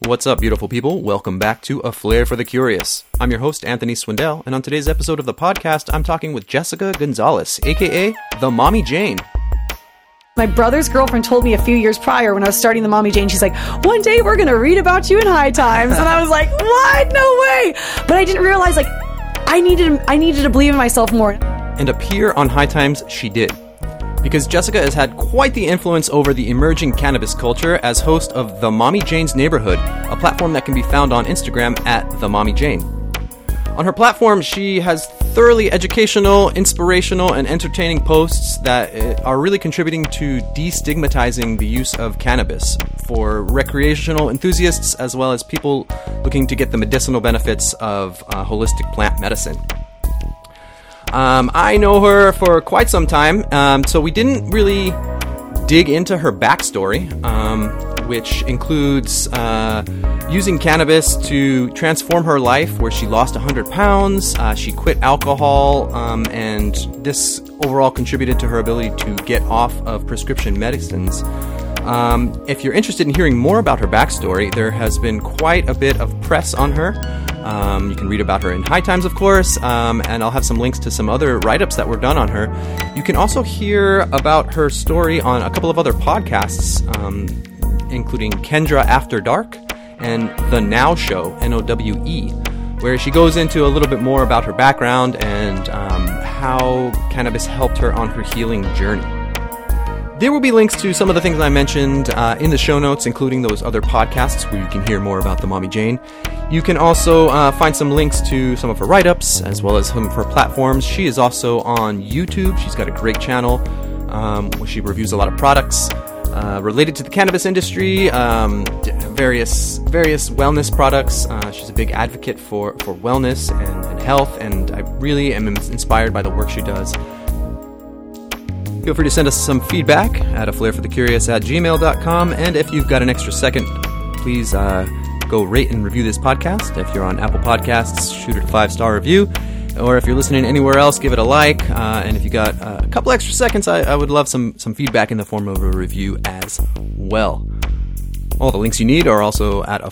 What's up, beautiful people? Welcome back to A Flair for the Curious. I'm your host, Anthony Swindell, and on today's episode of the podcast, I'm talking with Jessica Gonzalez, aka The Mommy Jane. My brother's girlfriend told me a few years prior when I was starting the Mommy Jane, she's like, one day we're going to read about you in High Times. And I was like, what? No way. But I didn't realize, like, I needed, I needed to believe in myself more. And appear on High Times she did. Because Jessica has had quite the influence over the emerging cannabis culture as host of The Mommy Jane's Neighborhood, a platform that can be found on Instagram at The Mommy Jane. On her platform, she has thoroughly educational, inspirational, and entertaining posts that uh, are really contributing to destigmatizing the use of cannabis for recreational enthusiasts as well as people looking to get the medicinal benefits of uh, holistic plant medicine. Um, I know her for quite some time, um, so we didn't really dig into her backstory, um, which includes uh, using cannabis to transform her life, where she lost 100 pounds, uh, she quit alcohol, um, and this overall contributed to her ability to get off of prescription medicines. Um, if you're interested in hearing more about her backstory, there has been quite a bit of press on her. Um, you can read about her in High Times, of course, um, and I'll have some links to some other write ups that were done on her. You can also hear about her story on a couple of other podcasts, um, including Kendra After Dark and The Now Show, N O W E, where she goes into a little bit more about her background and um, how cannabis helped her on her healing journey. There will be links to some of the things I mentioned uh, in the show notes, including those other podcasts where you can hear more about the Mommy Jane. You can also uh, find some links to some of her write ups as well as some of her platforms. She is also on YouTube. She's got a great channel um, where she reviews a lot of products. Uh, related to the cannabis industry, um, various various wellness products. Uh, she's a big advocate for, for wellness and, and health, and I really am inspired by the work she does. Feel free to send us some feedback at a flair for the curious at gmail.com. And if you've got an extra second, please uh, go rate and review this podcast. If you're on Apple Podcasts, shoot it a five star review. Or if you're listening anywhere else, give it a like. Uh, and if you got uh, a couple extra seconds, I, I would love some, some feedback in the form of a review as well. All the links you need are also at a.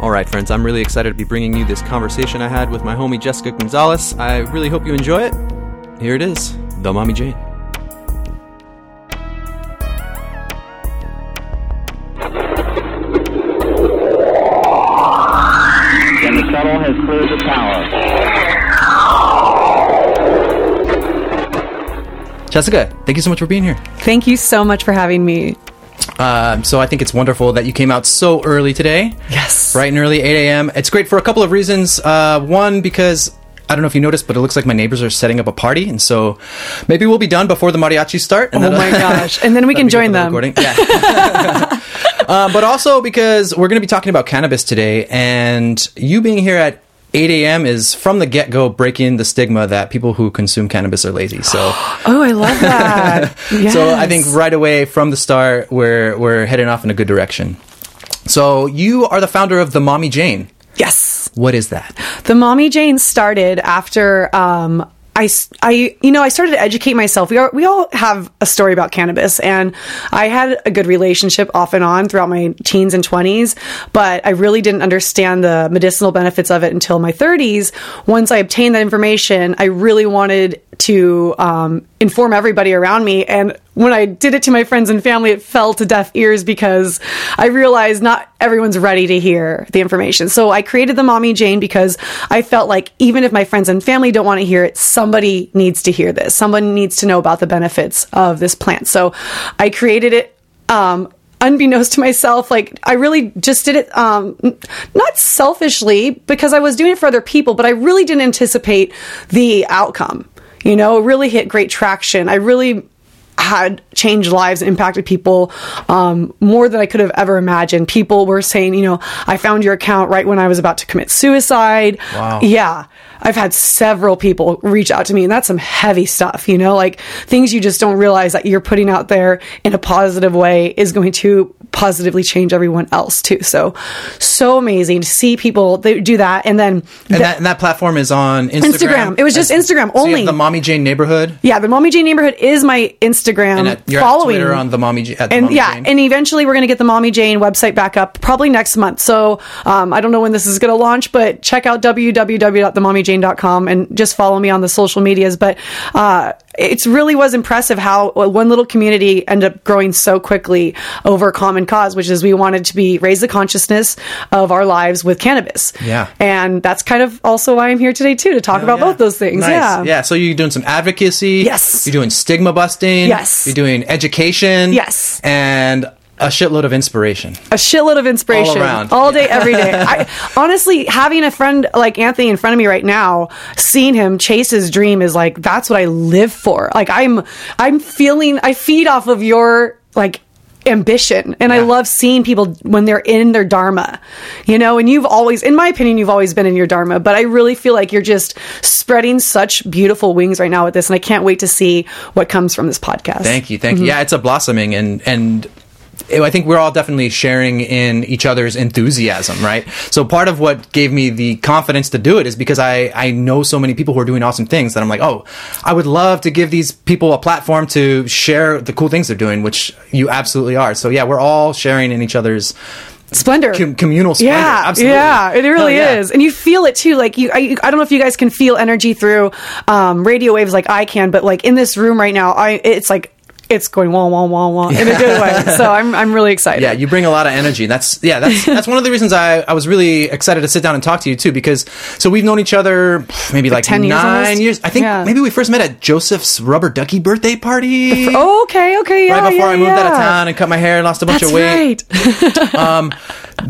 All right, friends, I'm really excited to be bringing you this conversation I had with my homie Jessica Gonzalez. I really hope you enjoy it. Here it is, The Mommy Jane. and the shuttle has cleared the tower. Jessica, thank you so much for being here. Thank you so much for having me. Um, so I think it's wonderful that you came out so early today. Yes. Bright and early, 8 a.m. It's great for a couple of reasons. Uh, one, because I don't know if you noticed, but it looks like my neighbors are setting up a party, and so maybe we'll be done before the mariachi start. Oh my gosh. And then we can join them. recording. Yeah. um, but also because we're going to be talking about cannabis today, and you being here at 8 a.m. is from the get go breaking the stigma that people who consume cannabis are lazy. So. Oh, I love that. yes. So I think right away from the start, we're we're heading off in a good direction. So you are the founder of the Mommy Jane. Yes. What is that? The Mommy Jane started after um, I, I- you know, I started to educate myself. We are, we all have a story about cannabis, and I had a good relationship off and on throughout my teens and twenties, but I really didn't understand the medicinal benefits of it until my thirties. Once I obtained that information, I really wanted to um, inform everybody around me, and when I did it to my friends and family, it fell to deaf ears because I realized not everyone's ready to hear the information. So I created the Mommy Jane because I felt like even if my friends and family don't want to hear it, somebody needs to hear this. Someone needs to know about the benefits of this plant. So I created it. Um, unbeknownst to myself like i really just did it um not selfishly because i was doing it for other people but i really didn't anticipate the outcome you know it really hit great traction i really had changed lives, impacted people um, more than I could have ever imagined. People were saying, you know, I found your account right when I was about to commit suicide. Wow. Yeah. I've had several people reach out to me, and that's some heavy stuff, you know, like things you just don't realize that you're putting out there in a positive way is going to positively change everyone else too. So, so amazing to see people that do that. And then And, the- that, and that platform is on Instagram. Instagram. It was just That's- Instagram so only. the Mommy Jane neighborhood. yeah, the Mommy Jane neighborhood is my Instagram And at, you're following. on the Mommy Jane. And Mommy yeah, Jane. and eventually we're going to get the Mommy Jane website back up probably next month. So um, I don't know when this is going to launch, but check out www.themommyjane.com and just follow me on the social medias. But uh, it really was impressive how one little community ended up growing so quickly over a common cause, which is we wanted to be raise the consciousness of our lives with cannabis. Yeah. and that's kind of also why I'm here today too to talk about Yeah. both those things. Nice. Yeah, Yeah. So you're doing some advocacy. Yes. You're doing stigma busting. Yes. You're doing education. Yes. And a shitload of inspiration. a shitload of inspiration All around. all day, every day. I, honestly, having a friend like Anthony in front of me right now, seeing him chase his dream is like that's what I live for. Like I'm, I'm feeling, I feed off of your like ambition and i love seeing people when they're in their dharma you know and you've always in my opinion you've always been in your dharma but i really feel like you're just spreading such beautiful wings right now with this and i can't wait to see what comes from this podcast Thank you, thank Mm-hmm. you. Yeah, it's a blossoming, and and I think we're all definitely sharing in each other's enthusiasm, right? So part of what gave me the confidence to do it is because I I know so many people who are doing awesome things that I'm like, oh, I would love to give these people a platform to share the cool things they're doing, which you absolutely are. So yeah, we're all sharing in each other's splendor com- communal splendor. Yeah, absolutely. yeah, it really Hell yeah. is, and you feel it too. Like you, I, I don't know if you guys can feel energy through um, radio waves like I can, but like in this room right now, I it's like it's going wah wah wah wah in a good way. So I'm I'm really excited. Yeah, you bring a lot of energy. That's yeah, that's that's one of the reasons I, I was really excited to sit down and talk to you too because so we've known each other maybe like, 10 years nine almost? years. I think Yeah. maybe we first met at Joseph's rubber ducky birthday party. Oh, okay, okay, yeah, right before yeah, I moved out of town and cut my hair and lost a bunch That's of weight. right. Um,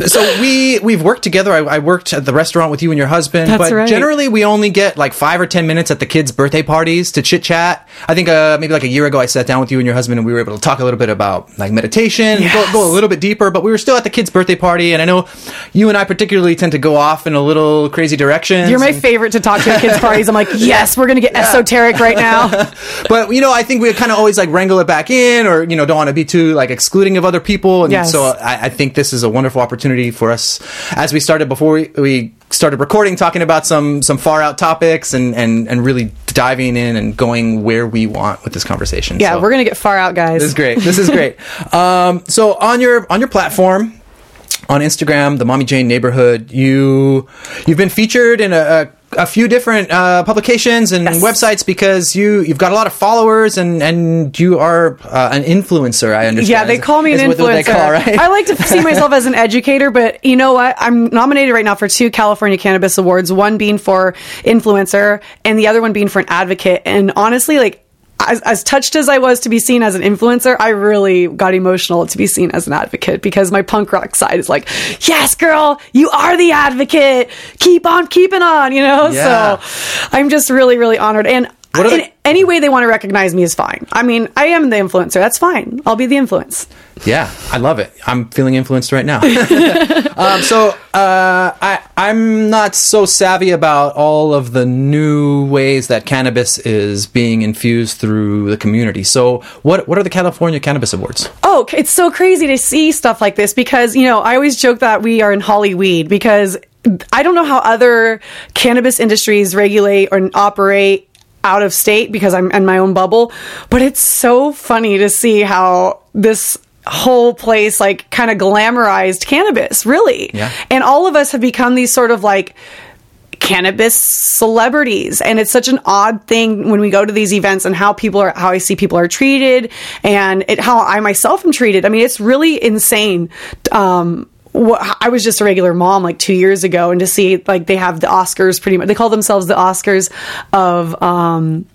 So we we've worked together. I, I worked at the restaurant with you and your husband, That's but right. generally we only get like five or ten minutes at the kids' birthday parties to chit chat. I think uh, maybe like a year ago I sat down with you and your husband and we were able to talk a little bit about like meditation, Yes. go, go a little bit deeper. But we were still at the kids' birthday party, and I know you and I particularly tend to go off in a little crazy direction. You're my and- favorite to talk to at kids' parties. I'm like, yes, we're gonna get esoteric right now. but you know, I think we kind of always like wrangle it back in, or you know, don't want to be too like excluding of other people. And Yes. so I, I think this is a wonderful opportunity for us as we started before we, we started recording, talking about some some far out topics and and and really diving in and going where we want with this conversation. Yeah, So we're gonna get far out, guys. This is great. This is great. um, so on your on your platform. On Instagram, the Mommy Jane neighborhood, you you've been featured in a, a, a few different uh, publications and Yes. websites because you you've got a lot of followers and and you are uh, an influencer. I understand. Yeah, they call me an is influencer. Call, right? I like to see myself as an educator, but you know what? I'm nominated right now for two California Cannabis Awards, one being for influencer and the other one being for an advocate. And honestly, like, as, as touched as I was to be seen as an influencer, I really got emotional to be seen as an advocate because my punk rock side is like, yes, girl, you are the advocate. Keep on keeping on, you know? Yeah. So I'm just really, really honored. And What are in any way they want to recognize me is fine. I mean, I am the influencer. That's fine. I'll be the influence. Yeah, I love it. I'm feeling influenced right now. um, so uh, I I'm not so savvy about all of the new ways that cannabis is being infused through the community. So what what are the California Cannabis Awards? Oh, it's so crazy to see stuff like this because, you know, I always joke that we are in Hollyweed because I don't know how other cannabis industries regulate or operate out of state because I'm in my own bubble, but it's so funny to see how this whole place like kind of glamorized cannabis, really. Yeah. And all of us have become these sort of like cannabis celebrities and it's such an odd thing when we go to these events and how people are how i see people are treated and it, how i myself am treated i mean it's really insane um wh- I was just a regular mom like two years ago, and to see like they have the Oscars pretty much. They call themselves the Oscars of um,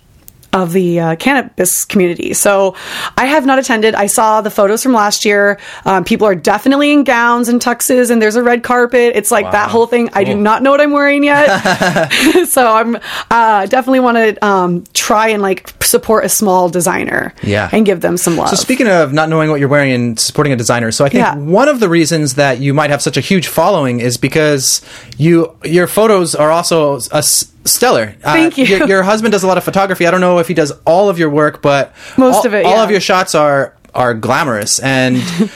of the uh, cannabis community. So I have not attended. I saw the photos from last year. Um, people are definitely in gowns and tuxes, and there's a red carpet. It's like that whole thing. I do not know what I'm wearing yet, so I'm uh, definitely want to um, try and like support a small designer, Yeah. and give them some love. So speaking of not knowing what you're wearing and supporting a designer, so I think Yeah. one of the reasons that you might have such a huge following is because you your photos are also a stellar. Uh, Thank you. Your, your husband does a lot of photography. I don't know if he does all of your work, but Most all, of it, All of your shots are are glamorous and.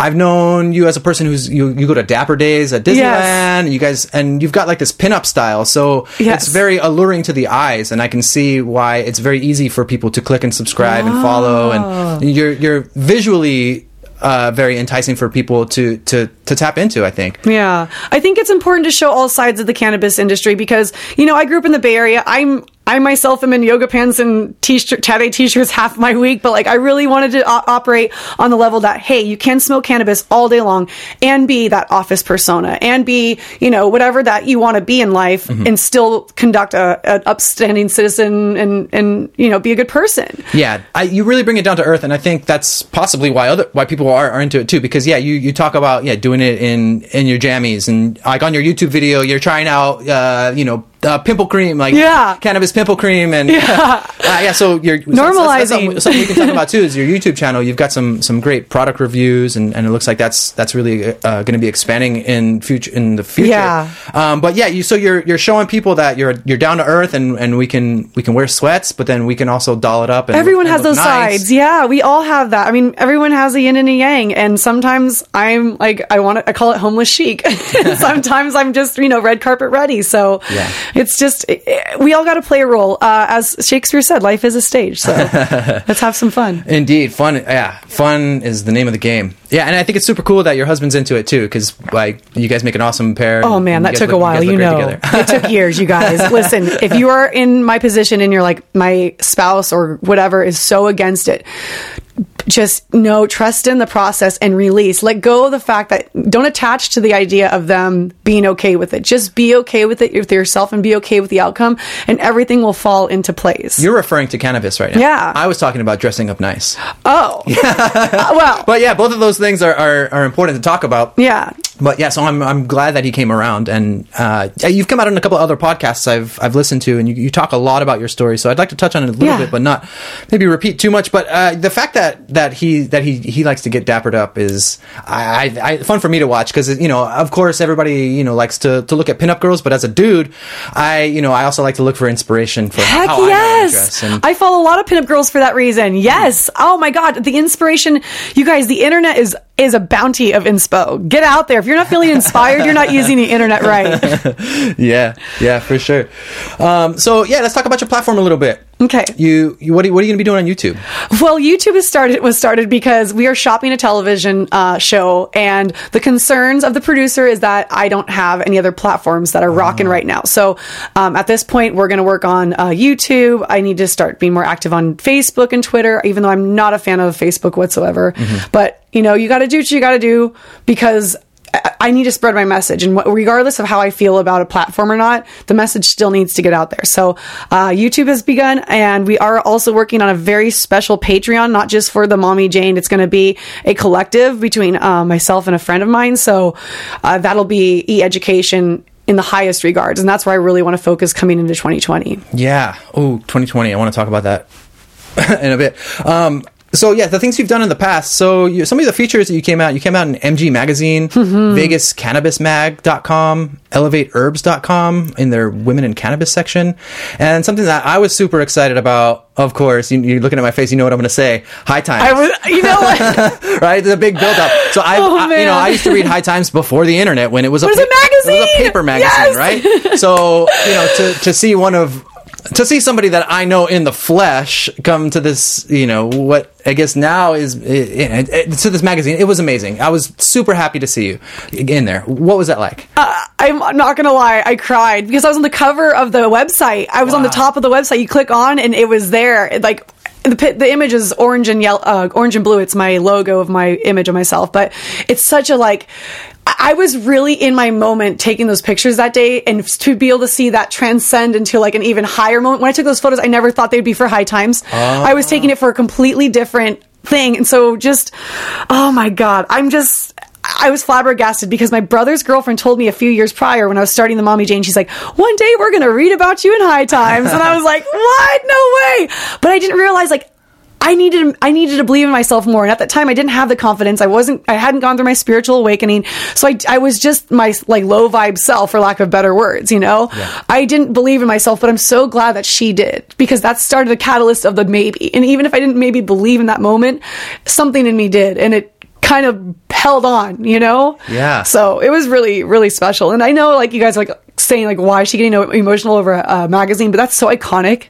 I've known you as a person who's you, you go to Dapper Days at Disneyland, Yes. and you guys and you've got like this pinup style, so Yes. it's very alluring to the eyes, and I can see why it's very easy for people to click and subscribe and follow, Oh. and you're you're visually uh, very enticing for people to to to tap into. I think. Yeah. I think it's important to show all sides of the cannabis industry because, you know, I grew up in the Bay Area. I'm I myself am in yoga pants and t-shirt, tatty t-shirts half my week, but like I really wanted to o- operate on the level that, hey, you can smoke cannabis all day long and be that office persona and be, you know, whatever that you want to be in life mm-hmm. and still conduct a, an upstanding citizen and, and, you know, be a good person. Yeah, I, you really bring it down to earth, and I think that's possibly why other why people are, are into it too. Because yeah, you, you talk about yeah doing it in in your jammies. And like on your YouTube video, you're trying out uh, you know uh, pimple cream like Yeah. cannabis pimple cream and yeah uh, yeah. So you're so that's- that's- Normalizing. something, we can talk about too is your YouTube channel. You've got some some great product reviews, and, and it looks like that's that's really uh, going to be expanding in future in the future. Yeah. Um, but yeah, you so you're you're showing people that you're you're down to earth, and and we can we can wear sweats, but then we can also doll it up. And Everyone and has look those nice. sides. Yeah, we all have that. I mean, everyone has a yin and a yang, and sometimes I'm like, I want to, I call it homeless chic. sometimes I'm just, you know, red carpet ready. So Yeah. It's just, eh, we all got to play a role. Uh, as Shakespeare said, life is a stage. So let's have some fun. Indeed, fun. Yeah, fun is the name of the game. Yeah, and I think it's super cool that your husband's into it too, because like you guys make an awesome pair. Oh man, that took look- a while. guys You know, it took years. You guys, listen. If you are in my position and you're like my spouse or whatever is so against it, just no trust in the process and release. Let go of the fact that don't attach to the idea of them being okay with it. Just be okay with it with yourself and be okay with the outcome, and everything will fall into place. You're referring to cannabis right now. Yeah. I was talking about dressing up nice. oh, Uh, well, But yeah, both of those things are, are, are important to talk about. yeah. But yeah, so I'm I'm glad that he came around, and uh, you've come out on a couple other podcasts I've I've listened to, and you, you talk a lot about your story. So I'd like to touch on it a little Yeah. bit, but not maybe repeat too much. But uh, the fact that that he that he he likes to get dappered up is I, I, I fun for me to watch because you know of course everybody you know likes to to look at pinup girls, but as a dude, I you know I also like to look for inspiration for Heck how I yes! dress. And, I follow a lot of pinup girls for that reason. Yes. Oh my god, the inspiration. You guys, the internet is is a bounty of inspo. Get out there. If you're not feeling inspired, you're not using the internet right. yeah, yeah, for sure. Um, so yeah, let's talk about your platform a little bit. Okay. You, you what are, what are you going to be doing on YouTube? Well, YouTube has started was started because we are shopping a television uh, show, and the concerns of the producer is that I don't have any other platforms that are rocking right now. So um, at this point, we're going to work on uh, YouTube. I need to start being more active on Facebook and Twitter, even though I'm not a fan of Facebook whatsoever. But you know, you got to do what you got to do because. I- need to spread my message, and regardless of how I feel about a platform or not, the message still needs to get out there. So, uh, YouTube has begun, and we are also working on a very special Patreon, not just for the Mommy Jane. It's going to be a collective between uh, myself and a friend of mine. So, uh, that'll be e education in the highest regards, and that's where I really want to focus coming into 2020. Yeah. Oh, 2020. I want to talk about that in a bit. Um, so yeah, the things you've done in the past. So you, some of the features that you came out, you came out in MG Magazine, Mm-hmm. VegasCannabisMag.com, ElevateHerbs.com in their Women in Cannabis section, and something that I was super excited about. Of course, you, you're looking at my face. You know what I'm going to say. High Times. I was, you know what? right? The big build up. So I, Oh, I- you know, I used to read High Times before the internet when it was a, was a It was a paper magazine, Yes! right? So you know, to to see one of to see somebody that I know in the flesh come to this, you know, what I guess now is eh, eh, to this magazine. It was amazing. I was super happy to see you in there. What was that like? I'm not gonna lie, I cried because I was on the cover of the website. I was on the top of the website. You click on, and it was there. It, like the the image is orange and yellow, uh, orange and blue. It's my logo of my image of myself, but it's such a like. I I was really in my moment taking those pictures that day, and to be able to see that transcend into like an even higher moment. When I took those photos, I never thought they'd be for high times. I was taking it for a completely different thing, and so just, oh my god, I'm just. I was flabbergasted because my brother's girlfriend told me a few years prior when I was starting the Mommy Jane, she's like, one day we're going to read about you in High Times. And I was like, what? No way. But I didn't realize, like, I needed I needed to believe in myself more. And at that time, I didn't have the confidence. I wasn't. I hadn't gone through my spiritual awakening, so I I was just my like low vibe self, for lack of better words. You know, I didn't believe in myself, but I'm so glad that she did because that started the catalyst of the maybe. And even if I didn't maybe believe in that moment, something in me did, and it kind of held on. You know. Yeah. So it was really really special. And I know like you guys are, like saying like why is she getting emotional over a, a magazine, but that's so iconic.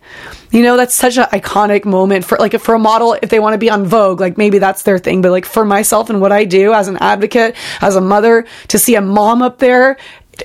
You know, that's such an iconic moment for like for a model if they want to be on Vogue, like maybe that's their thing. But like for myself and what I do as an advocate, as a mother, to see a mom up there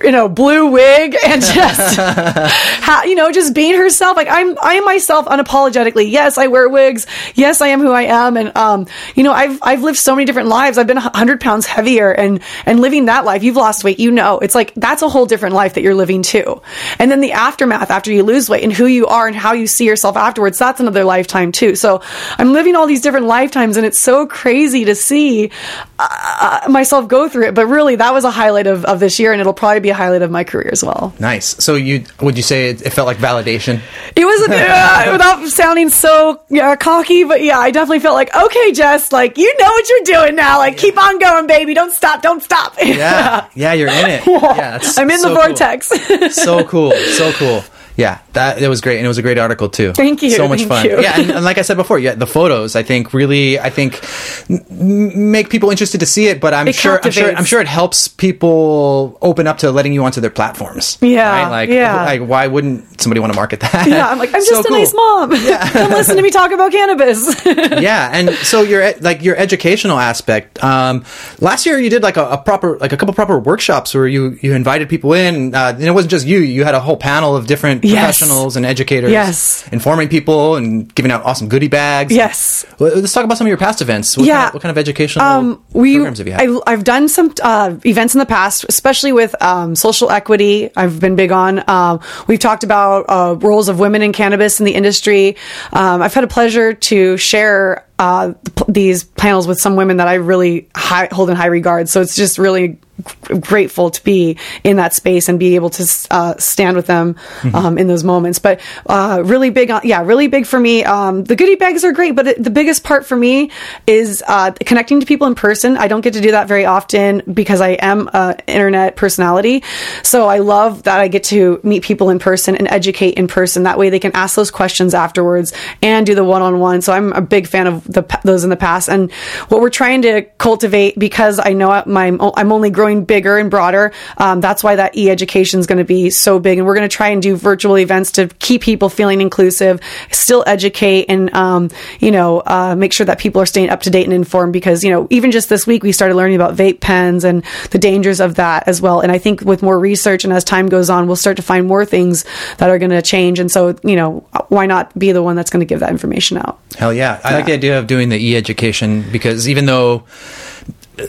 you know, blue wig and just, ha, you know, just being herself. Like I'm, I am myself unapologetically. Yes, I wear wigs. Yes, I am who I am. And, um, you know, I've, I've lived so many different lives. I've been a hundred pounds heavier and, and living that life. You've lost weight. You know, it's like, that's a whole different life that you're living too. And then the aftermath after you lose weight and who you are and how you see yourself afterwards, that's another lifetime too. So I'm living all these different lifetimes and it's so crazy to see uh, myself go through it. But really, that was a highlight of, of this year and it'll probably be a highlight of my career as well. Nice. So you would you say it, it felt like validation? It was uh, without sounding so yeah, cocky, but yeah, I definitely felt like okay, Jess, like you know what you're doing now. Like keep on going, baby. Don't stop. Don't stop. Yeah, yeah, you're in it. Yeah, I'm in so the cool. vortex. so cool, so cool. Yeah, that it was great, and it was a great article too. Thank you, So much fun. you. Yeah, and, and like I said before, yeah, the photos I think really I think m- make people interested to see it. But I'm It sure I'm sure. I'm sure it helps people open up to letting you onto their platforms. Yeah, right? Like, yeah. like why wouldn't somebody want to market that? yeah, I'm like I'm So just a cool. nice mom. Don't listen to me talk about cannabis. yeah, and so your like your educational aspect. Um, last year you did like a, a proper like a couple proper workshops where you you invited people in, uh, and it wasn't just you. You had a whole panel of different Yes. professionals and educators, Yes. informing people and giving out awesome goodie bags. Yes. Let's talk about some of your past events. What Yeah. kind of, what kind of educational um, we, programs have you had? I, I've done some uh, events in the past, especially with um, social equity. I've been big on. Um, we've talked about uh, roles of women in cannabis in the industry. Um, I've had a pleasure to share uh, p- these panels with some women that I really high, hold in high regard. So it's just really g- grateful to be in that space and be able to uh, stand with them um, in those moments. But uh, really big, yeah, really big for me. Um, the goodie bags are great, but it, the biggest part for me is uh, connecting to people in person. I don't get to do that very often because I am an internet personality. So I love that I get to meet people in person and educate in person. That way they can ask those questions afterwards and do the one on one. So I'm a big fan of the those in the past. And what we're trying to cultivate because I know my I'm only growing bigger and broader. Um, that's why that e education is going to be so big. And we're going to try and do virtual events to keep people feeling inclusive, still educate, and um, you know uh, make sure that people are staying up to date and informed. Because you know even just this week we started learning about vape pens and the dangers of that as well. And I think with more research and as time goes on, we'll start to find more things that are going to change. And so you know why not be the one that's going to give that information out? Hell yeah. I like the idea of doing the e-education because even though uh,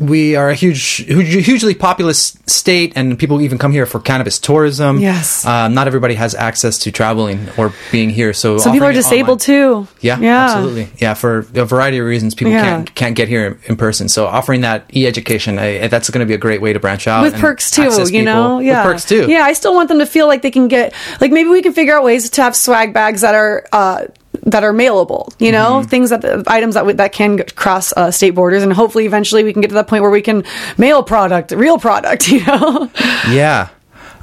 we are a huge, huge hugely populous state and people even come here for cannabis tourism. Yes. Um, not everybody has access to traveling or being here. So Some people are disabled online- too. Yeah, yeah, absolutely. Yeah, for a variety of reasons, people Yeah. can't can't get here in person. So offering that e-education, that's going to be a great way to branch out with perks too, you know. Yeah, with perks too. Yeah, I still want them to feel like they can get like maybe we can figure out ways to have swag bags that are. Uh, that are mailable, you know, Mm-hmm. things that items that would- that can cross uh, state borders, and hopefully, eventually, we can get to that point where we can mail product, real product, you know. Yeah.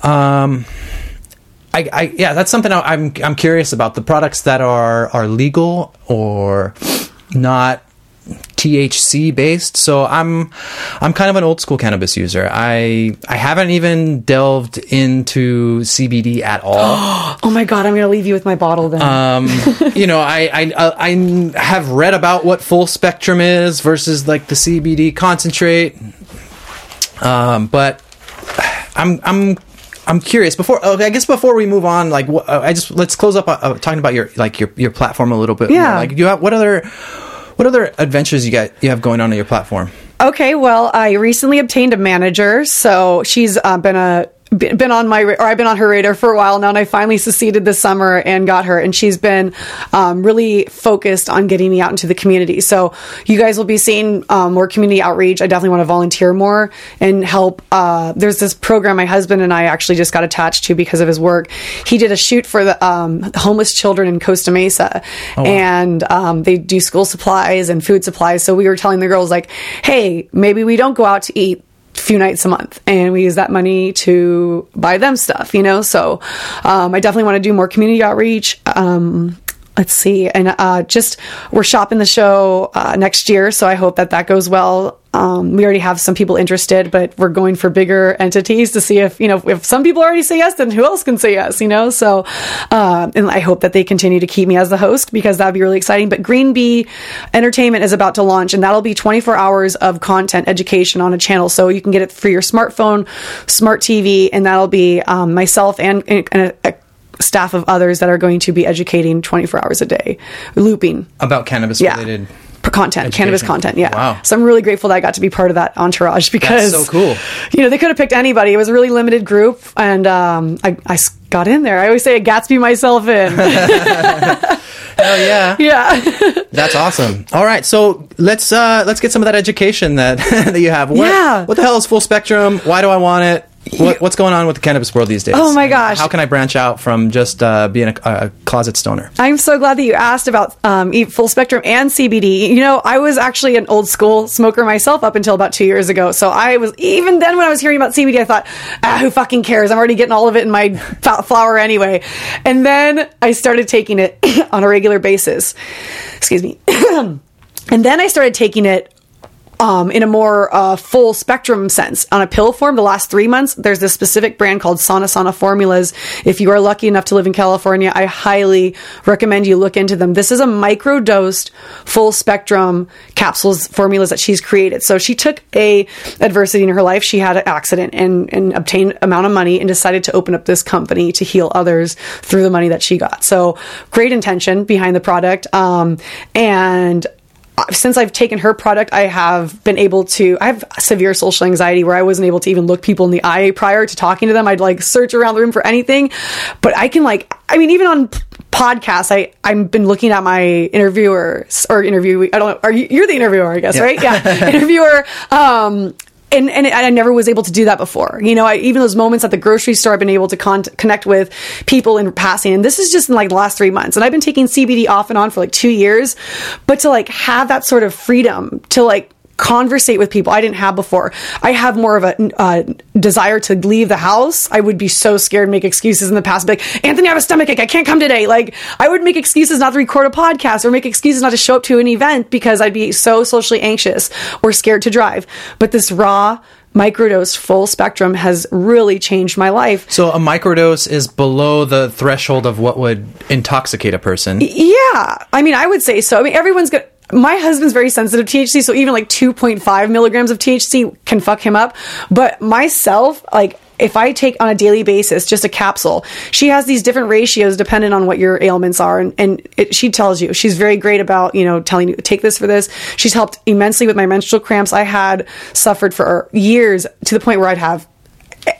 Um, I, I, yeah, that's something I'm, I'm curious about. The products that are, are legal or not THC based. So I'm, I'm kind of an old school cannabis user. I, I haven't even delved into CBD at all. oh my god, I'm gonna leave you with my bottle then. um, you know, I, I I have read about what full spectrum is versus like the CBD concentrate. Um, but I'm I'm I'm curious. Before okay, I guess before we move on, like wh- uh, I just let's close up uh, uh, talking about your like your your platform a little bit. more. Yeah. Like do you have what other what other adventures you got you have going on on your platform? Okay, well, I recently obtained a manager. So she's uh, been a been on my, or I've been on her radar for a while now, and I finally succeeded this summer and got her, and she's been um, really focused on getting me out into the community. So you guys will be seeing um, more community outreach. I definitely want to volunteer more and help. Uh, there's this program my husband and I actually just got attached to because of his work. He did a shoot for the um, homeless children in Costa Mesa, and um, they do school supplies and food supplies. So we were telling the girls like, hey, maybe we don't go out to eat few nights a month and we use that money to buy them stuff you know? So um, i definitely want to do more community outreach um, let's see and uh, just we're shopping the show uh, next year so i hope that that goes well. Um, we already have some people interested but we're going for bigger entities to see if you know if some people already say yes then who else can say yes you know? So uh, and i hope that they continue to keep me as the host because that'd be really exciting. But green bee entertainment is about to launch and that'll be 24 hours of content education on a channel. So you can get it for your smartphone smart tv and that'll be um, myself and, and a, a staff of others that are going to be educating 24 hours a day looping About cannabis related. For content cannabis content yeah Wow. so i'm really grateful that i got to be part of that entourage because so cool. you know they could have picked anybody it was a really limited group and um, I, I got in there i always say i gatsby myself in Hell yeah. yeah That's awesome. All right, so let's uh let's get some of that education that that you have. What, Yeah. What the hell is full spectrum? Why do I want it? What, what's going on with the cannabis world these days? Oh my gosh. How can I branch out from just uh, being a, a closet stoner? I'm so glad that you asked about um, eat full spectrum and CBD. You know, I was actually an old school smoker myself up until about two years ago. So I was even then when I was hearing about CBD, I thought, ah, who fucking cares? I'm already getting all of it in my flower anyway. And then I started taking it on a regular basis. Excuse me. and then I started taking it um, in a more uh, full spectrum sense. On a pill form the last three months there's this specific brand called sana sana formulas. If you are lucky enough to live in california i highly recommend you look into them. This is a micro dosed full spectrum capsules formulas that she's created. So she took a adversity in her life. She had an accident and, and obtained amount of money and decided to open up this company to heal others through the money that she got. So great intention behind the product. Um, and since I've taken her product, I have been able to. I have severe social anxiety where I wasn't able to even look people in the eye prior to talking to them. I'd like search around the room for anything, but I can like. I mean, even on podcasts, I I've been looking at my interviewer or interview. I don't know. Are you? You're the interviewer, I guess, right? Yeah, interviewer. Um, and, and I never was able to do that before. You know, I, even those moments at the grocery store, I've been able to con- connect with people in passing. And this is just in like the last three months. And I've been taking CBD off and on for like two years. But to like have that sort of freedom to like conversate with people I didn't have before. I have more of a uh, desire to leave the house. I would be so scared, make excuses in the past, be like, Anthony, I have a stomach ache. I can't come today. Like, I would make excuses not to record a podcast or make excuses not to show up to an event because I'd be so socially anxious or scared to drive. But this raw, microdose full spectrum has really changed my life. So a microdose is below the threshold of what would intoxicate a person. Yeah, I mean, I would say so. I mean, everyone's gonna. My husband's very sensitive to THC, so even like 2.5 milligrams of THC can fuck him up. But myself, like, if I take on a daily basis just a capsule, she has these different ratios dependent on what your ailments are, and, and it, she tells you she's very great about you know telling you take this for this. She's helped immensely with my menstrual cramps. I had suffered for years to the point where I'd have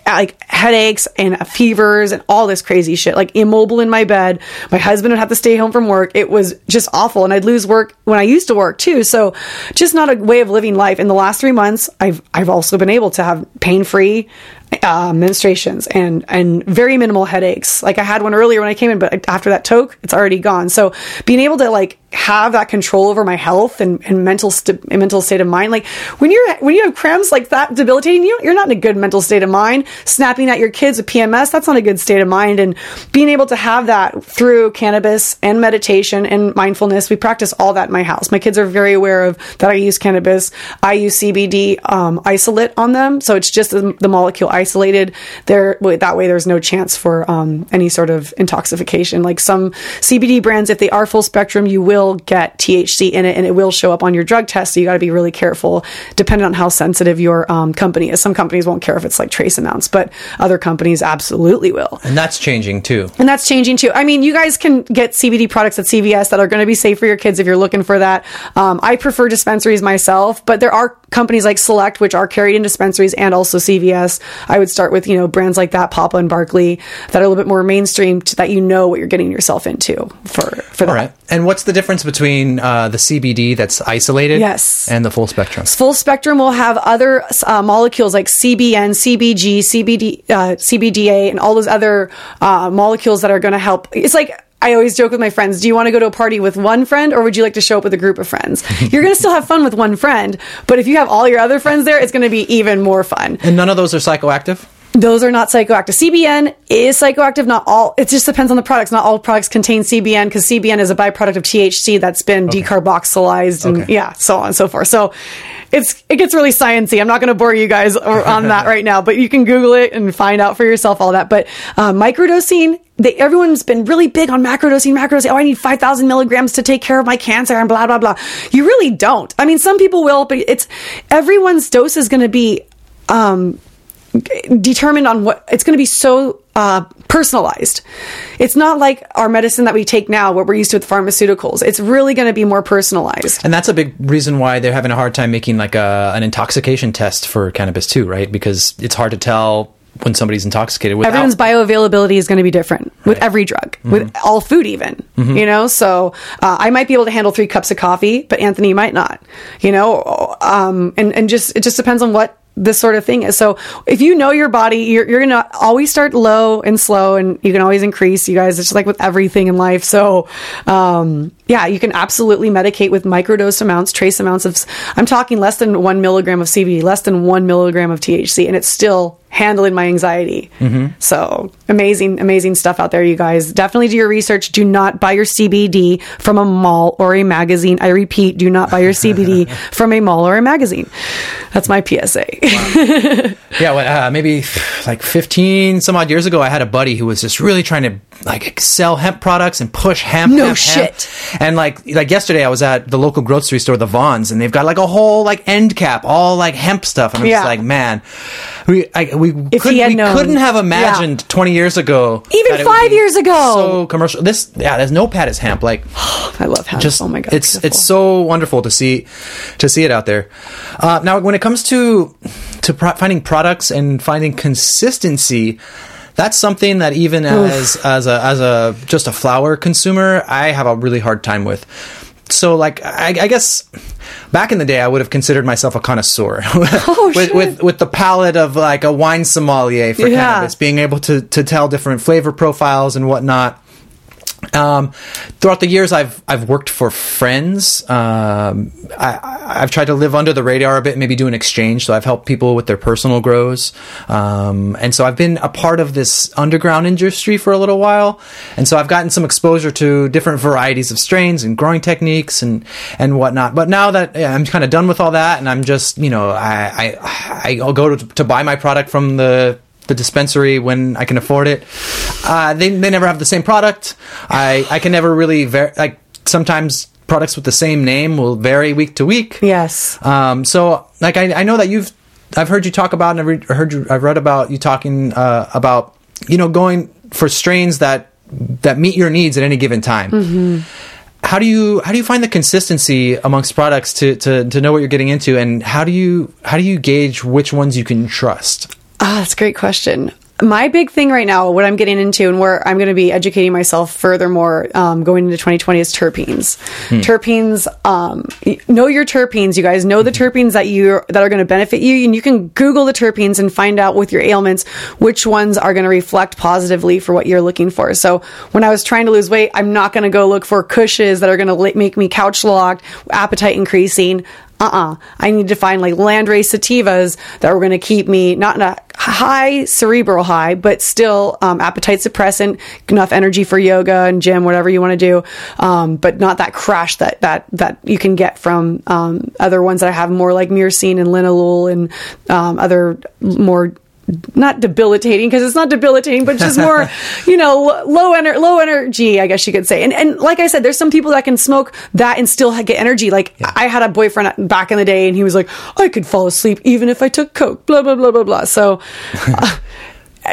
like headaches and fevers and all this crazy shit, like immobile in my bed. My husband would have to stay home from work. It was just awful. And I'd lose work when I used to work too. So just not a way of living life. In the last three months, I've, I've also been able to have pain free uh, menstruations and, and very minimal headaches. Like I had one earlier when I came in, but after that toke, it's already gone. So being able to like have that control over my health and, and mental st- mental state of mind, like when you're when you have cramps like that debilitating you, you're not in a good mental state of mind. Snapping at your kids with PMS, that's not a good state of mind. And being able to have that through cannabis and meditation and mindfulness, we practice all that in my house. My kids are very aware of that. I use cannabis. I use CBD um, isolate on them, so it's just the, the molecule isolated. There that way, there's no chance for um, any sort of intoxication. Like some CBD brands, if they are full spectrum, you will get THC in it, and it will show up on your drug test. So you got to be really careful, depending on how sensitive your um, company is. Some companies won't care if it's like trace amounts, but other companies absolutely will. And that's changing too. And that's changing too. I mean, you guys can get CBD products at CVS that are going to be safe for your kids if you're looking for that. Um, I prefer dispensaries myself, but there are companies like Select, which are carried in dispensaries and also CVS. I would start with, you know, brands like that, Papa and Barkley, that are a little bit more mainstream to that you know what you're getting yourself into for, for that. All right. And what's the difference between uh, the CBD that's isolated Yes. and the full spectrum? Full spectrum will have other uh, molecules like CBN, CBG, CBD, uh, CBDA, and all those other uh, molecules that are going to help. It's like I always joke with my friends: Do you want to go to a party with one friend, or would you like to show up with a group of friends? You're going to still have fun with one friend, but if you have all your other friends there, it's going to be even more fun. And none of those are psychoactive? Those are not psychoactive. CBN is psychoactive. Not all. It just depends on the products. Not all products contain CBN because CBN is a byproduct of THC that's been decarboxylized and Okay. yeah, so on and so forth. So it's it gets really sciency. I'm not going to bore you guys on that right now, but you can Google it and find out for yourself all that. But uh, microdosing. They, everyone's been really big on macrodosing, macrodosing. Oh, I need 5,000 milligrams to take care of my cancer and blah, blah, blah. You really don't. I mean, some people will, but it's everyone's dose is going to be um, determined on what it's going to be so uh, personalized. It's not like our medicine that we take now, what we're used to with pharmaceuticals. It's really going to be more personalized. And that's a big reason why they're having a hard time making like a, an intoxication test for cannabis too, right? Because it's hard to tell when somebody's intoxicated without. Everyone's bioavailability is going to be different with every drug, with all food, even. You know, so uh, I might be able to handle three cups of coffee, but Anthony might not. You know, um, and and just it just depends on what this sort of thing is. So if you know your body, you're you're gonna always start low and slow, and you can always increase. You guys, it's just like with everything in life. So um, yeah, you can absolutely medicate with microdose amounts, trace amounts of. I'm talking less than one milligram of CBD, less than one milligram of THC, and it's still handling my anxiety. So amazing, amazing stuff out there, you guys. Definitely do your research. Do not buy your CBD from a mall or a magazine. I repeat, do not buy your CBD from a mall or a magazine. That's my PSA. Yeah, well, uh, maybe like 15 some odd years ago, I had a buddy who was just really trying to like sell hemp products and push hemp. No hemp, hemp. shit. And like like yesterday, I was at the local grocery store, the Vons, and they've got like a whole like end cap, all like hemp stuff. And I'm Yeah. just like, man, we I, we If couldn't he had we known. couldn't have imagined 20 years ago, Even that it would five years ago. so commercial. This yeah, there's no pad is hemp like I love hemp. just oh my god, it's beautiful. it's so wonderful to see to see it out there. Uh, now, when it comes to to pro- finding products and finding consistency, that's something that even as as a as a just a flower consumer, I have a really hard time with. So, like, I, I guess back in the day, I would have considered myself a connoisseur oh, with, shit. with with the palate of like a wine sommelier for Yeah. cannabis, being able to to tell different flavor profiles and whatnot. Um, throughout the years, I've I've worked for friends. Um, I, I- I've tried to live under the radar a bit, maybe do an exchange. So I've helped people with their personal grows, um, and so I've been a part of this underground industry for a little while. And so I've gotten some exposure to different varieties of strains and growing techniques and and whatnot. But now that yeah, I'm kind of done with all that, and I'm just you know I I I'll go to, to buy my product from the the dispensary when I can afford it. Uh, they they never have the same product. I I can never really ver- like sometimes products with the same name will vary week to week. yes. Um, so like I, I know that you've I've heard you talk about and I've re- heard you I've read about you talking uh, about you know going for strains that that meet your needs at any given time. How do you how do you find the consistency amongst products to, to, to know what you're getting into and how do you how do you gauge which ones you can trust? Ah, that's a great question. My big thing right now, what I'm getting into and where I'm going to be educating myself furthermore um, going into 2020 is terpenes. Terpenes, um, know your terpenes, you guys. Know the terpenes that you that are going to benefit you, and you can Google the terpenes and find out with your ailments which ones are going to reflect positively for what you're looking for. So when I was trying to lose weight, I'm not going to go look for kushes that are going to make me couch locked, appetite increasing uh-uh. I need to find like landrace sativas that are going to keep me not in a high cerebral high but still um, appetite suppressant enough energy for yoga and gym whatever you want to do um, but not that crash that that that you can get from um, other ones that I have more like myrcene and linalool and um, other more not debilitating because it's not debilitating, but just more, you know, low ener- low energy, I guess you could say. And and like I said, there's some people that can smoke that and still get energy. Like I had a boyfriend back in the day, and he was like, I could fall asleep even if I took coke. Blah blah blah blah blah. So. uh,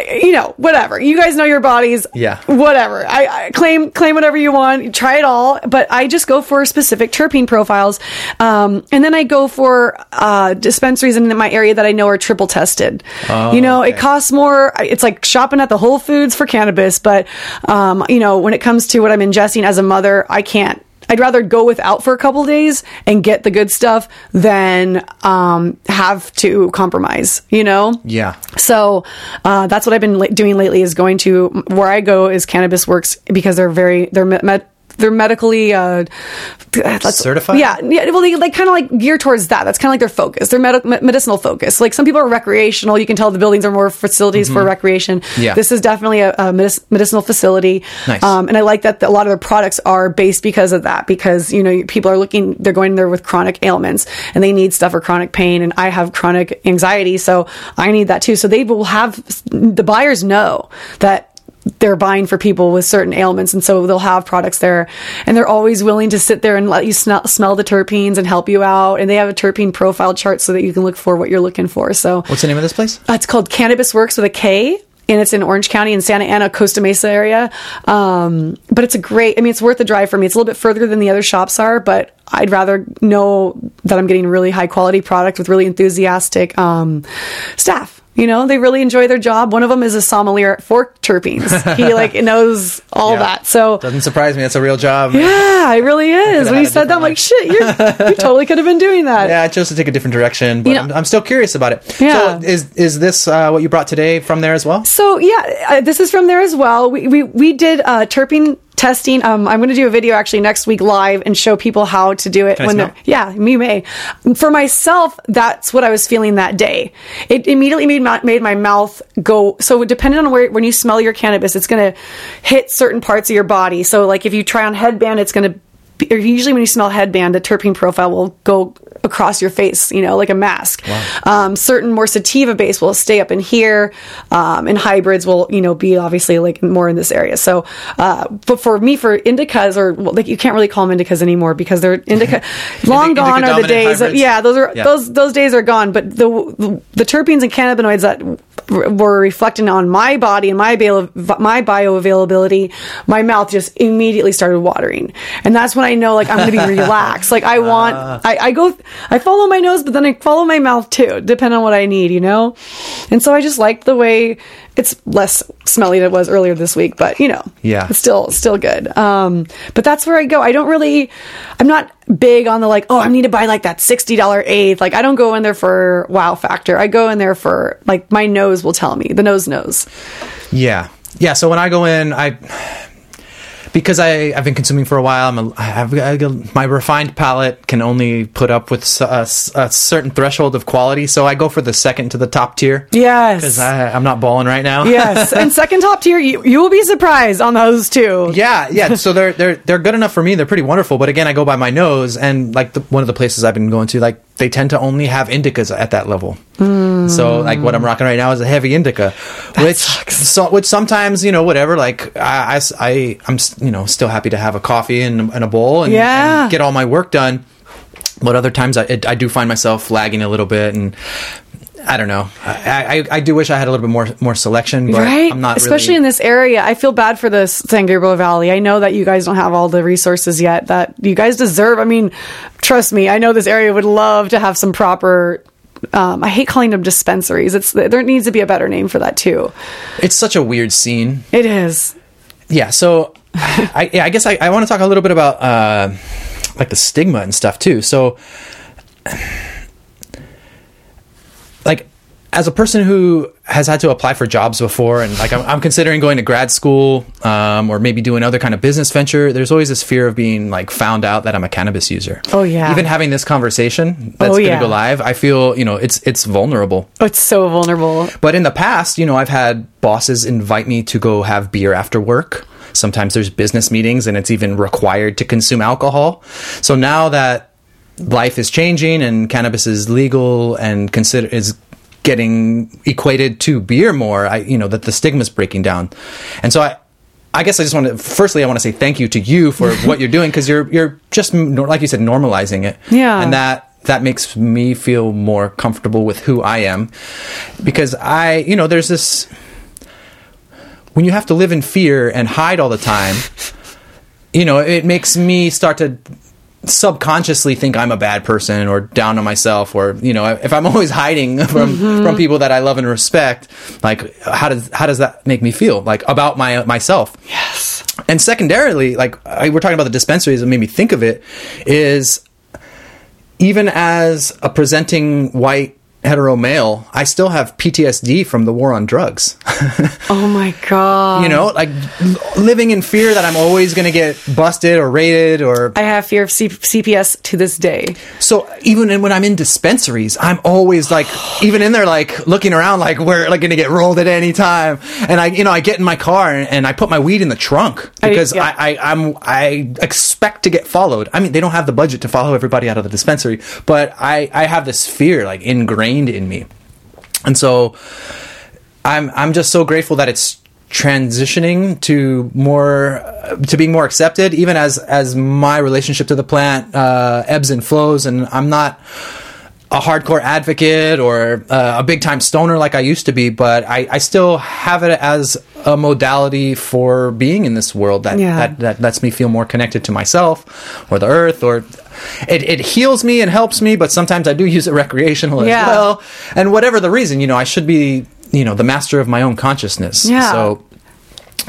you know, whatever. You guys know your bodies. Yeah. Whatever. I, I claim claim whatever you want. Try it all. But I just go for specific terpene profiles, um, and then I go for uh, dispensaries in my area that I know are triple tested. Oh, you know, okay. it costs more. It's like shopping at the Whole Foods for cannabis. But um, you know, when it comes to what I'm ingesting as a mother, I can't. I'd rather go without for a couple days and get the good stuff than um, have to compromise. You know. Yeah. So uh, that's what I've been la- doing lately. Is going to where I go is Kannabis Works because they're very they're me- they're medically uh, Certified? Yeah, yeah. Well, they like kind of like gear towards that. That's kind of like their focus. They're med- medicinal focus. Like some people are recreational. You can tell the buildings are more facilities for recreation. Mm-hmm. Yeah. This is definitely a, a medic- medicinal facility. Nice. Um, and I like that the, a lot of their products are based because of that. Because you know people are looking, they're going there with chronic ailments and they need stuff for chronic pain. And I have chronic anxiety, so I need that too. So they will have the buyers know that they're buying for people with certain ailments and so they'll have products there and they're always willing to sit there and let you smell, smell the terpenes and help you out and they have a terpene profile chart so that you can look for what you're looking for so What's the name of this place? uh, it's called Kannabis Works with a K, and it's in Orange County in Santa Ana, Costa Mesa area. Um, but it's a great. I mean, it's worth the drive for me. It's a little bit further than the other shops are, but I'd rather know that I'm getting really high quality product with really enthusiastic um, staff. You know, they really enjoy their job. One of them is a sommelier for terpenes. He like knows all Yeah. that. So Doesn't surprise me. That's a real job. yeah, it really is. When you said that, I'm like, shit, you're, you totally could have been doing that. Yeah, I chose to take a different direction, but You know- I'm, I'm still curious about it. Yeah. So is is this uh, what you brought today from there as well? So yeah, uh, this is from there as well. We we we did uh, terpene testing. Um, I'm going to do a video actually next week live and show people how to do it. Can when they're yeah, me may. For myself, that's what I was feeling that day. It immediately made my, made my mouth go. So depending on where when you smell your cannabis, it's going to hit certain parts of your body. So like if you try on headband, it's going to or usually when you smell headband, the terpene profile will go across your face, you know, like a mask. Um, certain more sativa base will stay up in here, um, and hybrids will, you know, be obviously like more in this area. So, uh, but for me, for indicas or well, like you can't really call them indicas anymore because they're indica. long Indica gone are the days. Of, yeah, those are Yeah. those those days are gone. But the the, the terpenes and cannabinoids that were reflecting on my body and my bio, my bioavailability, my mouth just immediately started watering, and that's when I know like I'm going to be relaxed. Like I want, I, I go, I follow my nose, but then I follow my mouth too, depending on what I need, you know. And so I just like the way it's less smelly than it was earlier this week, but you know, Yeah. it's still still good. Um, but that's where I go. I don't really, I'm not big on the like, oh, I need to buy like that sixty dollar eighth. Like I don't go in there for wow factor. I go in there for like my nose will tell me. The nose knows. Yeah, yeah. So when I go in, I because I I've been consuming for a while. I'm a, I have I my refined palate can only put up with a certain threshold of quality. So I go for the second to the top tier. Yes. because I'm not balling right now. yes, and second top tier, you, you will be surprised on those two. Yeah, yeah. So they're they're they're good enough for me. They're pretty wonderful. But again, I go by my nose, and like the, one of the places I've been going to, like they tend to only have indicas at that level. So like what I'm rocking right now is a heavy indica, which so which sometimes you know whatever. Like I, I, I am you know still happy to have a coffee and, and a bowl and, Yeah. and get all my work done. But other times I I do find myself lagging a little bit and. I don't know. I, I I do wish I had a little bit more more selection, but right? I'm not Especially really, in this area. I feel bad for the San Gabriel Valley. I know that you guys don't have all the resources yet that you guys deserve. I mean, trust me, I know this area would love to have some proper. Um, I hate calling them dispensaries. It's there needs to be a better name for that too. It's such a weird scene. It is. yeah so i yeah, i guess i, I want to talk a little bit about uh like the stigma and stuff too so as a person who has had to apply for jobs before and like i'm, I'm considering going to grad school um, or maybe doing other kind of business venture there's always this fear of being like found out that i'm a cannabis user Oh, yeah. even having this conversation that's Oh, going to yeah. go live i feel you know it's it's vulnerable Oh, it's so vulnerable. but in the past, you know, I've had bosses invite me to go have beer after work. Sometimes there's business meetings and it's even required to consume alcohol. So now that life is changing and cannabis is legal and consider is getting equated to beer more, I you know that the stigma is breaking down. And so I I guess I just want to firstly I want to say thank you to you for what you're doing because you're you're just like you said normalizing it. Yeah. And that that makes me feel more comfortable with who I am because I, you know, there's this when you have to live in fear and hide all the time, you know, it makes me start to subconsciously think I'm a bad person or down on myself or you know if I'm always hiding from mm-hmm. from people that I love and respect like how does how does that make me feel? Like about my myself. Yes. and secondarily like I, we're talking about the dispensaries that made me think of it is even as a presenting white hetero male I still have PTSD from the war on drugs Oh my god. you know like living in fear that I'm always going to get busted or raided or I have fear of C- CPS to this day. So even when I'm in dispensaries, I'm always like, even in there, like looking around, like we're like going to get rolled at any time. And I, you know, I get in my car and, and I put my weed in the trunk because yeah. I, I, I'm, I expect to get followed. I mean, they don't have the budget to follow everybody out of the dispensary, but I, I have this fear like ingrained in me, and so I'm, I'm just so grateful that it's transitioning to more uh, to being more accepted even as as my relationship to the plant uh, ebbs and flows and i'm not a hardcore advocate or uh, a big time stoner like I used to be, but I, I still have it as a modality for being in this world that, Yeah. that, that lets me feel more connected to myself or the earth or it, it heals me and helps me, but sometimes I do use it recreational Yeah. as well. And whatever the reason, you know, I should be, you know, the master of my own consciousness. Yeah. So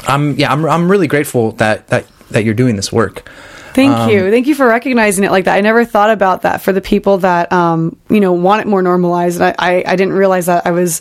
I'm, yeah, I'm, I'm really grateful that, that, that you're doing this work. Thank Um, you. Thank you for recognizing it like that. I never thought about that for the people that, um, you know, want it more normalized. And I, I, I didn't realize that I was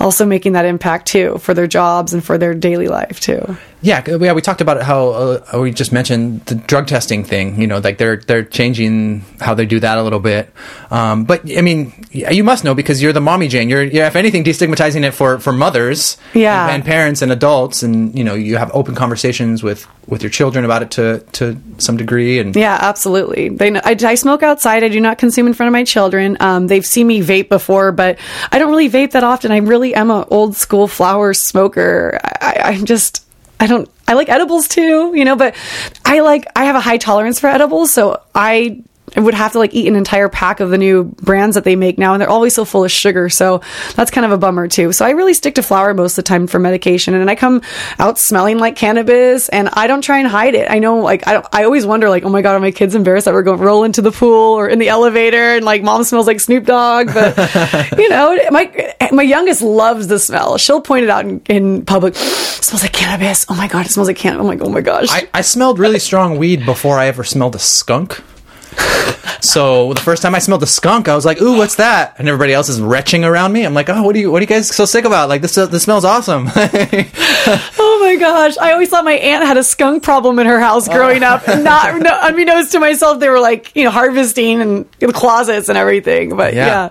also making that impact too for their jobs and for their daily life too. Yeah, yeah, we talked about how uh, we just mentioned the drug testing thing. You know, like they're they're changing how they do that a little bit. Um, but I mean, you must know because you're the mommy Jane. You're, you're if anything, destigmatizing it for for mothers, Yeah. and, and parents and adults, and you know, you have open conversations with with your children about it to to some degree. And Yeah, absolutely. They know, I, I smoke outside. I do not consume in front of my children. Um, they've seen me vape before, but I don't really vape that often. I really am an old school flower smoker. I, I, I'm just, I don't, I like edibles too, you know, but I like, I have a high tolerance for edibles. So I would have to like eat an entire pack of the new brands that they make now. And they're always so full of sugar. So that's kind of a bummer too. So I really stick to flower most of the time for medication. And I come out smelling like cannabis and I don't try and hide it. I know like, I I always wonder like, oh my God, are my kids embarrassed that we're going to roll into the pool or in the elevator and like mom smells like Snoop Dogg? But you know, my, my youngest loves the smell. She'll point it out in, in public. smells like cannabis. Oh my God, it smells like cannabis. I'm like, oh my gosh. I, I smelled really strong weed before I ever smelled a skunk. So the first time I smelled a skunk, I was like, "Ooh, what's that?" And everybody else is retching around me. I'm like, "Oh, what are you? What are you guys so sick about? Like this? Uh, this smells awesome." Oh my gosh! I always thought my aunt had a skunk problem in her house growing up. Not no, unbeknownst to myself, they were like you know harvesting and in the closets and everything. But Yeah. yeah.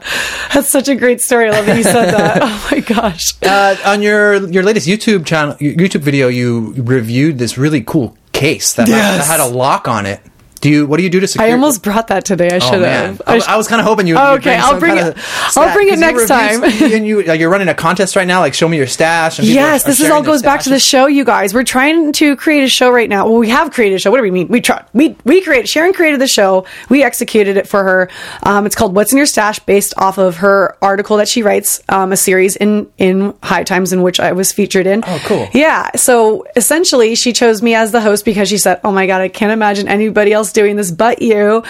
that's such a great story. I love that you said that. Oh my gosh! uh, on your your latest YouTube channel, YouTube video, you reviewed this really cool case that, had, that had a lock on it. Do you? What do you do to secure? I almost brought that today. I Oh should man, have. I, was- I was kind of hoping you. Oh, okay, I'll bring it- I'll bring it next time. and you, like, you're running a contest right now. Like, show me your stash. And Yes, are this is all goes back to the show, you guys. We're trying to create a show right now. Well, we have created a show. What do we mean? We tried. We we created. Sharon created the show. We executed it for her. Um, it's called "What's in Your Stash," based off of her article that she writes, um, a series in in High Times in which I was featured in. Oh, cool. Yeah. So essentially, she chose me as the host because she said, "Oh my god, I can't imagine anybody else doing this but you,"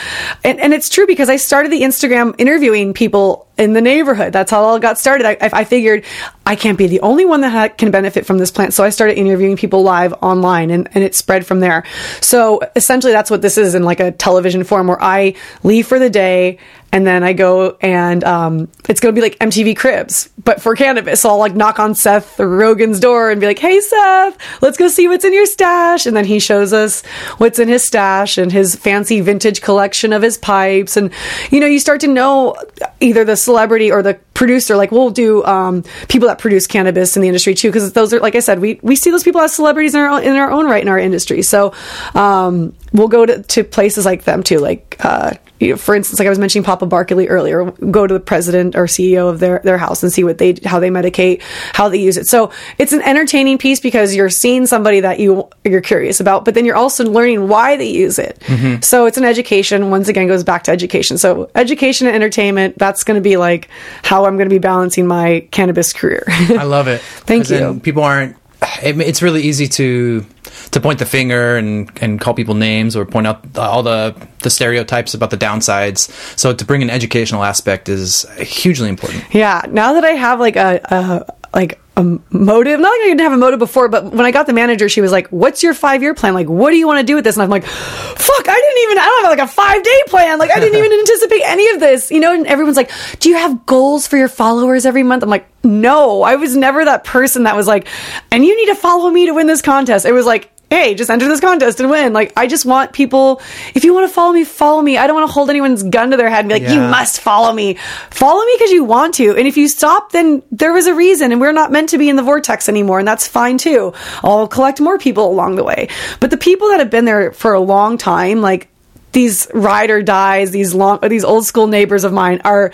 and and it's true because I started the Instagram interviewing people in the neighborhood. That's how it all got started. I, I figured I can't be the only one that ha- can benefit from this plant, so I started interviewing people live online, and and it spread from there. So essentially, that's what this is in like a television form where I leave for the day. And then I go and um, it's going to be like MTV Cribs, but for cannabis. So I'll like knock on Seth Rogen's door and be like, "Hey Seth, let's go see what's in your stash." And then he shows us what's in his stash and his fancy vintage collection of his pipes. And you know, you start to know either the celebrity or the producer. Like we'll do um, people that produce cannabis in the industry too, because those are like I said, we we see those people as celebrities in our own, in our own right in our industry. So um, we'll go to, to places like them too, like. Uh, you know, for instance, like I was mentioning Papa Barkley earlier, go to the president or CEO of their, their house and see what they, how they medicate, how they use it. So it's an entertaining piece because you're seeing somebody that you, you're curious about, but then you're also learning why they use it. So it's an education. Once again, goes back to education. So education and entertainment, that's going to be like how I'm going to be balancing my cannabis career. I love it. Thank you. People aren't it, it's really easy to to point the finger and and call people names or point out all the the stereotypes about the downsides. So to bring an educational aspect is hugely important. Yeah. Now that I have like a, a like a motive, not like I didn't have a motive before, but when I got the manager, she was like, "What's your five year plan? Like, what do you want to do with this?" And I'm like, "Fuck, I didn't even. I don't have like a five day plan. Like, I didn't even anticipate any of this, you know." And everyone's like, "Do you have goals for your followers every month?" I'm like, "No, I was never that person that was like, and you need to follow me to win this contest." It was like hey, just enter this contest and win. Like, I just want people, if you want to follow me, follow me. I don't want to hold anyone's gun to their head and be like, you must follow me. Follow me because you want to. And if you stop, then there was a reason and we're not meant to be in the vortex anymore. And that's fine too. I'll collect more people along the way. But the people that have been there for a long time, like, these ride or dies, these long, these old school neighbors of mine are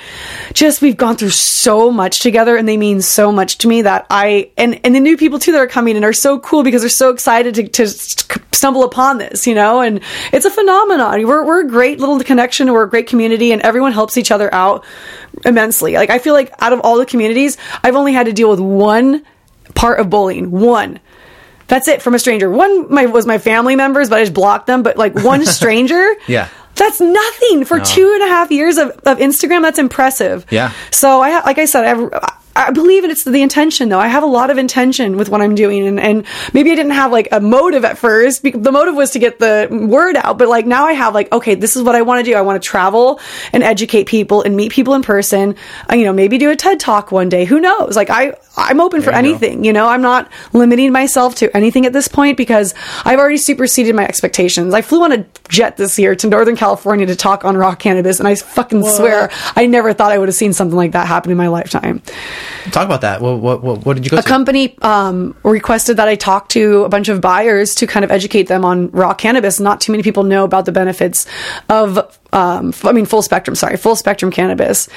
just, we've gone through so much together and they mean so much to me that I, and, and the new people too that are coming in are so cool because they're so excited to, to stumble upon this, you know, and it's a phenomenon. We're, we're a great little connection. We're a great community and everyone helps each other out immensely. Like, I feel like out of all the communities, I've only had to deal with one part of bullying. One. That's it from a stranger. One my, was my family members, but I just blocked them. But like one stranger, Yeah. that's nothing for two and a half years of, of Instagram. That's impressive. Yeah. So I, like I said, I, have, I believe it's the intention though. I have a lot of intention with what I'm doing, and, and maybe I didn't have like a motive at first. The motive was to get the word out, but like now I have like, okay, this is what I want to do. I want to travel and educate people and meet people in person. Uh, you know, maybe do a TED talk one day. Who knows? Like I, I'm open for you go. anything. You know, I'm not limiting myself to anything at this point because I've already superseded my expectations. I flew on a jet this year to Northern California to talk on raw cannabis, and I fucking swear I never thought I would have seen something like that happen in my lifetime. Talk about that. What what what, what did you go A to? company um, requested that I talk to a bunch of buyers to kind of educate them on raw cannabis. Not too many people know about the benefits of, um, I mean, full spectrum, sorry, full spectrum cannabis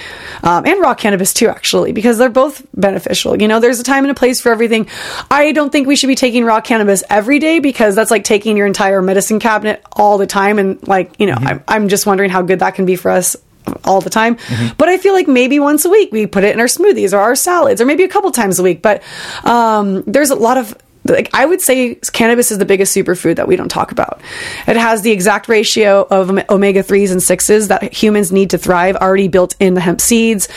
um, and raw cannabis too, actually, because they're both beneficial. You know, there's a time and a place for everything. I don't think we should be taking raw cannabis every day because that's like taking your entire medicine cabinet all the time. And like, you know, I'm, I'm just wondering how good that can be for us all the time. But I feel like maybe once a week we put it in our smoothies or our salads, or maybe a couple times a week. But um, there's a lot of like I would say cannabis is the biggest superfood that we don't talk about. It has the exact ratio of omega 3s and 6s that humans need to thrive already built in the hemp seeds.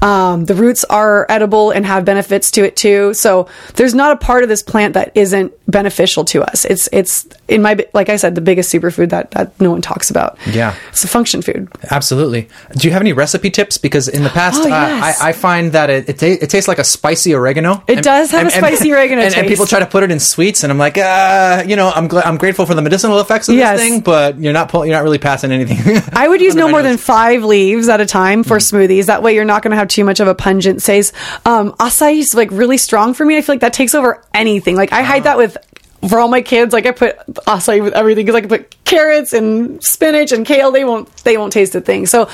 Um, the roots are edible and have benefits to it too. So there's not a part of this plant that isn't beneficial to us. It's it's in my like I said the biggest superfood that that no one talks about. Yeah. It's a function food. Absolutely. Do you have any recipe tips? Because in the past, Oh, uh, yes. I, I find that it it, ta- it tastes like a spicy oregano. It does have a spicy oregano and, and people try to put it in sweets, and I'm like, uh, you know, I'm gl- I'm grateful for the medicinal effects of Yes. this thing, but you're not pull- you're not really passing anything. I would use no more than five leaves at a time for smoothies. That way, you're not going to have too much of a pungent taste. Um, acai is like really strong for me. I feel like that takes over anything. Like I hide that with for all my kids. Like I put acai with everything because I can put carrots and spinach and kale. They won't they won't taste a thing. So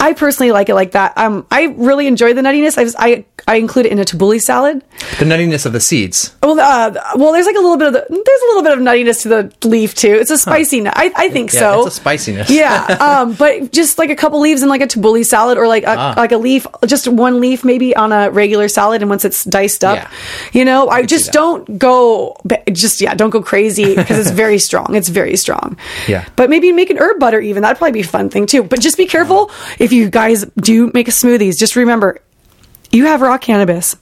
I personally like it like that. Um, I really enjoy the nuttiness. I, just, I I include it in a tabbouleh salad. the nuttiness of the seeds. Well, uh, well, there's like a little bit of the, there's a little bit of nuttiness to the leaf too. It's a spicy nut. I, I think Yeah, so. it's a spiciness. yeah, um, but just like a couple leaves in like a tabbouleh salad, or like a, Ah. like a leaf, just one leaf maybe on a regular salad, and once it's diced up, Yeah. you know, I, see just don't go, just yeah, don't go crazy because it's very strong. It's very strong. Yeah. but maybe make an herb butter even. That'd probably be a fun thing too. But just be careful if you guys do make smoothies. Just remember, you have raw cannabis.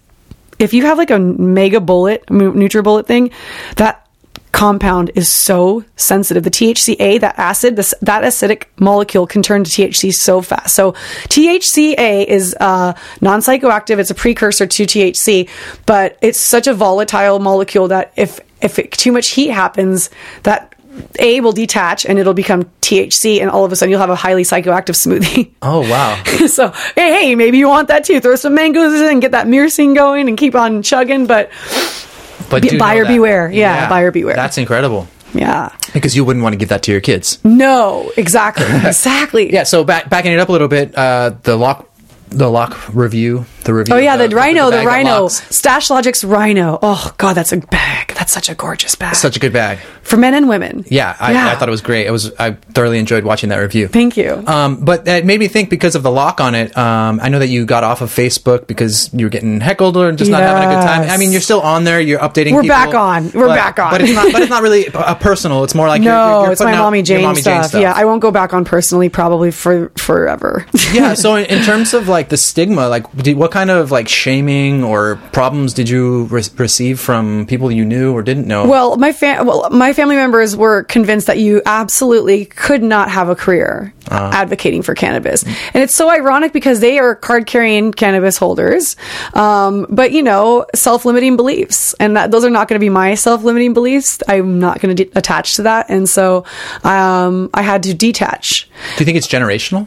If you have like a mega bullet, nu- NutriBullet thing, that compound is so sensitive. The THCA, that acid, this, that acidic molecule can turn to THC so fast. So THCA is uh, non-psychoactive. It's a precursor to THC, but it's such a volatile molecule that if if it, too much heat happens, that A will detach and it'll become THC, and all of a sudden you'll have a highly psychoactive smoothie. Oh wow. so hey, hey, maybe you want that too. Throw some mangoes in, and get that myrcene going, and keep on chugging. But But Be- buyer beware. Yeah, buyer beware. That's incredible. yeah, Because you wouldn't want to give that to your kids. no, exactly, exactly. Yeah. So back, backing it up a little bit, uh, the lock, the lock review the review. Oh yeah, of the, Rhino, the, that Rhino. Stashlogix Rhino. Oh god, that's a bag. That's such a gorgeous bag Such a good bag. for men and women. Yeah, I, I thought it was great. It was I thoroughly enjoyed watching that review. Thank you. Um, but it made me think because of the lock on it. Um, I know that you got off of Facebook because you were getting heckled or just not having a good time. I mean, you're still on there. You're updating. We're people, back on. We're but- back on. But it's not. But it's not really a personal. It's more like no, you're, you're it's my mommy Jane, mommy stuff. Yeah, I won't go back on personally probably for forever. yeah. So in, in terms of like the stigma, like did, what kind of like shaming or problems did you re- receive from people you knew or didn't know? Well, my fam- well, my family members were convinced that you absolutely could not have a career Uh-huh. advocating for cannabis, and it's so ironic because they are card carrying cannabis holders, um, but you know, self limiting beliefs, and that those are not going to be my self limiting beliefs. I'm not going to de- attach to that, and so um, I had to detach. do you think it's generational?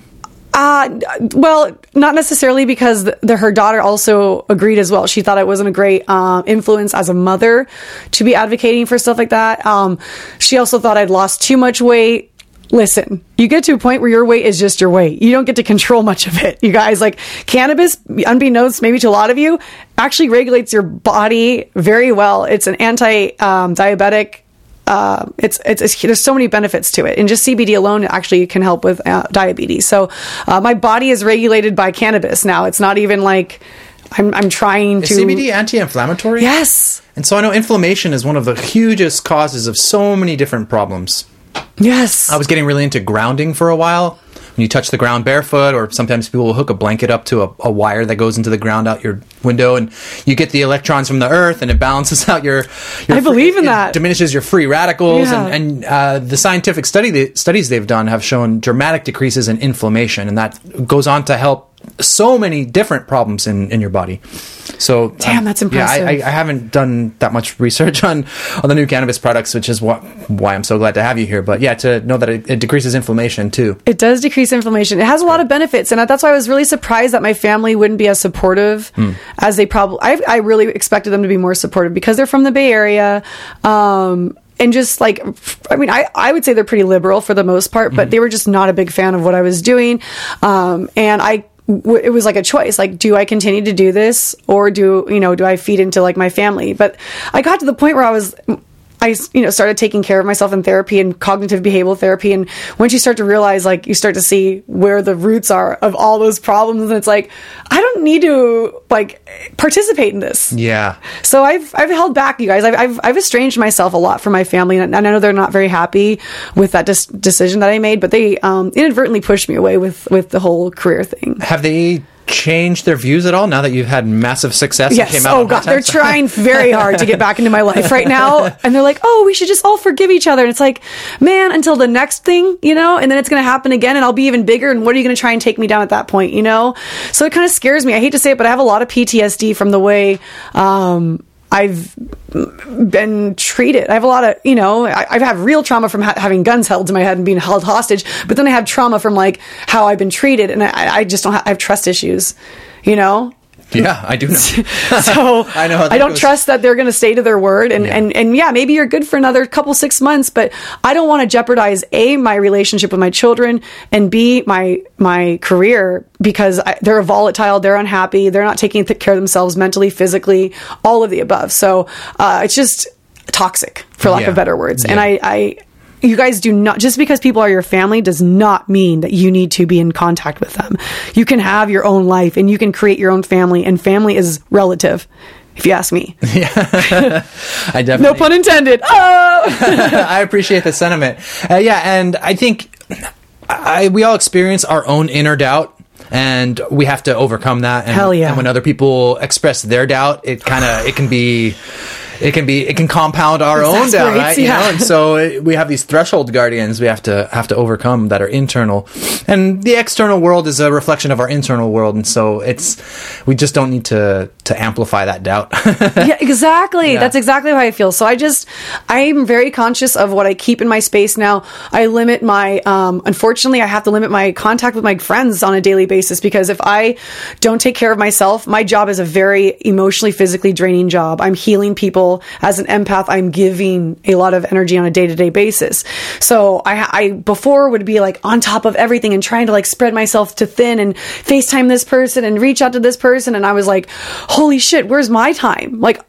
Uh, well, not necessarily because the, the, her daughter also agreed as well. She thought it wasn't a great um, influence as a mother to be advocating for stuff like that. Um, she also thought I'd lost too much weight. Listen, you get to a point where your weight is just your weight. You don't get to control much of it. You guys, like cannabis, unbeknownst maybe to a lot of you, actually regulates your body very well. It's an anti um, diabetic uh, it's, it's, it's there's so many benefits to it, and just CBD alone actually can help with uh, diabetes. So uh, my body is regulated by cannabis now. It's not even like I'm I'm trying Is to CBD anti-inflammatory? Yes, And so I know inflammation is one of the hugest causes of so many different problems. yes. I was getting really into grounding for a while. You touch the ground barefoot, or sometimes people will hook a blanket up to a, a wire that goes into the ground out your window, and you get the electrons from the earth, and it balances out your. your I believe in it that. Diminishes your free radicals, Yeah. and, and uh, the scientific study the studies they've done have shown dramatic decreases in inflammation, and that goes on to help so many different problems in, in your body. So Damn, that's Yeah, I, impressive. I, I haven't done that much research on on the new cannabis products, which is what why I'm so glad to have you here. But yeah, to know that it, it decreases inflammation too. It does decrease inflammation. It has a lot of benefits, and that's why I was really surprised that my family wouldn't be as supportive Hmm. as they probably. I, I really expected them to be more supportive because they're from the Bay Area. Um, and just like, I mean, I, I would say they're pretty liberal for the most part, but they were just not a big fan of what I was doing. Um, and I, it was like a choice like do i continue to do this or do you know do i feed into like my family? But i got to the point where i was I, you know, started taking care of myself in therapy and cognitive behavioral therapy. And once you start to realize, like, you start to see where the roots are of all those problems, and it's like, I don't need to like participate in this. Yeah. So I've I've held back, you guys. I've I've, I've estranged myself a lot from my family, and I know they're not very happy with that dis- decision that I made. But they um, inadvertently pushed me away with with the whole career thing. Have they changed their views at all now that you've had massive success? and Yes. came out Oh god, they're trying very hard to get back into my life right now, and they're like, "Oh, we should just all forgive each other." And it's like, man, until the next thing, you know, and then it's going to happen again, and I'll be even bigger. And what are you going to try and take me down at that point, you know? So it kind of scares me. I hate to say it, but I have a lot of PTSD from the way. Um, I've been treated. I have a lot of, you know, I, I've had real trauma from ha- having guns held to my head and being held hostage, but then I have trauma from like how I've been treated, and I, I just don't. Ha- I have trust issues, you know. Yeah, I do know. So I know I don't goes. trust that they're going to stay to their word, and, Yeah. and and yeah, maybe you're good for another couple six months, but I don't want to jeopardize a my relationship with my children and b my my career because I, they're volatile, they're unhappy, they're not taking care of themselves mentally, physically, all of the above. So uh, it's just toxic, for lack Yeah. of better words. And I, I you guys do not just because people are your family does not mean that you need to be in contact with them. You can have your own life and you can create your own family and family is relative. If you ask me. yeah, I definitely. No pun intended. Oh! I appreciate the sentiment. Uh, yeah, and I think I, we all experience our own inner doubt. And we have to overcome that. And, Hell yeah. And when other people express their doubt, it kind of it can be, it can be, it can compound our own doubt, Exasperates, right? You know? And so it, we have these threshold guardians we have to have to overcome that are internal, and the external world is a reflection of our internal world. And so it's we just don't need to to amplify that doubt. yeah, exactly. Yeah. That's exactly how I feel. So I just, I'm very conscious of what I keep in my space now. I limit my, um, unfortunately, I have to limit my contact with my friends on a daily basis because if I don't take care of myself, my job is a very emotionally, physically draining job. I'm healing people as an empath I'm giving a lot of energy on a day to day basis. So I, I before would be like on top of everything and trying too like spread myself to thin and FaceTime this person and reach out to this person. And I was like, holy shit, where's my time? Like,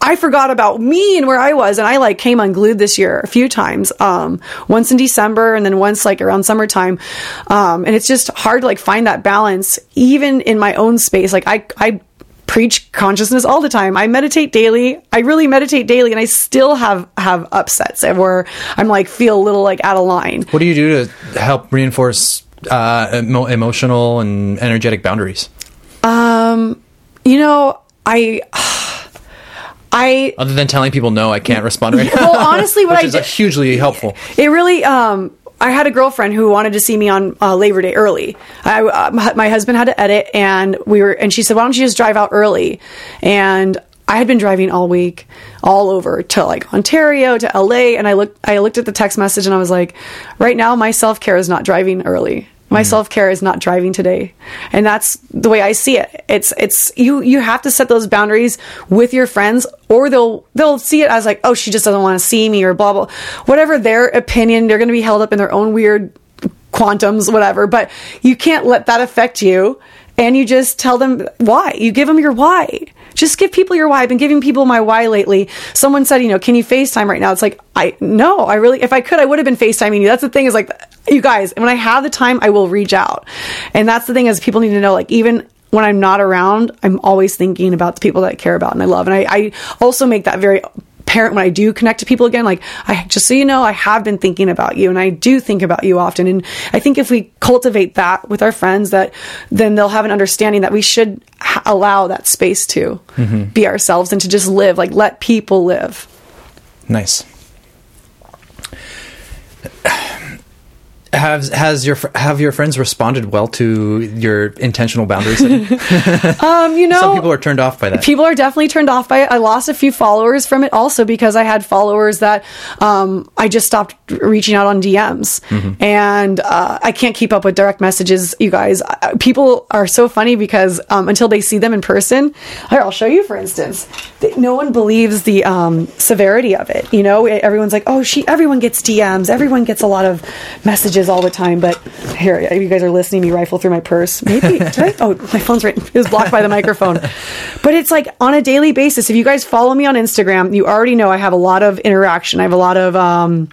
I forgot about me and where I was, and I like came unglued this year a few times. Um, once in December, and then once like around summertime. Um, and it's just hard to like find that balance, even in my own space. Like I, I preach consciousness all the time. I meditate daily. I really meditate daily, and I still have have upsets where I'm like feel a little like out of line. What do you do to help reinforce uh, emo- emotional and energetic boundaries? Um, you know, I. I Other than telling people no, I can't respond right now. well, honestly, what I is did, hugely helpful. it really um I had a girlfriend who wanted to see me on uh, Labor Day early. I, uh, my, husband had to edit, and we were, and she said, "Why don't you just drive out early?" And I had been driving all week, all over to like Ontario to LA, and I looked, I looked at the text message, and I was like, "Right now, my self care is not driving early." My mm-hmm. self care is not driving today, and that's the way I see it. It's it's you you have to set those boundaries with your friends, or they'll they'll see it as like, oh, she just doesn't want to see me, or blah blah, whatever their opinion. They're going to be held up in their own weird quantums, whatever. But you can't let that affect you, and you just tell them why. You give them your why. Just give people your why. I've been giving people my why lately. Someone said, you know, can you FaceTime right now? It's like, I, no, I really, if I could, I would have been FaceTiming you. That's the thing is like, you guys, when I have the time, I will reach out. And that's the thing is people need to know, like, even when I'm not around, I'm always thinking about the people that I care about and I love. And I, I also make that very parent when I do connect to people again, like I just so you know, I have been thinking about you and I do think about you often. And I think if we cultivate that with our friends, that then they'll have an understanding that we should ha- allow that space to mm-hmm. be ourselves and to just live, like let people live. Nice. Has has your have your friends responded well to your intentional boundaries? Um, you know, Some people are turned off by that. people are definitely turned off by it. I lost a few followers from it also because I had followers that um, I just stopped reaching out on DMs, and uh, I can't keep up with direct messages. You guys, people are so funny because um, until they see them in person, here I'll show you. For instance, they, no one believes the um, severity of it. You know, everyone's like, "Oh, she." Everyone gets DMs. Everyone gets a lot of messages all the time. But here, you guys are listening me rifle through my purse. Maybe did I? Oh, my phone's right. It was blocked by the microphone. But it's like on a daily basis. If you guys follow me on Instagram, you already know I have a lot of interaction. I have a lot of um,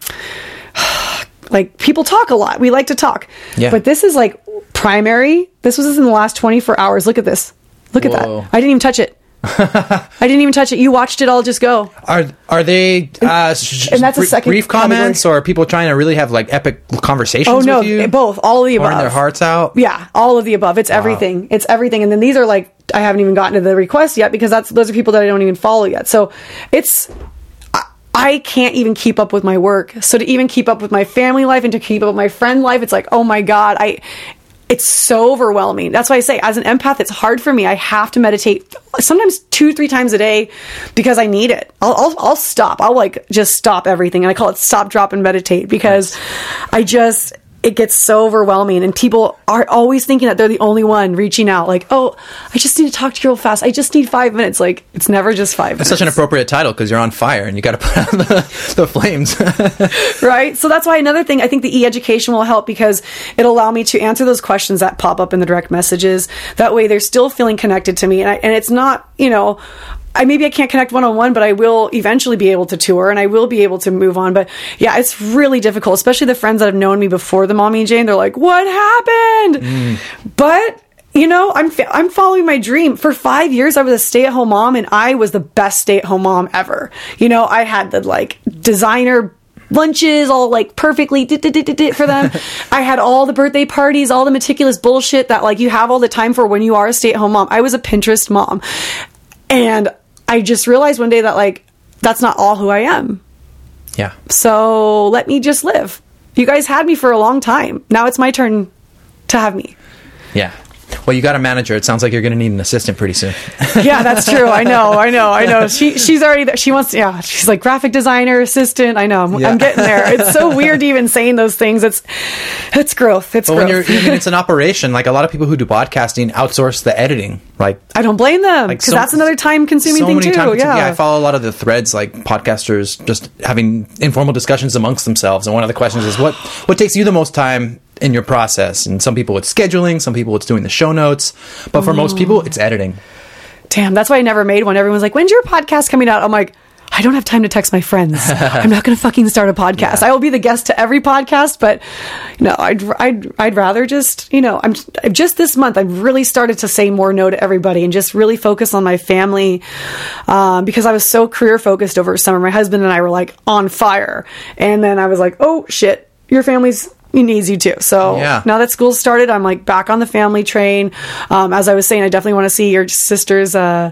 like people talk a lot. We like to talk. Yeah. But this is like primary. This was in the last 24 hours. Look at this. Look at that. I didn't even touch it. I didn't even touch it. You watched it all just go. Are are they uh, sh- And that's a second brief comments, category. or are people trying to really have like epic conversations Oh no, with you? both, all of the above. their hearts out. Yeah, all of the above. It's everything. It's everything. And then these are like I haven't even gotten to the requests yet because that's those are people that I don't even follow yet. So it's I can't even keep up with my work. So to even keep up with my family life and to keep up with my friend life, it's like, oh my God, I it's so overwhelming. That's why I say as an empath, it's hard for me. I have to meditate sometimes two, three times a day because I need it. I'll, I'll, I'll stop. I'll like just stop everything. And I call it stop, drop, and meditate because I just, it gets so overwhelming and people are always thinking that they're the only one reaching out like oh i just need to talk to you real fast i just need five minutes like it's never just five It's minutes such an appropriate title because you're on fire and you got to put out the, the flames. right? So that's why another thing I think the e-education will help because it'll allow me to answer those questions that pop up in the direct messages. That way, they're still feeling connected to me, and, I, and it's not, you know. I maybe I can't connect one on one, but I will eventually be able to tour and I will be able to move on. But yeah, it's really difficult, especially the friends that have known me before the mommy and Jane. They're like, "What happened?" Mm. But you know, I'm fa- I'm following my dream. For five years, I was a stay at home mom, and I was the best stay at home mom ever. You know, I had the like designer lunches all like perfectly dit, dit, dit, dit, dit for them. I had all the birthday parties, all the meticulous bullshit that like you have all the time for when you are a stay at home mom. I was a Pinterest mom, and I just realized one day that like that's not all who I am. yeah. So let me just live. You guys had me for a long time. Now it's my turn to have me. Yeah. Well, you got a manager. It sounds like you're going to need an assistant pretty soon. yeah, that's true. I know, I know, I know. She she's already there. She wants, yeah. She's like graphic designer, assistant. I know. I'm, Yeah. I'm getting there. It's so weird to even saying those things. It's it's growth. It's But when you're, growth. I mean, it's an operation. Like a lot of people who do podcasting outsource the editing. Like I don't blame them Like because so- that's another time consuming so thing many too. times. yeah. I follow a lot of the threads, like podcasters just having informal discussions amongst themselves. And one of the questions is, what what takes you the most time in your process? And some people it's scheduling, some people it's doing the show notes, but for most people it's editing. Damn, that's why I never made one. Everyone's like, "When's your podcast coming out?" I'm like. I don't have time to text my friends. I'm not going to fucking start a podcast. I will be the guest to every podcast, but no, I'd I'd I'd rather just you know I'm I've just this month I've really started to say more no to everybody and just really focus on my family um, because I was so career focused over summer. My husband and I were like on fire, and then I was like, oh shit, your family's needs you too. So Yeah. now that school's started, I'm like back on the family train. Um, as I was saying, I definitely want to see your sister's uh,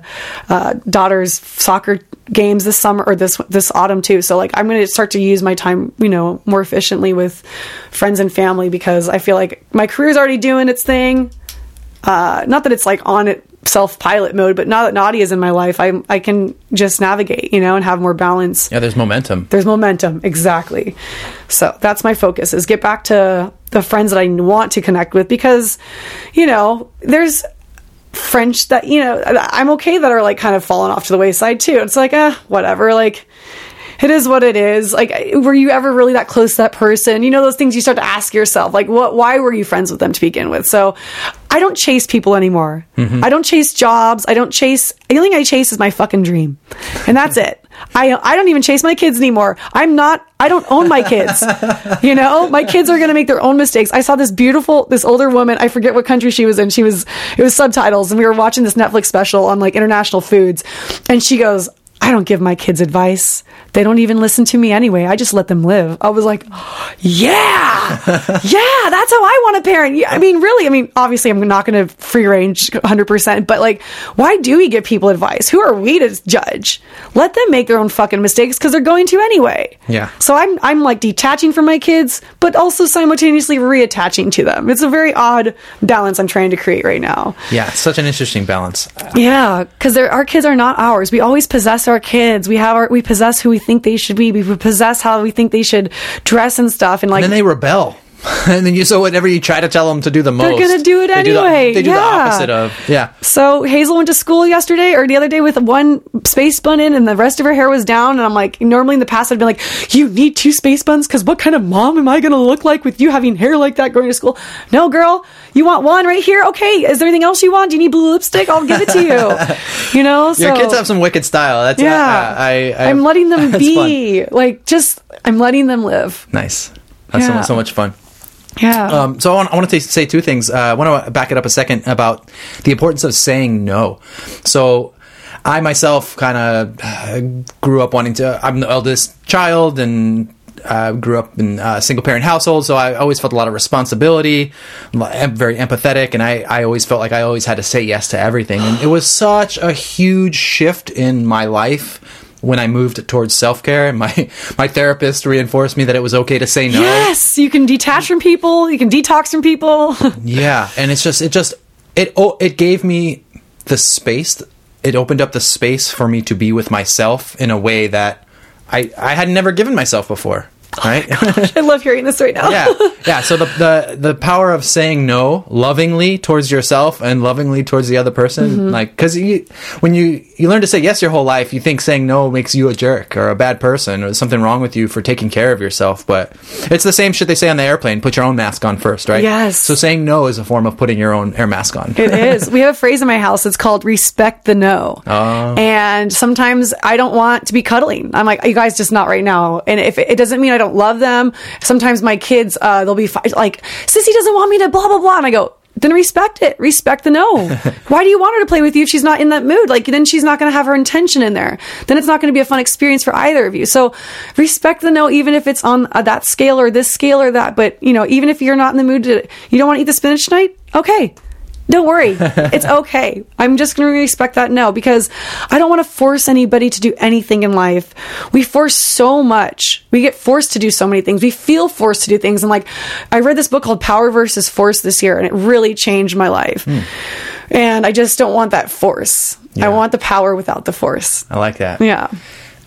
uh, daughter's soccer games this summer or this this autumn too. So like I'm going to start to use my time, you know, more efficiently with friends and family because I feel like my career's already doing its thing. Uh, not that it's like on it self pilot mode, but now that Naughty is in my life, I I can just navigate, you know, and have more balance. Yeah, there's momentum. there's momentum exactly. So that's my focus is get back to the friends that i want to connect with because you know there's french that you know i'm okay that are like kind of falling off to the wayside too. It's like uh whatever like it is what it is. Like were you ever really that close to that person? You know those things you start to ask yourself like what why were you friends with them to begin with? So i don't chase people anymore. Mm-hmm. I don't chase jobs. I don't chase the only thing i chase is my fucking dream. And that's it. I i don't even chase my kids anymore. I'm not i don't own my kids. You know my kids are going to make their own mistakes. I saw this beautiful this older woman i forget what country she was in. She was it was subtitles and we were watching this netflix special on like international foods. And she goes I don't give my kids advice. They don't even listen to me anyway. I just let them live. I was like, yeah, yeah, that's how I want to parent. Yeah, I mean, really, I mean, obviously, I'm not going to free range 100%, but like, why do we give people advice? Who are we to judge? Let them make their own fucking mistakes because they're going to anyway. Yeah. So I'm, I'm like detaching from my kids, but also simultaneously reattaching to them. It's a very odd balance I'm trying to create right now. Yeah, such an interesting balance. Yeah, because our kids are not ours. We always possess our kids. We have our, we possess who we think they should be. We possess how we think they should dress and stuff. And like, And then they rebel. and then you so whatever you try to tell them to do the most, they're gonna do it they the- anyway. they do the Yeah. opposite of yeah. so Hazel went to school yesterday or the other day with one space bun in, and the rest of her hair was down. And I'm like, normally in the past I'd be like, you need two space buns because what kind of mom am I going to look like with you having hair like that going to school? No, girl, you want one right here? Okay, is there anything else you want? Do you need blue lipstick? I'll give it to you. you know, so Your kids have some wicked style. That's uh, Yeah, uh, I, I, I am letting them be like just. I'm letting them live. nice. That's Yeah. so, so much fun. Yeah. Um, so I want, I want to say two things. Uh, I want to back it up a second about the importance of saying no. So I myself kind of uh, grew up wanting to. I'm the eldest child and. Uh, grew up in a single parent household, so I always felt a lot of responsibility. I'm very empathetic, and I, I always felt like I always had to say yes to everything. And it was such a huge shift in my life when I moved towards self care. My my therapist reinforced me that it was okay to say no. yes, you can detach from people. You can detox from people. Yeah, and it's just it just it oh it gave me the space. It opened up the space for me to be with myself in a way that I I had never given myself before. Right? I love hearing this right now. yeah, yeah. So the, the the power of saying no lovingly towards yourself and lovingly towards the other person, Mm-hmm. like because you when you you learn to say yes your whole life, you think saying no makes you a jerk or a bad person or something wrong with you for taking care of yourself. But it's the same shit they say on the airplane: put your own mask on first, right? Yes. So saying no is a form of putting your own air mask on. It is. We have a phrase in my house. It's called respect the no. Oh. And sometimes I don't want to be cuddling. I'm like, you guys just not right now. And if it doesn't mean I don't love them, sometimes my kids, uh, they'll be fi- like, Sissy doesn't want me to blah, blah, blah. And I go, then respect it. Respect the no. Why do you want her to play with you if she's not in that mood? Like, then she's not going to have her intention in there. Then it's not going to be a fun experience for either of you. So respect the no, even if it's on uh, that scale or this scale or that. But, you know, even if you're not in the mood to, you don't want to eat the spinach tonight? Okay don't worry. it's okay. I'm just going to respect that no because I don't want to force anybody to do anything in life. We force so much. We get forced to do so many things. We feel forced to do things. And like, I read this book called Power versus Force this year, and it really changed my life. Hmm. And I just don't want that force. Yeah. I want the power without the force. I like that. Yeah.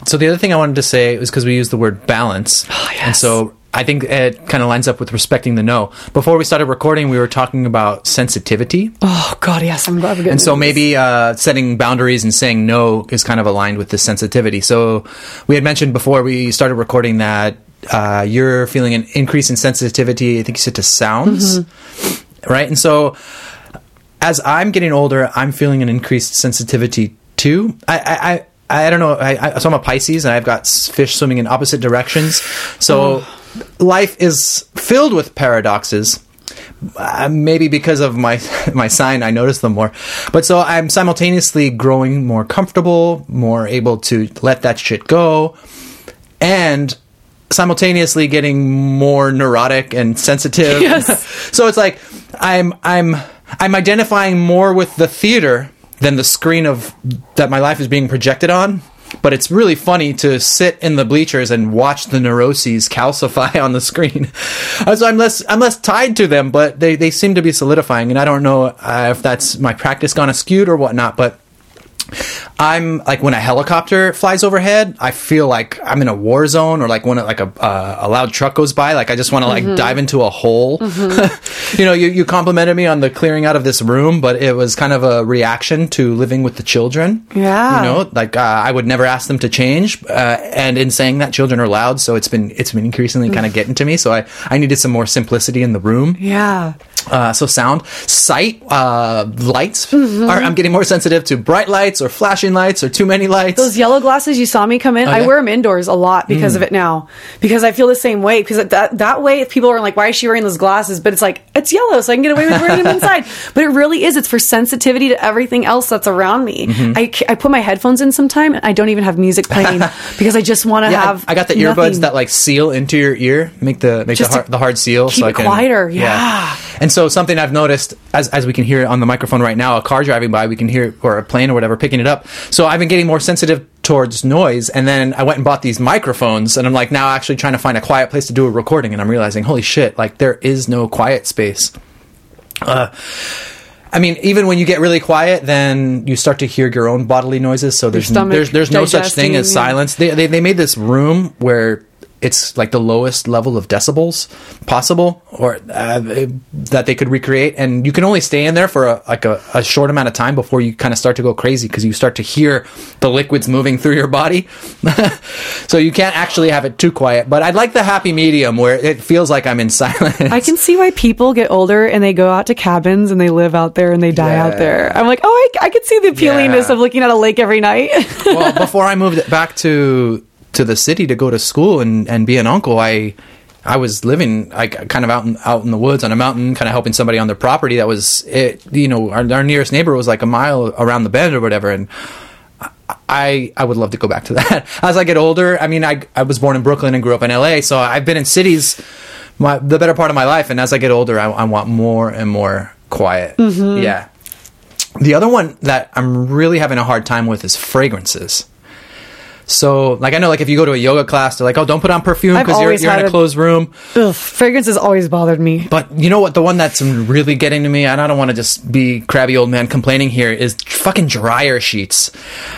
So the other thing I wanted to say was because we used the word balance, Oh, yes. and so I think it kind of lines up with respecting the no. Before we started recording, we were talking about sensitivity, Oh God, yes. I'm glad we're getting. and so this. maybe uh, setting boundaries and saying no is kind of aligned with the sensitivity. So we had mentioned before we started recording that uh, you're feeling an increase in sensitivity. I think you said to sounds, Mm-hmm. right? And so as I'm getting older, I'm feeling an increased sensitivity too. I, I, I I don't know. I, I, so I'm a Pisces, and I've got fish swimming in opposite directions. So life is filled with paradoxes. Uh, maybe because of my my sign, I notice them more. But so I'm simultaneously growing more comfortable, more able to let that shit go, and simultaneously getting more neurotic and sensitive. Yes. so it's like I'm I'm I'm identifying more with the theater than the screen of that my life is being projected on. But it's really funny to sit in the bleachers and watch the neuroses calcify on the screen. Uh, so I'm less I'm less tied to them, but they, they seem to be solidifying, and I don't know uh, if that's my practice gone askewed or whatnot. But I'm like when a helicopter flies overhead, I feel like I'm in a war zone, or like when like a uh, a loud truck goes by, like I just want to like dive into a hole. you know, you you complimented me on the clearing out of this room, but it was kind of a reaction to living with the children. Yeah. you know, like uh, I would never ask them to change, uh, and in saying that, children are loud, so it's been it's been increasingly kind of getting to me. So I I needed some more simplicity in the room. Yeah. Uh, so sound, sight, uh, lights. Are, I'm getting more sensitive to bright lights or flashing lights or too many lights. Those yellow glasses you saw me come in, Oh, I wear them indoors a lot because of it now. Because I feel the same way. Because that that way, if people are like, "Why is she wearing those glasses?" But it's like it's yellow, so I can get away with wearing them inside. But it really is. It's for sensitivity to everything else that's around me. I, ca- I put my headphones in sometime, and I don't even have music playing because I just want to yeah, have. I, got the earbuds that like seal into your ear, make the make the hard, the hard seal, keep it quieter, yeah. And so something I've noticed, as as we can hear on the microphone right now, a car driving by, we can hear or a plane or whatever picking it up. So I've been getting more sensitive towards noise, and then I went and bought these microphones, and I'm like now actually trying to find a quiet place to do a recording, and I'm realizing, holy shit, like there is no quiet space. Uh, I mean, even when you get really quiet, then you start to hear your own bodily noises. So there's there's there's no such thing as silence. They, they they made this room where it's like the lowest level of decibels possible, or uh, that they could recreate, and you can only stay in there for a, like a, a short amount of time before you kind of start to go crazy because you start to hear the liquids moving through your body. so you can't actually have it too quiet. But I'd like the happy medium where it feels like I'm in silence. I can see why people get older and they go out to cabins and they live out there and they die Yeah. out there. I'm like, oh, I, I could see the appealingness Yeah. of looking at a lake every night. well, before I moved back to to the city to go to school and, and be an uncle, I I was living like kind of out in, out in the woods on a mountain, kind of helping somebody on their property. That was it. You know, our, our nearest neighbor was like a mile around the bend or whatever, and. I, I would love to go back to that. As I get older, I mean, I, I was born in Brooklyn and grew up in LA, so I've been in cities my, the better part of my life. And as I get older, I, I want more and more quiet. Mm-hmm. Yeah. The other one that I'm really having a hard time with is fragrances. So, like, I know, like, if you go to a yoga class, they're like, "Oh, don't put on perfume because you're, you're in a closed room." Ugh, fragrance has always bothered me. But you know what? The one that's really getting to me, and I don't want to just be crabby old man complaining here, is fucking dryer sheets.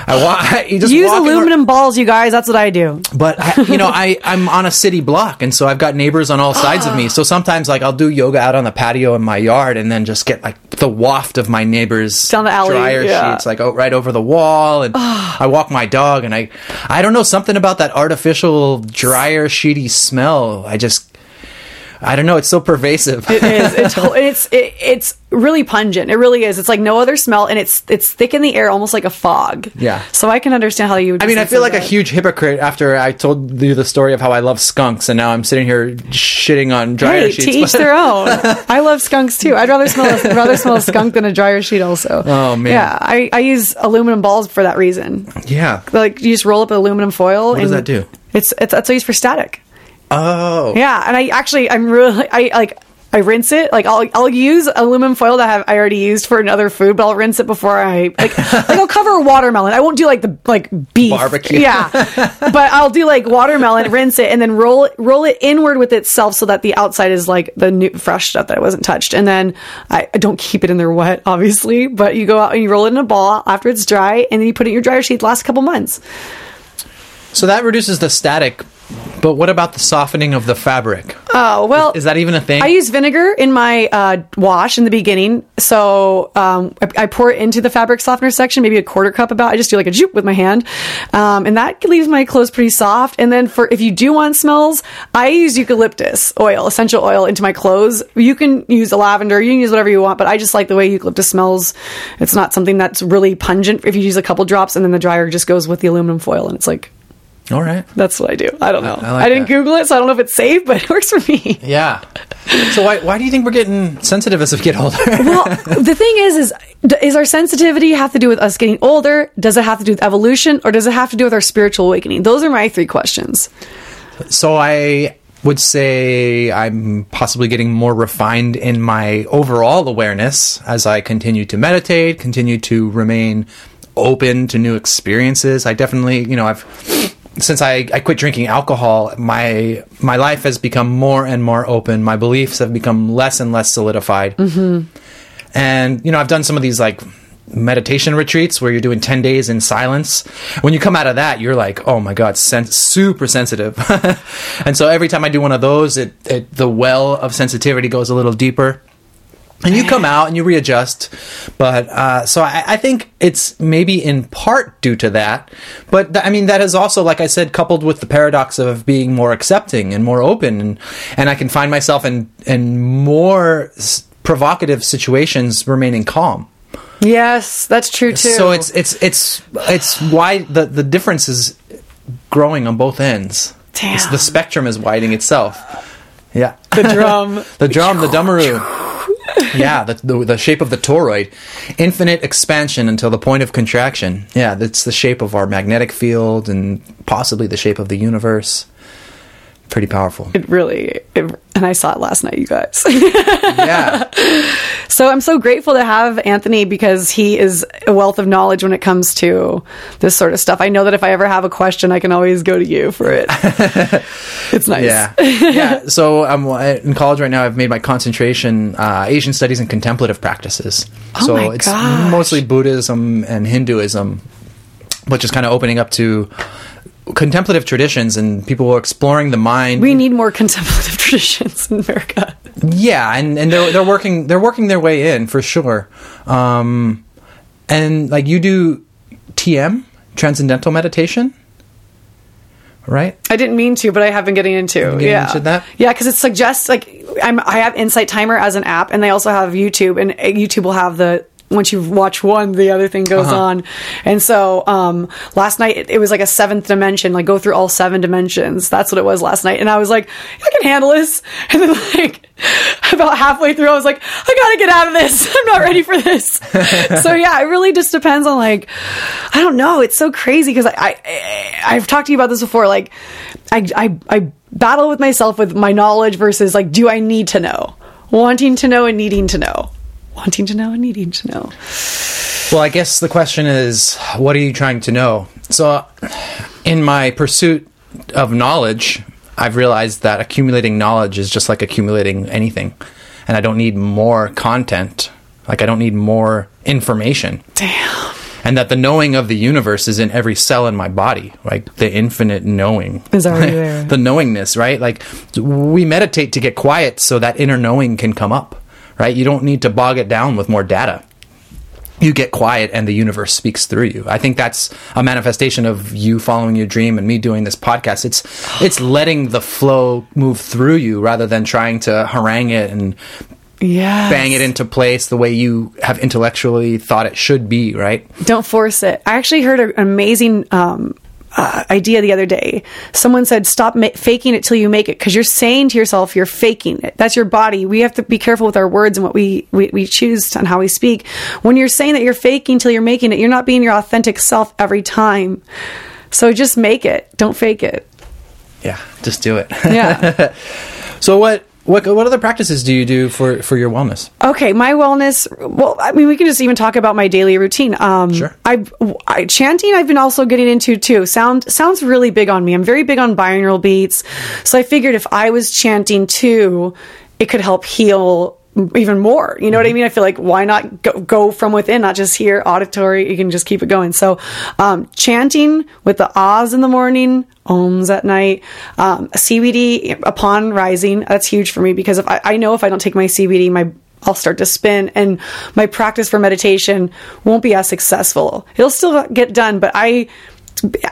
I want you just Use aluminum balls, you guys. That's what I do. but I, you know, I I'm on a city block, and so I've got neighbors on all sides of me. So sometimes, like, I'll do yoga out on the patio in my yard, and then just get like the waft of my neighbors Down the alley, dryer yeah. sheets, like oh, right over the wall. And I walk my dog, and I I don't know something about that artificial dryer sheety smell. I just I don't know. It's so pervasive. It is. It's it's it, it's really pungent. It really is. It's like no other smell, and it's it's thick in the air, almost like a fog. Yeah. So I can understand how you. Would I mean, I feel like a huge hypocrite after I told you the story of how I love skunks, and now I'm sitting here shitting on dryer Hey, sheets. to each their own. I love skunks too. I'd rather smell a, rather smell a skunk than a dryer sheet. Also. Oh, man. Yeah, I, I use aluminum balls for that reason. yeah. Like you just roll up aluminum foil. What does that do? It's it's that's used for static. Oh. Yeah, and I actually I'm really I like I rinse it. Like I'll I'll use aluminum foil that I have I already used for another food, but I'll rinse it before I like like I'll cover a watermelon. I won't do like the like beef Barbecue. Yeah, but I'll do like watermelon, rinse it, and then roll it roll it inward with itself so that the outside is like the new fresh stuff that wasn't touched. And then I, I don't keep it in there wet, obviously, but you go out and you roll it in a ball after it's dry, and then you put it in your dryer sheet. Last couple months. So that reduces the static. But what about the softening of the fabric? Oh well, Is that even a thing? I use vinegar in my uh, wash in the beginning, so um, I, I pour it into the fabric softener section, maybe a quarter cup. About I just do like a juke with my hand, um, and that leaves my clothes pretty soft. And then for if you do want smells, I use eucalyptus oil, essential oil, into my clothes. You can use a lavender, you can use whatever you want, but I just like the way eucalyptus smells. It's not something that's really pungent. If you use a couple drops, and then the dryer just goes with the aluminum foil, and it's like. All right. That's what I do. I don't know. I like I didn't that. Google it, so I don't know if it's safe, but it works for me. Yeah. So why why do you think we're getting sensitive as we get older? well, the thing is, is is our sensitivity have to do with us getting older? Does it have to do with evolution, or does it have to do with our spiritual awakening? Those are my three questions. so I would say I'm possibly getting more refined in my overall awareness as I continue to meditate, continue to remain open to new experiences. I definitely, you know, I've since I, I quit drinking alcohol, my my life has become more and more open. My beliefs have become less and less solidified. Mm-hmm. And you know, I've done some of these like meditation retreats where you're doing 10 days in silence. When you come out of that, you're like, oh my God, sen- super sensitive. and so every time I do one of those, it, it the well of sensitivity goes a little deeper. And you come out and you readjust. But uh, so I, I think it's maybe in part due to that. But th- I mean, that is also, like I said, coupled with the paradox of being more accepting and more open. And, and I can find myself in, in more s- provocative situations remaining calm. Yes, that's true too. So it's it's it's it's why the the difference is growing on both ends. Damn. It's- the spectrum is widening itself. Yeah, the drum. the drum, the dumbaroo. yeah, the, the the shape of the toroid, infinite expansion until the point of contraction. Yeah, that's the shape of our magnetic field and possibly the shape of the universe. Pretty powerful. It really, it, and I saw it last night, you guys. Yeah, so I'm so grateful to have Anthony because he is a wealth of knowledge when it comes to this sort of stuff. I know that if I ever have a question, I can always go to you for it. it's nice. Yeah, yeah. So I'm in college right now. I've made my concentration uh, Asian studies and contemplative practices. Oh so my it's gosh. mostly Buddhism and Hinduism, but just kind of opening up to contemplative traditions and people are exploring the mind. We need more contemplative traditions in America. yeah, and, and they're they're working they're working their way in for sure. Um, and like you do TM transcendental meditation, right? I didn't mean to, but I have been getting into. getting yeah, into that? Yeah, because it suggests like I'm. I have Insight Timer as an app, and they also have YouTube, and uh, YouTube will have the. Once you watch one, the other thing goes Uh-huh. on, and so um, last night it, it was like a seventh dimension, like go through all seven dimensions. That's what it was last night, and I was like, I can handle this. And then like about halfway through, I was like, I gotta get out of this. I'm not ready for this. so yeah, it really just depends on like, I don't know. It's so crazy because I, I I've talked to you about this before. Like, I I I battle with myself with my knowledge versus like, do I need to know? Wanting to know and needing to know. Wanting to know and needing to know. Well, I guess the question is, what are you trying to know? So, in my pursuit of knowledge, I've realized that accumulating knowledge is just like accumulating anything. And I don't need more content. Like, I don't need more information. Damn. And that the knowing of the universe is in every cell in my body, like the infinite knowing. Is already there. the knowingness, right? Like, we meditate to get quiet so that inner knowing can come up, right? You don't need to bog it down with more data you get quiet and the universe speaks through you. I think that's a manifestation of you following your dream and me doing this podcast. It's it's letting the flow move through you rather than trying to harangue it and Yeah. bang it into place the way you have intellectually thought it should be, right? Don't force it. I actually heard an amazing um, uh, idea the other day. Someone said, "Stop ma- faking it till you make it," because you're saying to yourself, "You're faking it." That's your body. We have to be careful with our words and what we, we we choose and how we speak. When you're saying that you're faking till you're making it, you're not being your authentic self every time. So just make it. Don't fake it. Yeah, just do it. Yeah. So what what what other practices do you do for for your wellness? Okay, my wellness. Well, I mean, we can just even talk about my daily routine. Um, Sure. I, I chanting. I've been also getting into too. Sound sounds really big on me. I'm very big on binaural beats, so I figured if I was chanting too, it could help heal even more. You know what I mean? I feel like why not go, go from within, not just hear auditory. You can just keep it going. So, um, chanting with the ahs in the morning, ohms at night, um, CBD upon rising. That's huge for me because if I, I know if I don't take my CBD, my I'll start to spin and my practice for meditation won't be as successful. It'll still get done, but I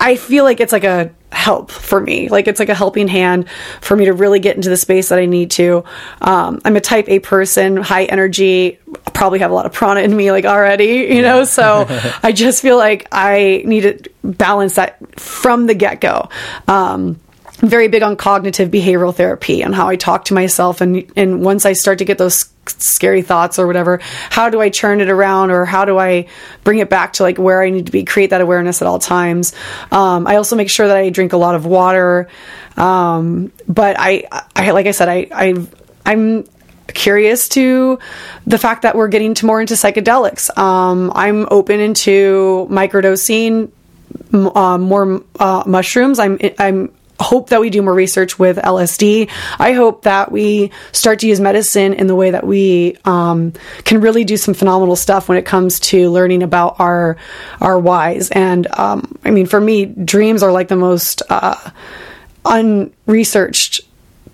I feel like it's like a help for me. Like it's like a helping hand for me to really get into the space that I need to. Um, I'm a type A person, high energy, probably have a lot of prana in me like already, you know, so I just feel like I need to balance that from the get go. Um, I'm very big on cognitive behavioral therapy and how I talk to myself and and once I start to get those scary thoughts or whatever how do I turn it around or how do I bring it back to like where I need to be? Create that awareness at all times. Um, I also make sure that I drink a lot of water. Um, but I, I like I said I, I I'm curious to the fact that we're getting to more into psychedelics. Um, I'm open into microdosing uh, more uh, mushrooms. I'm I'm hope that we do more research with LSD. I hope that we start to use medicine in the way that we um, can really do some phenomenal stuff when it comes to learning about our our whys. And um, I mean, for me, dreams are like the most uh, unresearched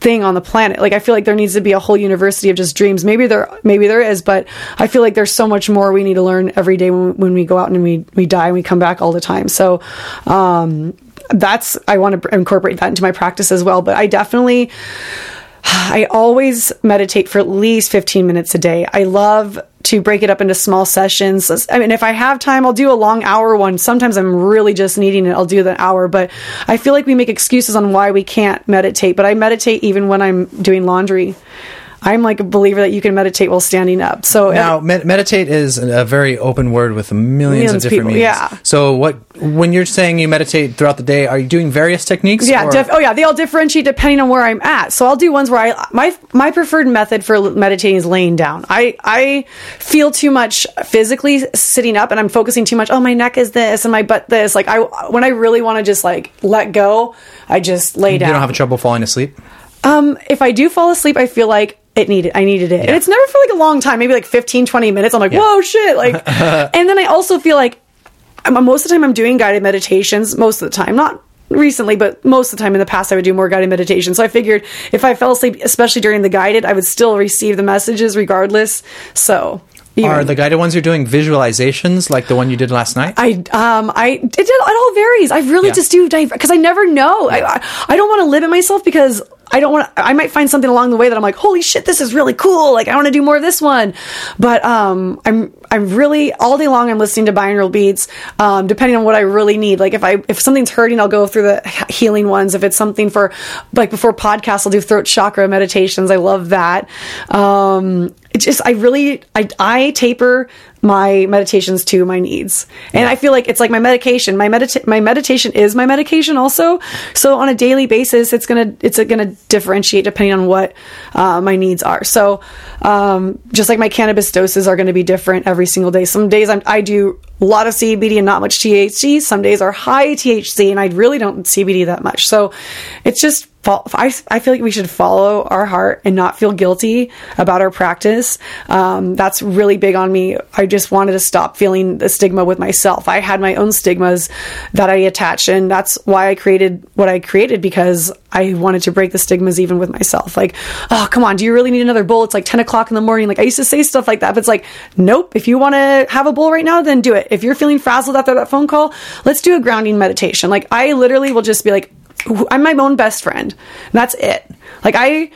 thing on the planet. Like I feel like there needs to be a whole university of just dreams. Maybe there maybe there is, but I feel like there's so much more we need to learn every day when, when we go out and we we die and we come back all the time. So um that's I want to incorporate that into my practice as well, but I definitely I always meditate for at least 15 minutes a day. I love to break it up into small sessions. I mean, if I have time, I'll do a long hour one. Sometimes I'm really just needing it. I'll do the hour, but I feel like we make excuses on why we can't meditate, but I meditate even when I'm doing laundry. I'm like a believer that you can meditate while standing up. So Now, med- meditate is a very open word with millions, Millions of different people, meanings. yeah. So, what when you're saying you meditate throughout the day, are you doing various techniques? Yeah, or- def- oh yeah, they all differentiate depending on where I'm at. So I'll do ones where I my my preferred method for meditating is laying down. I I feel too much physically sitting up, and I'm focusing too much. Oh, my neck is this, and my butt this. Like I when I really want to just like let go, I just lay down. you don't have trouble falling asleep. Um, if I do fall asleep, I feel like it needed, I needed it. And it's never for like a long time, maybe like 15, 20 minutes. I'm like, whoa, shit. Like, and then I also feel like I'm, most of the time I'm doing guided meditations, most of the time, not recently, but most of the time in the past, I would do more guided meditation. So I figured if I fell asleep, especially during the guided, I would still receive the messages regardless. So, even- Are the guided ones you're doing visualizations like the one you did last night? I um I it, it all varies. I really Yeah. just do because I never know. I, I don't want to limit myself because I don't want. I might find something along the way that I'm like, holy shit, this is really cool. Like I want to do more of this one. But um, I'm I'm really all day long. I'm listening to binaural beats, um, depending on what I really need. Like if I if something's hurting, I'll go through the healing ones. If it's something for like before podcasts, I'll do throat chakra meditations. I love that. Um, it just I really I I taper my meditations to my needs. And I feel like it's like my medication. My medita- my meditation is my medication also. So on a daily basis, it's to it's to differentiate depending on what uh, my needs are. So um, just like my cannabis doses are to be different every single day. Some days I'm, I do a lot of CBD and not much THC. Some days are high THC and I really don't CBD that much. So it's just I, I feel like we should follow our heart and not feel guilty about our practice. Um, that's really big on me. I just wanted to stop feeling the stigma with myself. I had my own stigmas that I attached, and that's why I created what I created because I wanted to break the stigmas even with myself. Like, oh, come on, do you really need another bowl? It's like 10 o'clock in the morning. Like, I used to say stuff like that, but it's like, nope, if you want to have a bowl right now, then do it. If you're feeling frazzled after that phone call, let's do a grounding meditation. Like, I literally will just be like, I'm my own best friend. That's it. Like I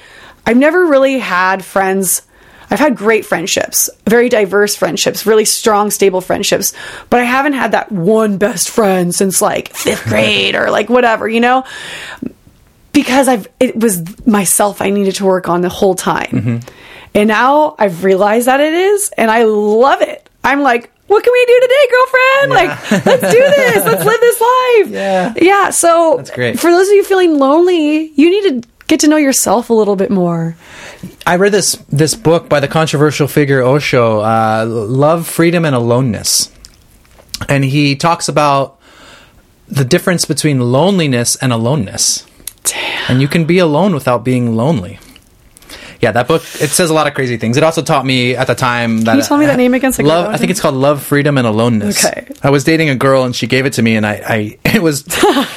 I've never really had friends I've had great friendships, very diverse friendships, really strong, stable friendships, but I haven't had that one best friend since like fifth grade or like whatever, you know? Because I've, it was myself I needed to work on the whole time. Mm-hmm. And now I've realized that it is, and I love it. I'm like, what can we do today, girlfriend? Like, let's do this. Let's live this life. Yeah. Yeah. So That's great. for those of you feeling lonely, you need to get to know yourself a little bit more. I read this this book by the controversial figure Osho, uh, "Love, Freedom, and Aloneness," and he talks about the difference between loneliness and aloneness. Damn. And you can be alone without being lonely. Yeah, that book it says a lot of crazy things. It also taught me at the time that you tell me that name again so I love. I think it's called Love, Freedom, and Aloneness. Okay. I was dating a girl and she gave it to me, and I, I it was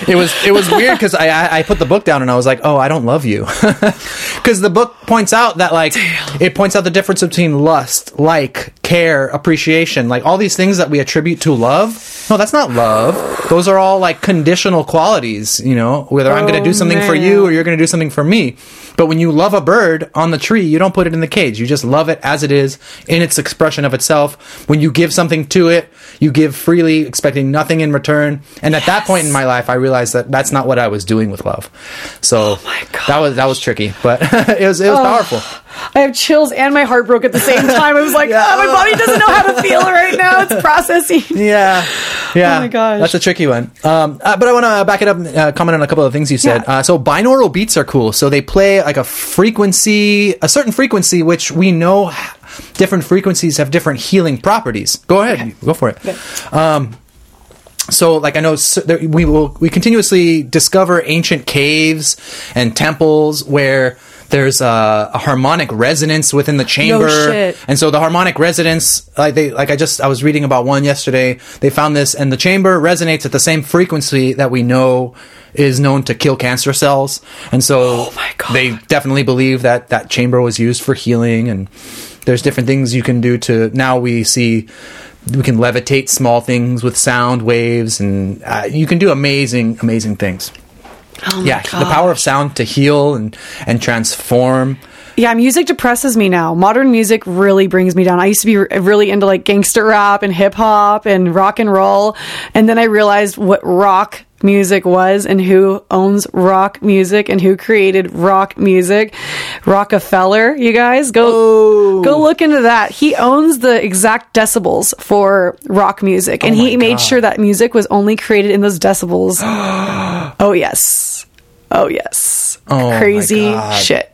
it was it was weird because I, I I put the book down and I was like, oh, I don't love you, because the book points out that like it points out the difference between lust, like, care, appreciation, like all these things that we attribute to love. No, that's not love. Those are all like conditional qualities. You know, whether I'm going to Oh, do something for you or you're going to do something for me. But when you love a bird on the tree, you don't put it in the cage. You just love it as it is in its expression of itself. When you give something to it, you give freely, expecting nothing in return. And at that point in my life, I realized that that's not what I was doing with love. So that was that was tricky, but it was it was powerful. I have chills and my heart broke at the same time. I was like, oh, my body doesn't know how to feel right now. It's processing. Yeah, yeah. Oh my gosh. that's a tricky one. Um, uh, but I want to back it up, and uh, comment on a couple of things you said. Yeah. Uh, so binaural beats are cool. So they play like a frequency, a certain frequency, which we know different frequencies have different healing properties. Go ahead, go for it. Um, so like I know there, we will we continuously discover ancient caves and temples where there's a, a harmonic resonance within the chamber. shit. and so the harmonic resonance like they like I just I was reading about one yesterday. They found this and the chamber resonates at the same frequency that we know is known to kill cancer cells. And so Oh they definitely believe that that chamber was used for healing and there's different things you can do to now we see we can levitate small things with sound waves and uh, you can do amazing amazing things Oh my yeah the power of sound to heal and and transform Yeah, music depresses me now. Modern music really brings me down. I used to be really into like gangster rap and hip hop and rock and roll. And then I realized what rock music was and who owns rock music and who created rock music. Rockefeller, you guys go go look into that. He owns the exact decibels for rock music and he made sure that music was only created in those decibels. oh yes. Oh yes. Oh, Crazy shit.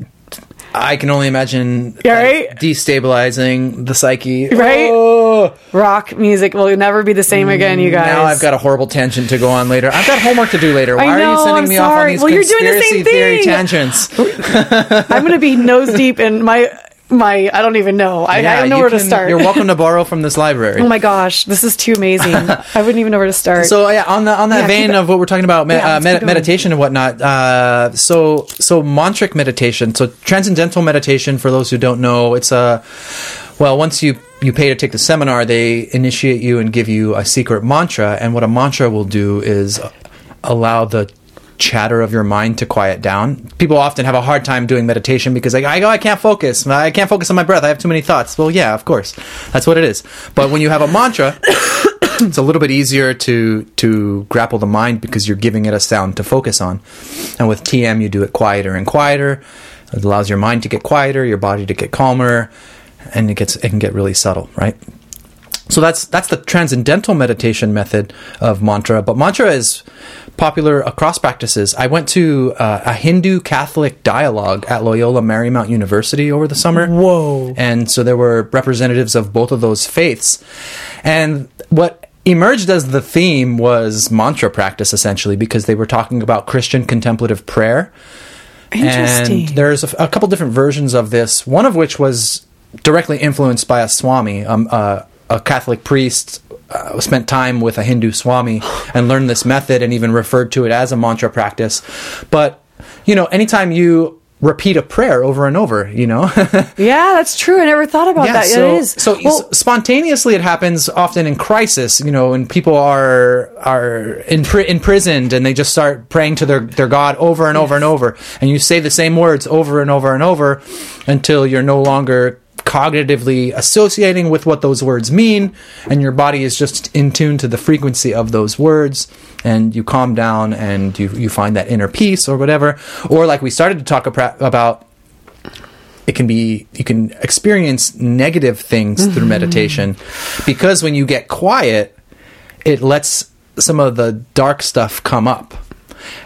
I can only imagine right? destabilizing the psyche Right? Oh, rock music will never be the same again, you guys. now i've got a horrible tangent to go on later i've got homework to do later why I are you sending I'm me off on sorry. these Well, you're doing the conspiracy same theory thing. tangents I'm going to be nose deep in my my. I don't even know. I, I don't know where to start. you're welcome to borrow from this library Oh my gosh, this is too amazing. I wouldn't even know where to start. So yeah, on the on that Yeah, vein of what we're talking about, me- Yeah, uh, med- meditation and whatnot. Uh, so so mantric meditation. So transcendental meditation. For those who don't know, it's a well. Once you you pay to take the seminar, they initiate you and give you a secret mantra. And what a mantra will do is allow the chatter of your mind to quiet down. People often have a hard time doing meditation because I go, I can't focus. I can't focus on my breath. I have too many thoughts. Well, yeah, of course. That's what it is. But when you have a mantra, it's a little bit easier to to grapple the mind because you're giving it a sound to focus on. And with TM, you do it quieter and quieter. It allows your mind to get quieter, your body to get calmer, and it gets it can get really subtle, right? So that's that's the transcendental meditation method of mantra. But mantra is popular across practices. I went to uh, a Hindu Catholic dialogue at Loyola Marymount University over the summer. Whoa. And so there were representatives of both of those faiths. And what emerged as the theme was mantra practice essentially because they were talking about Christian contemplative prayer. Interesting. And there's a, a couple different versions of this. One of which was directly influenced by a Swami, um, uh, a Catholic priest. Uh, spent time with a Hindu Swami and learned this method, and even referred to it as a mantra practice. But you know, anytime you repeat a prayer over and over, you know, yeah, that's true. I never thought about that. so, it is. So Well, spontaneously, it happens often in crisis. You know, when people are are impri- imprisoned and they just start praying to their their God over and over and over, and you say the same words over and over and over until you're no longer cognitively associating with what those words mean and your body is just in tune to the frequency of those words and you calm down and you you find that inner peace or whatever. Or like we started to talk about it can be you can experience negative things through mm-hmm. meditation because when you get quiet it lets some of the dark stuff come up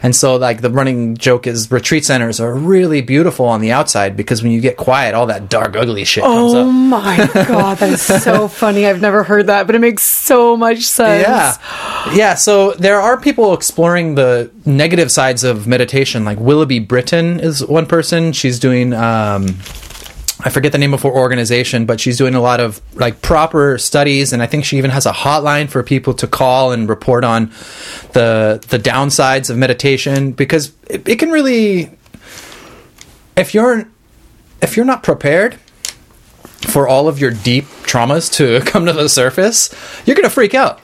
And so, like, the running joke is retreat centers are really beautiful on the outside because when you get quiet, all that dark, ugly shit comes Oh up. my god, that is so funny. I've never heard that, but it makes so much sense. Yeah. Yeah. So there are people exploring the negative sides of meditation. Like Willoughby Britton is one person. She's doing, um, I forget the name of her organization, but she's doing a lot of like proper studies, and I think she even has a hotline for people to call and report on the the downsides of meditation because it, it can really, if you're if you're not prepared for all of your deep traumas to come to the surface, you're gonna freak out.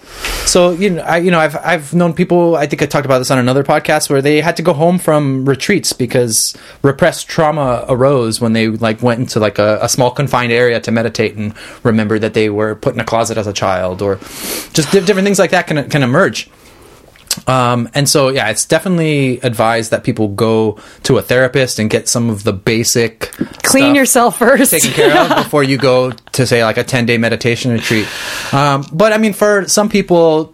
So you know, I you know, I've I've known people. I think I talked about this on another podcast where they had to go home from retreats because repressed trauma arose when they like went into like a, a small confined area to meditate and remember that they were put in a closet as a child or just di- different things like that can can emerge. Um, and so, yeah, it's definitely advised that people go to a therapist and get some of the basic Clean yourself first. taken care of before you go to say like a 10 day meditation retreat. Um, but I mean, for some people,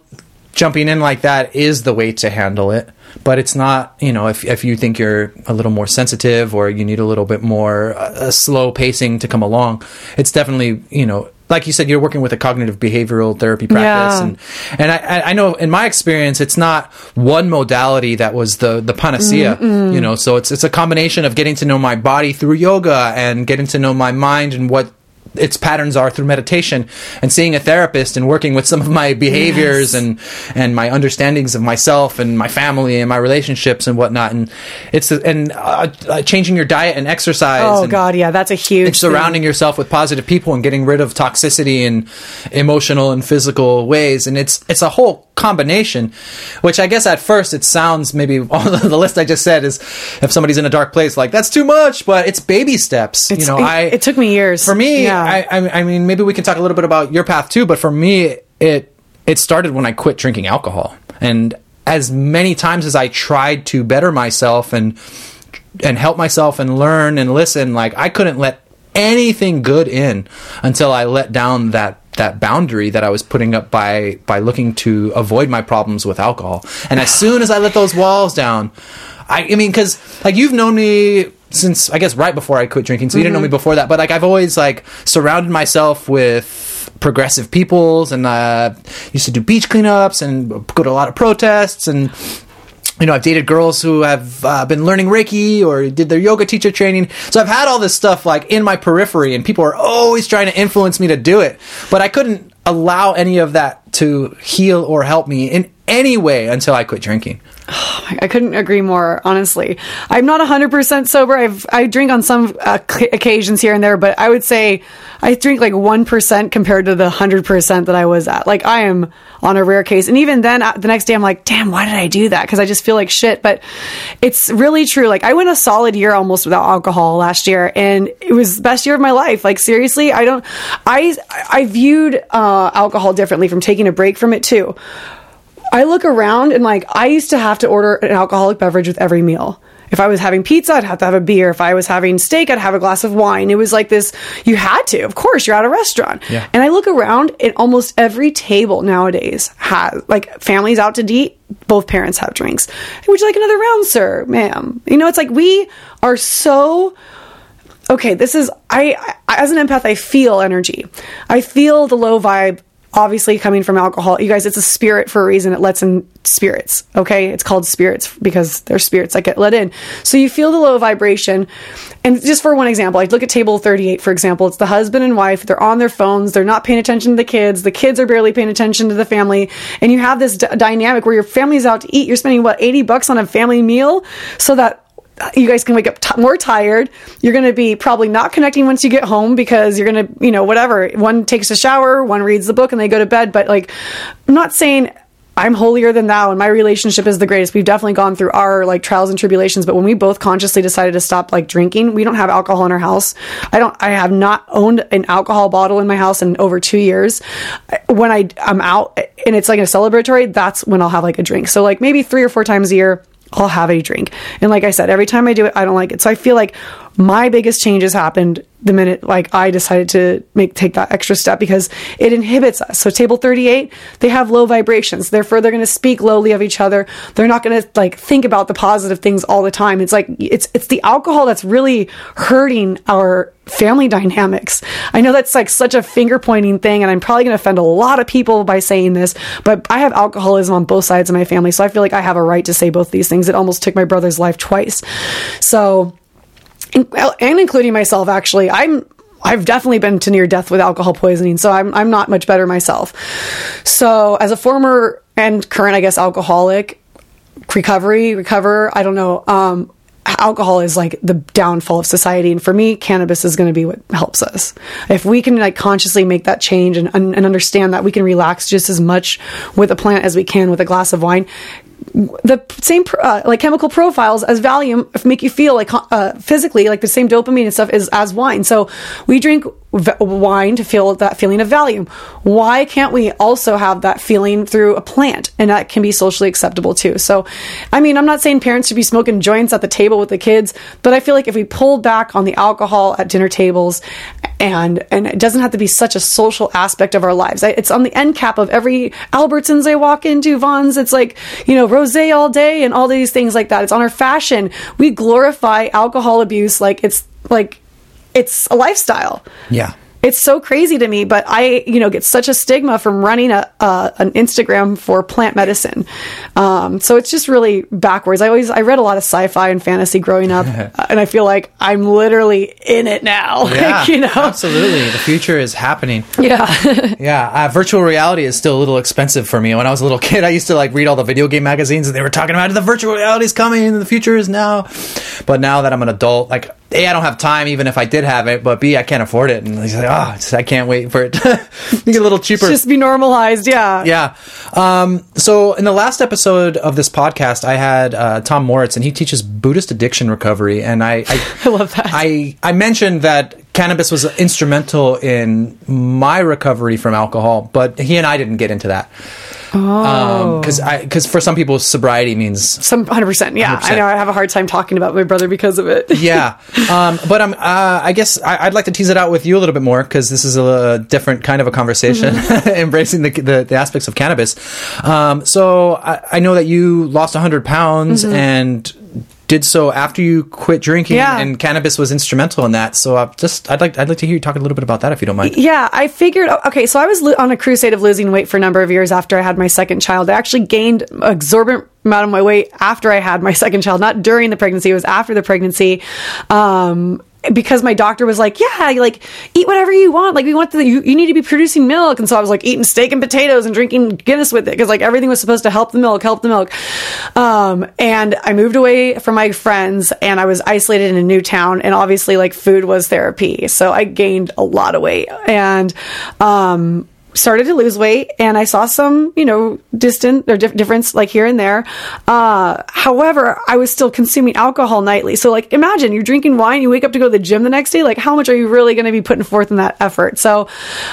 jumping in like that is the way to handle it. But it's not, you know, if, if you think you're a little more sensitive or you need a little bit more uh, slow pacing to come along, it's definitely, you know, like you said, you're working with a cognitive behavioral therapy practice, Yeah. and and I- I, I know in my experience, it's not one modality that was the the panacea. Mm-hmm. You know, so it's it's a combination of getting to know my body through yoga and getting to know my mind and what its patterns are through meditation and seeing a therapist and working with some of my behaviors Yes. and and my understandings of myself and my family and my relationships and whatnot. And it's and uh, uh, changing your diet and exercise Oh and, god, yeah, that's a huge and surrounding yourself with positive people and getting rid of toxicity in emotional and physical ways. And it's it's a whole combination which i guess at first it sounds maybe all the, list i just said is if somebody's in a dark place like that's too much but it's baby steps It's- you know it, i it took me years. for me yeah. I, I i mean maybe we can talk a little bit about your path too but for me it it started when i quit drinking alcohol and as many times as i tried to better myself and and help myself and learn and listen like i couldn't let anything good in until i let down that that boundary that i was putting up by by looking to avoid my problems with alcohol. And as soon as i let those walls down i, I mean because like you've known me since i guess right before i quit drinking so you didn't know me before that but like i've always like surrounded myself with progressive peoples and uh used to do beach cleanups and go to a lot of protests and you know, I've dated girls who have uh, been learning Reiki or did their yoga teacher training. So I've had all this stuff like in my periphery, and people are always trying to influence me to do it. But I couldn't allow any of that to heal or help me in any way until I quit drinking. I couldn't agree more, honestly. I'm not 100% sober. I've, I drink on some uh, occasions here and there, but I would say I drink like 1% compared to the 100% that I was at. Like, I am on a rare case. And even then, uh, the next day, I'm like, damn, why did I do that? Because I just feel like shit. But it's really true. Like, I went a solid year almost without alcohol last year, and it was the best year of my life. Like, seriously, I don't, I, I viewed uh, alcohol differently from taking a break from it too. I look around and like I used to have to order an alcoholic beverage with every meal. If I was having pizza, I'd have to have a beer. If I was having steak, I'd have a glass of wine. It was like this, you had to. Of course, you're at a restaurant. Yeah. And I look around and almost every table nowadays has, like, families out to eat, both parents have drinks. Would you like another round, sir, ma'am? You know, it's like we are so okay this is I, I as an empath i feel energy i feel the low vibe obviously coming from alcohol. You guys it's a spirit for a reason. It lets in spirits okay? It's called spirits because they're spirits that get let in. So you feel the low vibration. And just for one example i look at table 38 for example. It's the husband and wife. They're on their phones. They're not paying attention to the kids. The kids are barely paying attention to the family. And you have this d- dynamic where your family's out to eat. You're spending what 80 bucks on a family meal so that you guys can wake up t- more tired. You're going to be probably not connecting once you get home because you're going to, you know, whatever. One takes a shower, one reads the book, and they go to bed. But like, I'm not saying I'm holier than thou and my relationship is the greatest. We've definitely gone through our like trials and tribulations. But when we both consciously decided to stop like drinking, we don't have alcohol in our house. I don't, I have not owned an alcohol bottle in my house in over two years. When I, I'm out and it's like a celebratory, that's when I'll have like a drink. So like maybe three or four times a year. I'll have a drink. And like I said, every time I do it, I don't like it. So I feel like my biggest changes happened the minute like I decided to make take that extra step because it inhibits us. So table 38, they have low vibrations. Therefore they're going to speak lowly of each other. They're not going to like think about the positive things all the time. It's like it's it's the alcohol that's really hurting our family dynamics. I know that's like such a finger pointing thing and I'm probably going to offend a lot of people by saying this, but I have alcoholism on both sides of my family, so I feel like I have a right to say both these things. It almost took my brother's life twice. So and including myself actually i'm I've definitely been to near death with alcohol poisoning, so I'm I'm not much better myself. So, as a former and current, I guess, alcoholic, recovery, recover, I don't know. Um, alcohol is like the downfall of society, and for me, cannabis is going to be what helps us. If we can like consciously make that change and and understand that we can relax just as much with a plant as we can with a glass of wine, the same uh, like chemical profiles as Valium make you feel like uh, physically like the same dopamine and stuff is as wine. So we drink wine to feel that feeling of value. Why can't we also have that feeling through a plant? And that can be socially acceptable too. So, I mean, I'm not saying parents should be smoking joints at the table with the kids, but I feel like if we pulled back on the alcohol at dinner tables and and it doesn't have to be such a social aspect of our lives. It's on the end cap of every Albertsons I walk into, Vons. It's like, you know, rosé all day and all these things like that. It's on our fashion. We glorify alcohol abuse like it's like it's a lifestyle. Yeah. It's so crazy to me but i you know get such a stigma from running a, uh, an instagram for plant medicine. Um, so it's just really backwards. I always i read a lot of sci-fi and fantasy growing up and i feel like i'm literally in it now. Yeah, you know? absolutely. The future is happening. Yeah. Yeah uh, virtual reality is still a little expensive for me. When i was a little kid i used to like read all the video game magazines and they were talking about the virtual reality is coming and the future is now. But now that i'm an adult like a, I don't have time, even if I did have it, but B, I can't afford it. And he's like, oh, just, I can't wait for it to get a little cheaper. Just be normalized, yeah. Yeah. Um, so in the last episode of this podcast, I had uh, Tom Moritz, and he teaches Buddhist addiction recovery. And I, I, I love that. I, I mentioned that cannabis was instrumental in my recovery from alcohol, but he and I didn't get into that. Oh, because um, because for some people sobriety means some hundred percent. Yeah, 100%. I know. I have a hard time talking about my brother because of it. yeah, um, but I'm. Uh, I guess I, would like to tease it out with you a little bit more because this is a, different kind of a conversation, mm-hmm. embracing the, the, the aspects of cannabis. Um, so I, I, know that you lost hundred pounds mm-hmm. and did so after you quit drinking, yeah. and cannabis was instrumental in that. So I've just, I'd like, I'd like to hear you talk a little bit about that if you don't mind. Yeah, I figured. Okay, so I was on a crusade of losing weight for a number of years after I had my second child. I actually gained exorbitant amount of my weight after I had my second child, not during the pregnancy. It was after the pregnancy. Um, because my doctor was like, yeah, like eat whatever you want. Like we want the, you, you need to be producing milk. And so I was like eating steak and potatoes and drinking Guinness with it because like everything was supposed to help the milk, help the milk. Um, and I moved away from my friends and I was isolated in a new town. And obviously like food was therapy. So I gained a lot of weight and, um, started to lose weight and I saw some, you know, distant or dif- difference like here and there. Uh, however, I was still consuming alcohol nightly. So like imagine you're drinking wine, you wake up to go to the gym the next day. Like how much are you really going to be putting forth in that effort? So,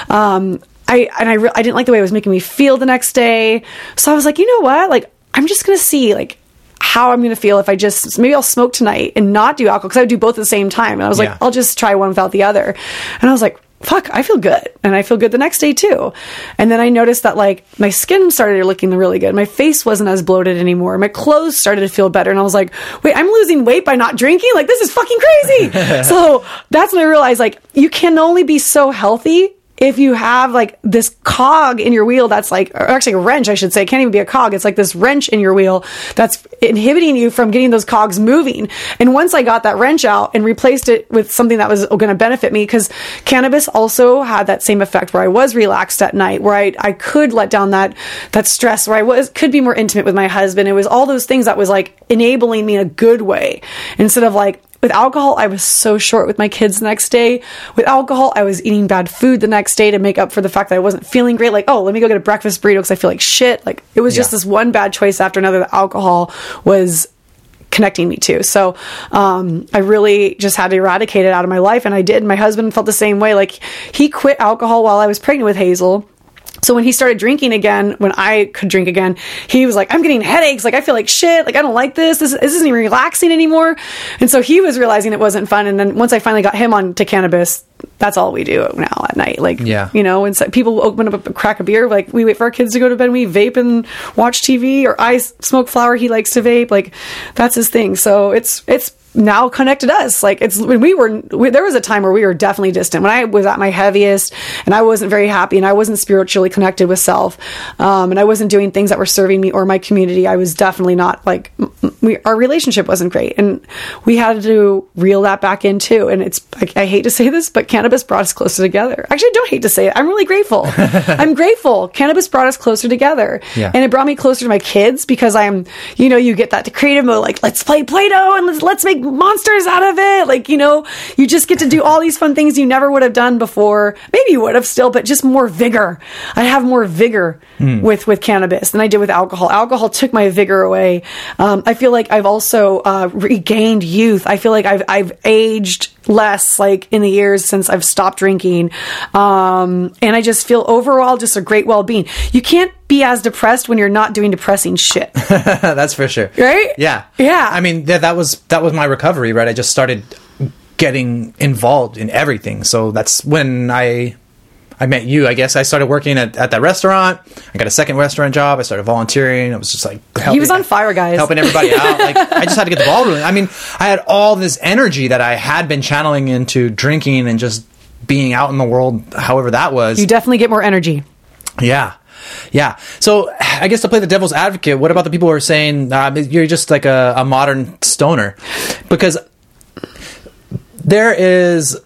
um, I, and I, re- I didn't like the way it was making me feel the next day. So I was like, you know what? Like, I'm just going to see like how I'm going to feel if I just maybe I'll smoke tonight and not do alcohol because I would do both at the same time. And I was yeah. like, I'll just try one without the other. And I was like, fuck, I feel good. And I feel good the next day too. And then I noticed that like my skin started looking really good. My face wasn't as bloated anymore. My clothes started to feel better. And I was like, wait, I'm losing weight by not drinking? Like this is fucking crazy. so that's when I realized like you can only be so healthy if you have like this cog in your wheel that's like, or actually a wrench, I should say, it can't even be a cog. It's like this wrench in your wheel that's inhibiting you from getting those cogs moving. And once I got that wrench out and replaced it with something that was going to benefit me, because cannabis also had that same effect where I was relaxed at night, where I, I could let down that, that stress, where I was, could be more intimate with my husband. It was all those things that was like enabling me in a good way instead of like, with alcohol, I was so short with my kids the next day. With alcohol, I was eating bad food the next day to make up for the fact that I wasn't feeling great. Like, oh, let me go get a breakfast burrito because I feel like shit. Like, it was just yeah. this one bad choice after another that alcohol was connecting me to. So um, I really just had to eradicate it out of my life, and I did. My husband felt the same way. Like, he quit alcohol while I was pregnant with Hazel So when he started drinking again, when I could drink again, he was like, I'm getting headaches. Like, I feel like shit. Like, I don't like this. This, this isn't even relaxing anymore. And so he was realizing it wasn't fun. And then once I finally got him on to cannabis, that's all we do now at night. Like, Yeah. you know, and so people open up a crack of beer. Like, we wait for our kids to go to bed. We vape and watch TV or I smoke flower. He likes to vape. Like, that's his thing. So it's, it's, now connected us. Like it's when we were we, there was a time where we were definitely distant. When i was at my heaviest and i wasn't very happy and i wasn't spiritually connected with self um, and i wasn't doing things that were serving me or my community i was definitely not like we, our relationship wasn't great. And we had to reel that back in too. And it's I, I hate to say this but cannabis brought us closer together. Actually i don't hate to say it. I'm really grateful. I'm grateful. Cannabis brought us closer together. Yeah. and it brought me closer to my kids because I'm, you know, you get that creative mode, like let's play Play-Doh and let's let's make monsters out of it. Like you know, you just get to do all these fun things you never would have done before. Maybe you would have still, but just more vigor. I have more vigor with with cannabis than I did with alcohol. Alcohol took my vigor away. Um, I feel like I've also uh, regained youth. I feel like I've I've aged less like in the years since I've stopped drinking. Um, and I just feel overall just a great well being. You can't be as depressed when you're not doing depressing shit. That's for sure. Right? Yeah. Yeah. I mean, that that was that was my recovery, right? I just started getting involved in everything. So that's when I I met you. I guess I started working at, at that restaurant. I got a second restaurant job. I started volunteering. I was just like helping, was on fire, guys. helping everybody out. Like I just had to get the ball rolling. I mean, I had all this energy that I had been channeling into drinking and just being out in the world, however that was. You definitely get more energy. Yeah. Yeah. So I guess to play the devil's advocate, what about the people who are saying uh, you're just like a, a modern stoner? Because there is.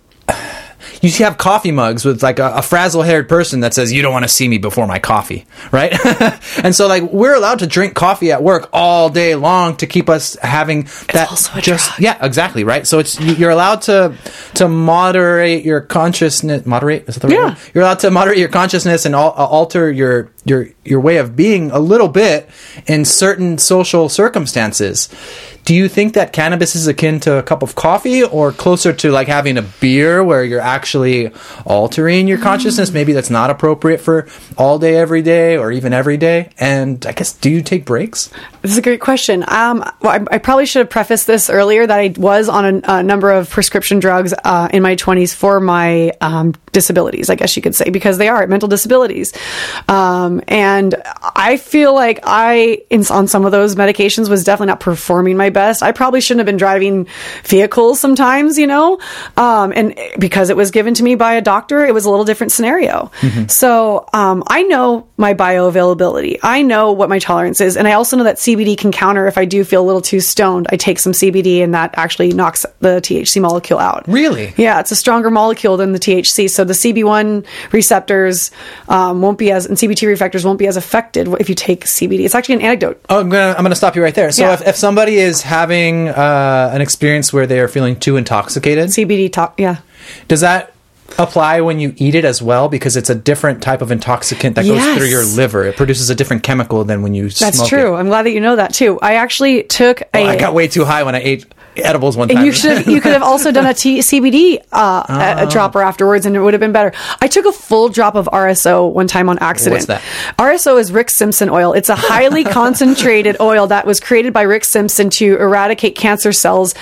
You have coffee mugs with like a, a frazzle haired person that says, You don't want to see me before my coffee, right? and so, like, we're allowed to drink coffee at work all day long to keep us having that. also a just drug. yeah, exactly, right? So it's you- you're allowed to to moderate your consciousness. Moderate is that the right Yeah. word? You're allowed to moderate your consciousness and al- uh, alter your your your way of being a little bit in certain social circumstances. Do you think that cannabis is akin to a cup of coffee or closer to like having a beer where you're actually altering your consciousness? Maybe that's not appropriate for all day, every day, or even every day. And I guess, do you take breaks? This is a great question. Um, well, I, I probably should have prefaced this earlier that I was on a, a number of prescription drugs uh, in my 20s for my um, disabilities, I guess you could say, because they are mental disabilities. Um, and I feel like I, in, on some of those medications, was definitely not performing my best. I probably shouldn't have been driving vehicles sometimes, you know? Um, and because it was given to me by a doctor, it was a little different scenario. So um, I know my bioavailability. I know what my tolerance is. And I also know that CBD can counter if I do feel a little too stoned. I take some CBD and that actually knocks the THC molecule out. Really? Yeah, it's a stronger molecule than the THC. So the CB1 receptors um, won't be as, and CB2 receptors won't be as affected if you take CBD. It's actually an antidote. Oh, I'm gonna I'm gonna stop you right there. So Yeah. if, if somebody is having uh, an experience where they are feeling too intoxicated, CBD talk, yeah. Does that apply when you eat it as well? Because it's a different type of intoxicant that goes through your liver. It produces a different chemical than when you That's true. it. I'm glad that you know that too. I actually took a. Oh, I got way too high when I ate edibles one time. And you should you could have also done a T- CBD uh, a- a dropper afterwards, and it would have been better. I took a full drop of RSO one time on accident. What's that? RSO is Rick Simpson oil. It's a highly concentrated oil that was created by Rick Simpson to eradicate cancer cells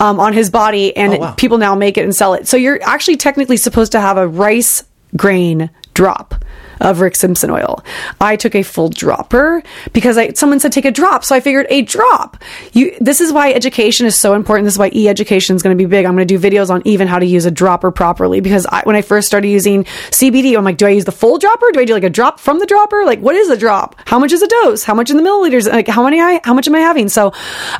um, on his body, and Oh, wow. people now make it and sell it. So you're actually technically supposed to have a rice grain drop of Rick Simpson oil. I took a full dropper because I, someone said take a drop, so I figured a drop. You, this is why education is so important. This is why e-education is going to be big. I'm going to do videos on even how to use a dropper properly because I, when I first started using CBD, I'm like, do I use the full dropper? Do I do like a drop from the dropper? Like, what is a drop? How much is a dose? How much in the milliliters? Like, how many? I, how much am I having? So,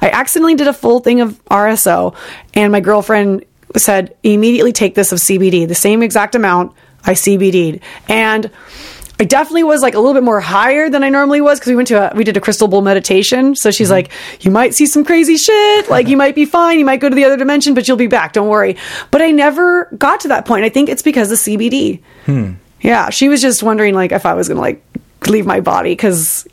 I accidentally did a full thing of RSO, and my girlfriend said immediately take this of CBD, the same exact amount I CBD'd. And I definitely was like a little bit more higher than I normally was because we went to a, we did a crystal bowl meditation. So she's like, you might see some crazy shit. Like you might be fine. You might go to the other dimension, but you'll be back. Don't worry. But I never got to that point. I think it's because of CBD. Yeah. She was just wondering like if I was going to like leave my body because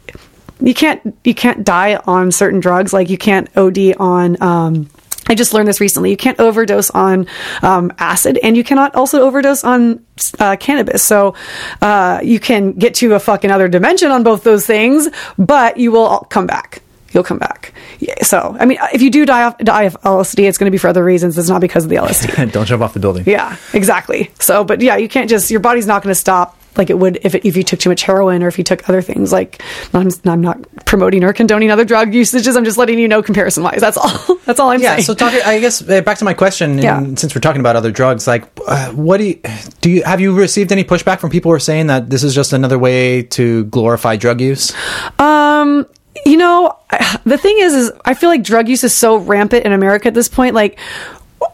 you can't, you can't die on certain drugs. Like you can't OD on, um, I just learned this recently. You can't overdose on um, acid, and you cannot also overdose on uh, cannabis. So uh, you can get to a fucking other dimension on both those things, but you will all come back. You'll come back. Yeah, so, I mean, if you do die off die of LSD, it's going to be for other reasons. It's not because of the LSD. Don't jump off the building. yeah, exactly. So, but yeah, you can't just your body's not going to stop like it would if it, if you took too much heroin or if you took other things. Like I'm, I'm not promoting or condoning other drug usages. I'm just letting you know comparison wise. That's all. That's all I'm saying. Yeah. saying. So talk. I guess uh, back to my question. and Yeah. Since we're talking about other drugs, like, uh, what do you do? You have you received any pushback from people who are saying that this is just another way to glorify drug use? Um, you know, the thing is, is I feel like drug use is so rampant in America at this point. Like,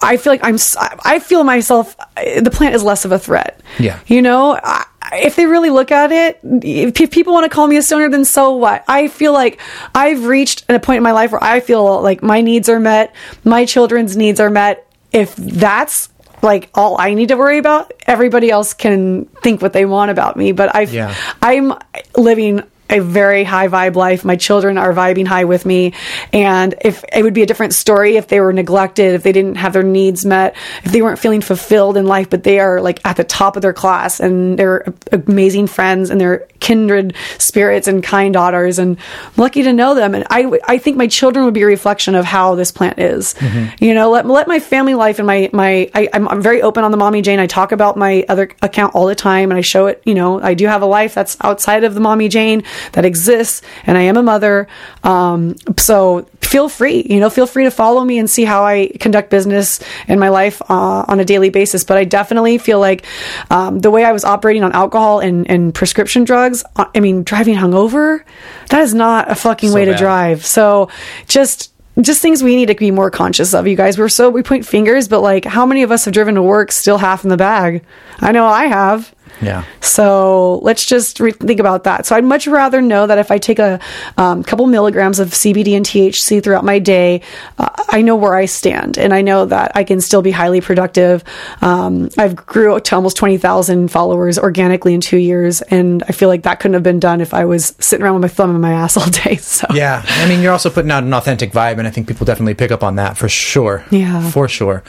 I feel like I'm, I feel myself, the plant is less of a threat. Yeah. You know, I, if they really look at it, if pe- people want to call me a stoner, then so what? I feel like I've reached a point in my life where I feel like my needs are met, my children's needs are met. If that's like all I need to worry about, everybody else can think what they want about me. But I, Yeah. I'm living a very high vibe life. My children are vibing high with me. And if it would be a different story if they were neglected, if they didn't have their needs met, if they weren't feeling fulfilled in life, but they are like at the top of their class and they're amazing friends and they're kindred spirits and kind daughters and I'm lucky to know them. And I, w- I think my children would be a reflection of how this plant is. Mm-hmm. You know, let, let my family life and my, my, I, I'm, I'm very open on the mommy Jane. I talk about my other account all the time and I show it, you know, I do have a life that's outside of the mommy Jane that exists and I am a mother. Um, so feel free, you know, feel free to follow me and see how I conduct business in my life uh, on a daily basis. But I definitely feel like um, the way I was operating on alcohol and, and prescription drugs, uh, I mean, driving hungover, that is not a fucking So way to drive. So just just things we need to be more conscious of, you guys. We're so we point fingers, but like, how many of us have driven to work still half in the bag? I know I have. Yeah. So let's just re- think about that. So I'd much rather know that if I take a um, couple milligrams of CBD and THC throughout my day, uh, I know where I stand, and I know that I can still be highly productive. Um, I've grew to almost twenty thousand followers organically in two years, and I feel like that couldn't have been done if I was sitting around with my thumb in my ass all day. So Yeah, I mean, you're also putting out an authentic vibe, and I think people definitely pick up on that for sure. Yeah. for sure.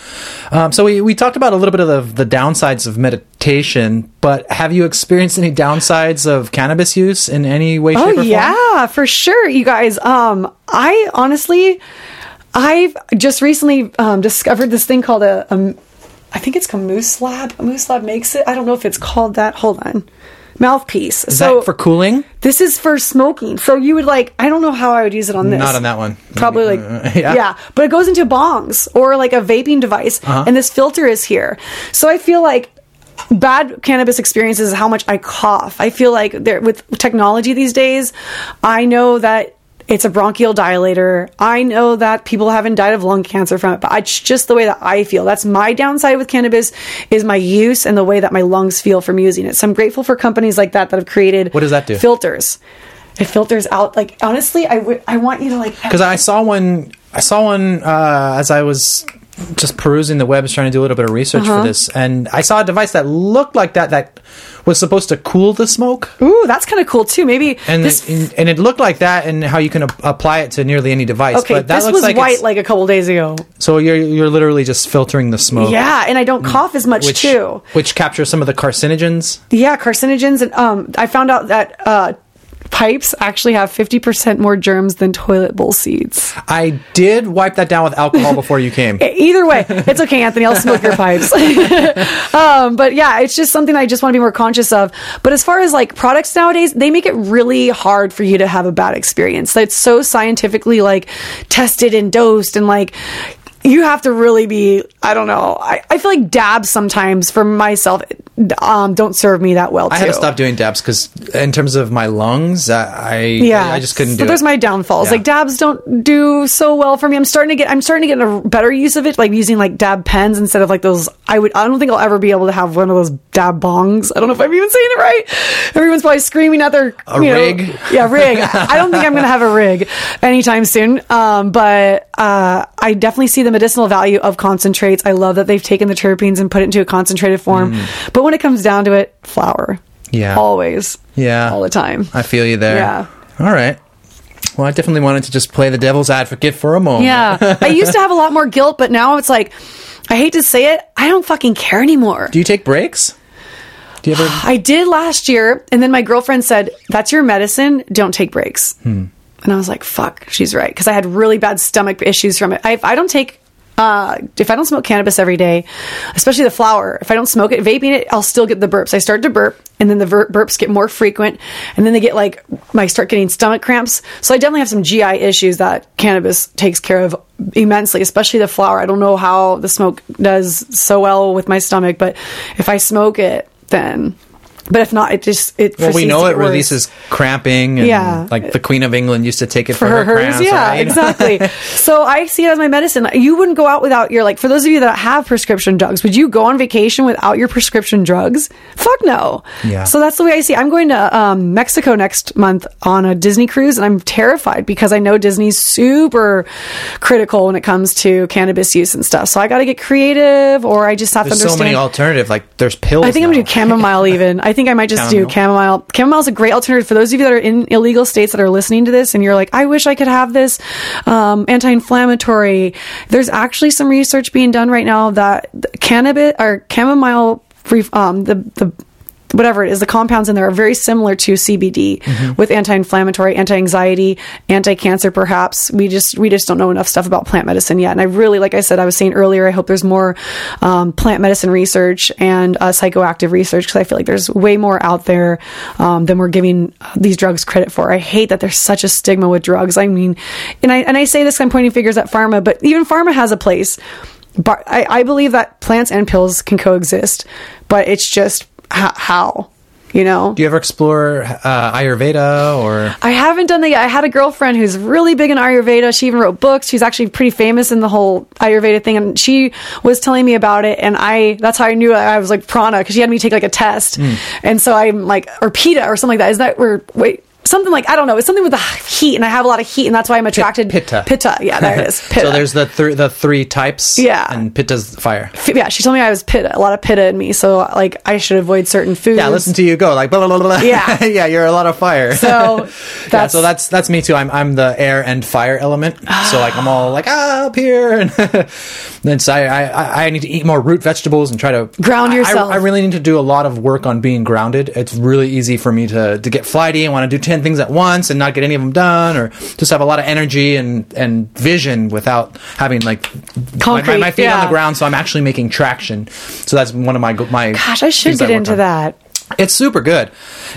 Um, so we, we talked about a little bit of the, the downsides of meditation, but have you experienced any downsides of cannabis use in any way, shape, Oh or form? yeah, for sure, you guys. Um, I honestly, I've just recently um, discovered this thing called a, um, think it's called Moose Lab. Moose Lab makes it. I don't know if it's called that. Hold on, MouthPeace. Is so that for cooling? this is for smoking. So you would like, I don't know how I would use it on this. Not on that one. Probably like, yeah. yeah. but it goes into bongs or like a vaping device, Uh-huh. and this filter is here. So I feel like bad cannabis experiences is how much I cough. I feel like there with technology these days, I know that it's a bronchial dilator. I know that people haven't died of lung cancer from it, but it's just the way that I feel. That's my downside with cannabis is my use and the way that my lungs feel from using it. So I'm grateful for companies like that that have created What does that do? Filters. It filters out like honestly, I would I want you to like Because I saw one. I saw one uh, as I was just perusing the webs, trying to do a little bit of research Uh-huh. for this, and I saw a device that looked like that that was supposed to cool the smoke. Ooh, that's kind of cool too. Maybe And, this and and it looked like that, and how you can ap- apply it to nearly any device. Okay, but that this looks was like white like a couple days ago. so you're you're literally just filtering the smoke. Yeah, and I don't cough as much which too. which captures some of the carcinogens. Yeah, carcinogens and um I found out that uh pipes actually have 50% more germs than toilet bowl seeds. I did wipe that down with alcohol before you came. Either way, it's okay, Anthony. I'll smoke your pipes. um, but yeah, it's just something I just want to be more conscious of. But as far as like products nowadays, they make it really hard for you to have a bad experience. It's so scientifically like tested and dosed and like you have to really be i don't know i, I feel like dabs sometimes for myself um, don't serve me that well too I had to stop doing dabs because, in terms of my lungs, I I, yeah I just couldn't do it. so there's it. my downfalls Yeah. like dabs don't do so well for me i'm starting to get i'm starting to get a better use of it like using like dab pens instead of like those i would i don't think i'll ever be able to have one of those dab bongs i don't know if i'm even saying it right everyone's probably screaming at their A you know- rig? yeah rig i don't think i'm gonna have a rig anytime soon um, but uh, i definitely see the medicinal value of concentrates i love that they've taken the terpenes and put it into a concentrated form but when it comes down to it flower Mm. Yeah. always Yeah. all the time I feel you there. Yeah. All right. Well, I definitely wanted to just play the devil's advocate for a moment. Yeah. I used to have a lot more guilt, but now it's like, I hate to say it, I don't fucking care anymore. Do you take breaks? Do you ever? I did last year, and then my girlfriend said, "That's your medicine. Don't take breaks." Hmm. And I was like, "Fuck, she's right," because I had really bad stomach issues from it. I, I don't take. Uh, if I don't smoke cannabis every day, especially the flower, if I don't smoke it, vaping it, I'll still get the burps. I start to burp, and then the burps get more frequent, and then they get like I start getting stomach cramps. So I definitely have some GI issues that cannabis takes care of immensely, especially the flower. I don't know how the smoke does so well with my stomach, but if I smoke it, then. But if not, it just it. Well, we know it worse. releases cramping. And Yeah. Like the Queen of England used to take it for, for her cramps, Yeah, exactly. so I see it as my medicine. You wouldn't go out without your like. For those of you that have prescription drugs, would you go on vacation without your prescription drugs? Fuck no. Yeah. So that's the way I see. it. I'm going to um, Mexico next month on a Disney cruise, and I'm terrified because I know Disney's super critical when it comes to cannabis use and stuff. So I got to get creative, or I just have There's to so understand. many alternative. Like there's pills. I think I'm gonna do chamomile. Even I think I might just do Chamomile. chamomile. Chamomile is a great alternative for those of you that are in illegal states that are listening to this, and you're like, I wish I could have this um, anti-inflammatory. There's actually some research being done right now that cannabis or chamomile, free, um, the the whatever it is, the compounds in there are very similar to CBD Mm-hmm. with anti-inflammatory, anti-anxiety, anti-cancer. Perhaps we just we just don't know enough stuff about plant medicine yet. And I really, like I said, I was saying earlier, I hope there's more um, plant medicine research and uh, psychoactive research because I feel like there's way more out there um, than we're giving these drugs credit for. I hate that there's such a stigma with drugs. I mean, and I and I say this, I'm pointing fingers at pharma, but even pharma has a place. But I, I believe that plants and pills can coexist, but it's just h- how, you know? Do you ever explore uh, Ayurveda or? I haven't done that yet. I had a girlfriend who's really big in Ayurveda. She even wrote books. She's actually pretty famous in the whole Ayurveda thing. And she was telling me about it. And I, that's how I knew I was like prana because she had me take like a test. Hmm. And so I'm like, or Pitta or something like that. Is that where, wait, something like, I don't know. It's something with the heat. And I have a lot of heat. And that's why I'm attracted. Pitta. Pitta. Yeah, there it is. Pitta. So there's the th- the three types. Yeah. And Pitta's fire. F- yeah, she told me I was pitta, a lot of pitta in me. So like I should avoid certain foods. Yeah, listen to you go like blah blah blah. blah. Yeah. yeah, you're a lot of fire. So yeah, that's, so that's that's me too. I'm I'm the air and fire element. so like I'm all like ah, up here, and then so I, I I need to eat more root vegetables and try to Ground yourself. I, I really need to do a lot of work on being grounded. It's really easy for me to to get flighty and want to do ten things at once and not get any of them done, or just have a lot of energy and and vision without having like my, my, Concrete, my feet on the ground. So I'm actually making traction. So that's one of my my. gosh, I should get work into on. that. It's super good.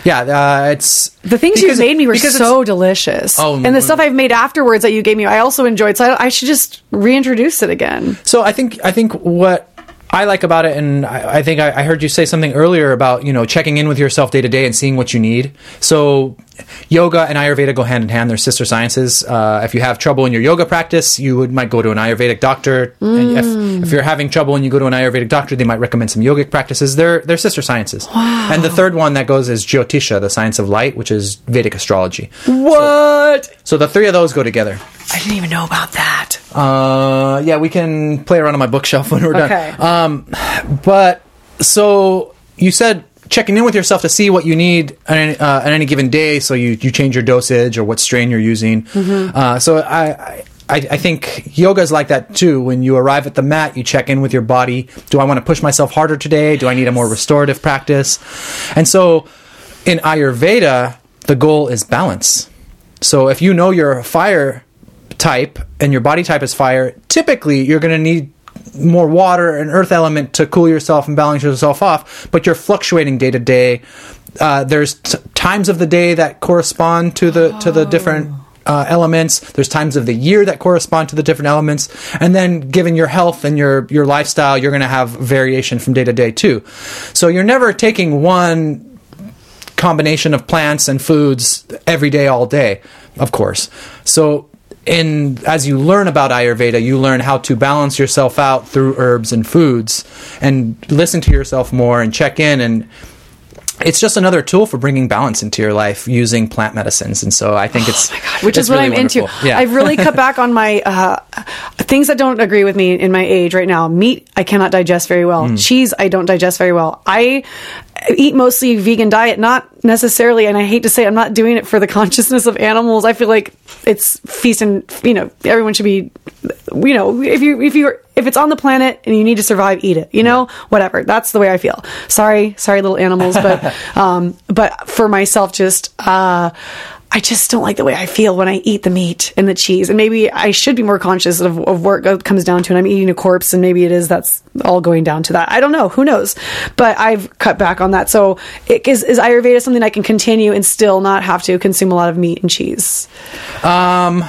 Yeah, uh, it's The things you made me were so delicious. Oh, and the stuff I've made afterwards that you gave me, I also enjoyed. So I, I should just reintroduce it again. So I think I think what I like about it, and I, I think I, I heard you say something earlier about you know checking in with yourself day to day and seeing what you need. So yoga and Ayurveda go hand in hand; they're sister sciences. Uh, if you have trouble in your yoga practice, you would might go to an Ayurvedic doctor. And if, if you're having trouble and you go to an Ayurvedic doctor, they might recommend some yogic practices. They're they're sister sciences. And the third one that goes is Jyotisha, the science of light, which is Vedic astrology. What? So the three of those go together. I didn't even know about that. Uh, yeah, we can play around on my bookshelf when we're Okay. done. Um, but so you said checking in with yourself to see what you need on any, uh, on any given day, so you you change your dosage or what strain you're using. Uh, so I. I I, I think yoga is like that too. When you arrive at the mat, you check in with your body. Do I want to push myself harder today? Do I need a more restorative practice? And so in Ayurveda, the goal is balance. So if you know you're a fire type and your body type is fire, typically you're going to need more water and earth element to cool yourself and balance yourself off, but you're fluctuating day to day. Uh, there's t- times of the day that correspond to the to the different uh, elements. There's times of the year that correspond to the different elements, and then given your health and your your lifestyle, you're going to have variation from day to day too. So you're never taking one combination of plants and foods every day all day of course so in as you learn about ayurveda you learn how to balance yourself out through herbs and foods and listen to yourself more and check in and it's just another tool for bringing balance into your life using plant medicines and so i think it's Which it's is what really I'm into. yeah I've really cut back on my uh, things that don't agree with me in my age right now. Meat, I cannot digest very well. Mm. Cheese, I don't digest very well. I eat mostly vegan diet, not necessarily, and I hate to say, it, I'm not doing it for the consciousness of animals. I feel like it's feast and you know everyone should be, you know, if you if you if it's on the planet and you need to survive, eat it. You know, whatever. That's the way I feel. Sorry, sorry, little animals, but um, but for myself, just uh. I just don't like the way I feel when I eat the meat and the cheese. And maybe I should be more conscious of, of it comes down to. And I'm eating a corpse, and maybe it is that's all going down to that. I don't know. Who knows? But I've cut back on that. So it, is, is Ayurveda something I can continue and still not have to consume a lot of meat and cheese? Um,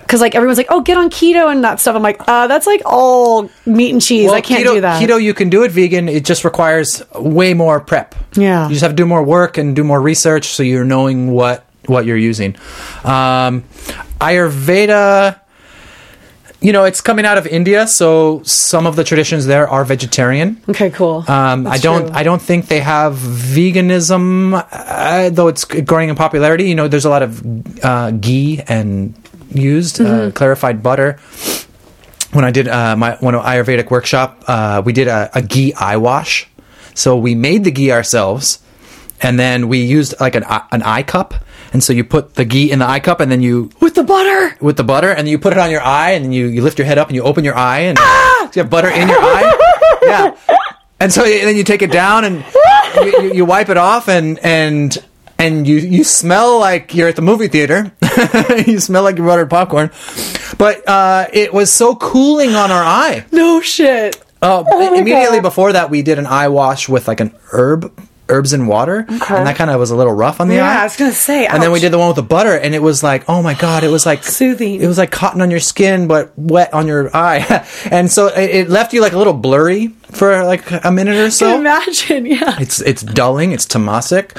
Because like everyone's like, oh, get on keto and that stuff. I'm like, uh, that's like all meat and cheese. I can't keto, do that. Keto, you can do it vegan. It just requires way more prep. Yeah. you just have to do more work and do more research, so you're knowing what what you're using. Um, Ayurveda, you know, it's coming out of India, so some of the traditions there are vegetarian. okay, cool. Um, I don't. true. I don't think they have veganism, uh, though it's growing in popularity. You know, there's a lot of uh, ghee and used Mm-hmm. uh, clarified butter. When I did uh, my one Ayurvedic workshop, uh, we did a, a ghee eye wash. So we made the ghee ourselves, and then we used like an an eye cup. And so you put the ghee in the eye cup, and then you with the butter. with the butter, and then you put it on your eye, and then you, you lift your head up and you open your eye, and Ah! you have butter in your eye. Yeah, and so and then you take it down and you, you, you wipe it off, and and and you you smell like you're at the movie theater. you smell like you buttered popcorn, but uh, it was so cooling on our eye. No shit. Uh, Oh immediately God. before that, we did an eye wash with like an herb. Herbs and water, and that kind of was a little rough on the eye. Yeah, eye. I was gonna say. And then we did the one with the butter, and it was like, oh my god, it was like Soothing. It was like cotton on your skin, but wet on your eye, and so it, it left you like a little blurry for like a minute or Can so. imagine. Yeah. It's it's dulling. It's tamasic.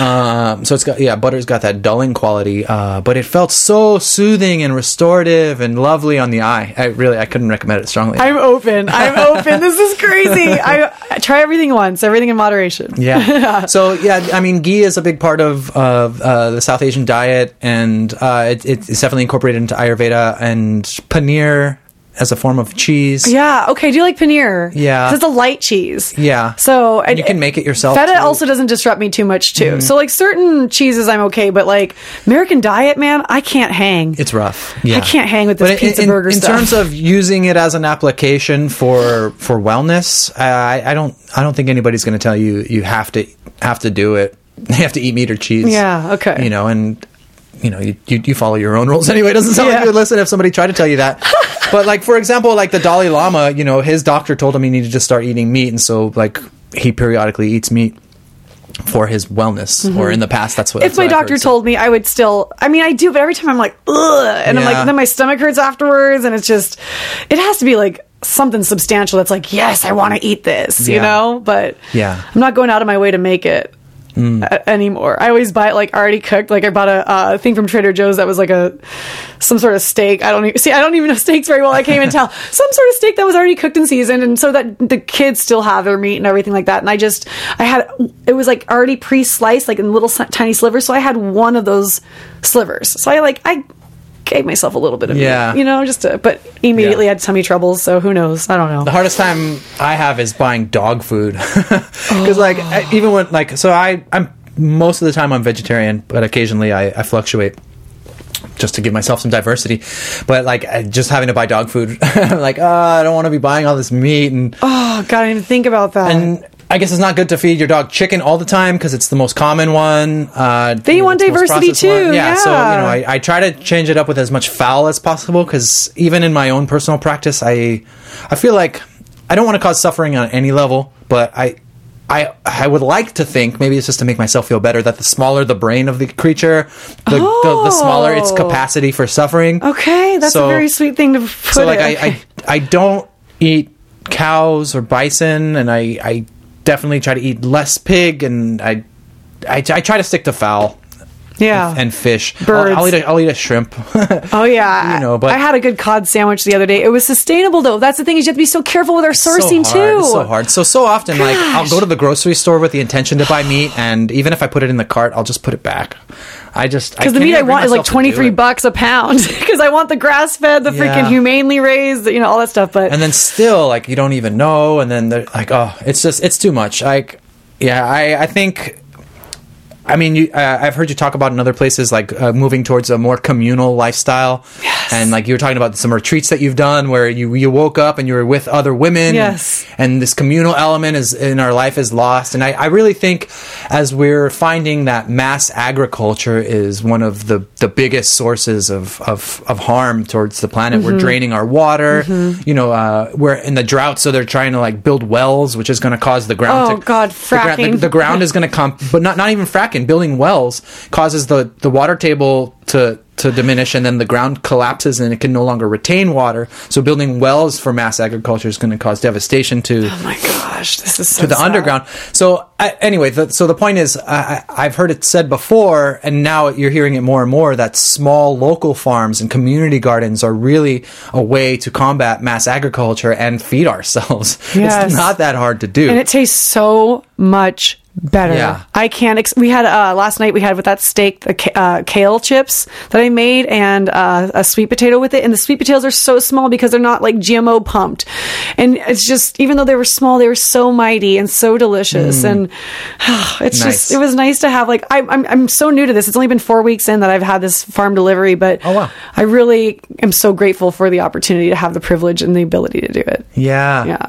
Um, so it's got yeah, butter's got that dulling quality, uh, but it felt so soothing and restorative and lovely on the eye. I really I couldn't recommend it strongly. I'm open. I'm open. This is crazy. I, I try everything once, everything in moderation. Yeah. so yeah, I mean, ghee is a big part of of uh, the South Asian diet, and uh, it, it's definitely incorporated into Ayurveda and paneer as a form of cheese. Yeah. Okay. Do you like paneer? Yeah. It's a light cheese. Yeah. So and you can make it yourself, Feta too. Mm-hmm. also doesn't disrupt me too much too. So like certain cheeses I'm okay, but like American diet, man, I can't hang. It's rough. Yeah. I can't hang with this But in- pizza in, burger in stuff. terms of using it as an application for for wellness, I, I don't I don't think anybody's going to tell you you have to have to do it. You have to eat meat or cheese. Yeah, okay. You know, and you know you, you, you follow your own rules anyway. It doesn't sound like you would listen if somebody tried to tell you that. but like for example, like the Dalai Lama, you know, his doctor told him he needed to start eating meat, and so like he periodically eats meat for his wellness. Or in the past, that's what. Mm-hmm. if that's my what doctor heard, so- told me, I would still. I mean, I do, but every time I'm like, ugh, and I'm like, then my stomach hurts afterwards, and it's just, it has to be like something substantial that's like, yes, I want to eat this, you know. But Yeah. I'm not going out of my way to make it. A- Anymore, I always buy it like already cooked. Like I bought a uh, thing from Trader Joe's that was like a some sort of steak. I don't even see. I don't even know steaks very well. I can't even tell some sort of steak that was already cooked and seasoned, and so that the kids still have their meat and everything like that. And I just, I had it was like already pre-sliced, like in little tiny slivers. So I had one of those slivers. So I like I gave myself a little bit of Yeah. meat, you know, just to, but immediately Yeah. had tummy troubles. So who knows? I don't know. The hardest time I have is buying dog food because, like, I- oh. even when like, so I I'm most of the time I'm vegetarian, but occasionally I, I fluctuate just to give myself some diversity. But like, just having to buy dog food, like, oh, I don't want to be buying all this meat and Oh God, I didn't even think about that. and. I guess it's not good to feed your dog chicken all the time because it's the most common one. Uh, They want the diversity too, Yeah, so you know, I, I try to change it up with as much fowl as possible because even in my own personal practice, I I feel like I don't want to cause suffering on any level, but I. I, I would like to think maybe it's just to make myself feel better that the smaller the brain of the creature, the, the, the smaller its Oh. capacity for suffering. okay, that's So- a very sweet thing to put. So like it. I, Okay. I I don't eat cows or bison, and I I definitely try to eat less pig, and I I, I try to stick to fowl yeah, and fish. Birds. I'll, I'll eat a, I'll eat a shrimp. Oh yeah, You know, but- I had a good cod sandwich the other day. It was sustainable though. That's the thing is you have to be so careful with our sourcing so hard. too. So hard. So so often, like I'll go to the grocery store with the intention to buy meat, and even if I put it in the cart, I'll just put it back. I just Because the meat I want is like twenty three bucks a pound. Because I want the grass fed, the freaking humanely raised, you know, all that stuff. But and then still like you don't even know and then they're like oh it's just it's too much like Yeah, I, I think. I mean, you, uh, I've heard you talk about in other places, like uh, moving towards a more communal lifestyle, and like you were talking about some retreats that you've done where you you woke up and you were with other women, Yes. and, and this communal element is in our life is lost. And I, I really think as we're finding that mass agriculture is one of the the biggest sources of of, of harm towards the planet. Mm-hmm. We're draining our water. You know, uh, we're in the drought, so they're trying to like build wells, which is going to cause the ground. Oh, to, God, the gra- The, fracking. the ground is going to come, but not not even fracking. And building wells causes the the water table to to diminish, and then the ground collapses, and it can no longer retain water. So building wells for mass agriculture is going to cause devastation to Oh my gosh, this is so to the sad. underground. So I, anyway, the, so the point is, I, I've heard it said before, and now you're hearing it more and more that small local farms and community gardens are really a way to combat mass agriculture and feed ourselves. Yes. It's not that hard to do. and it tastes so much better. Yeah. I can't. Ex- we had uh, last night. We had with that steak the ca- uh, kale chips that I made and uh, a sweet potato with it. And the sweet potatoes are so small because they're not like GMO pumped. And it's just even though they were small, they were so mighty and so delicious. And it's Mm. Nice. just it was nice to have. Like I, I'm I'm so new to this. It's only been four weeks in that I've had this farm delivery, but Oh, wow. I really am so grateful for the opportunity to have the privilege and the ability to do it. yeah, Yeah.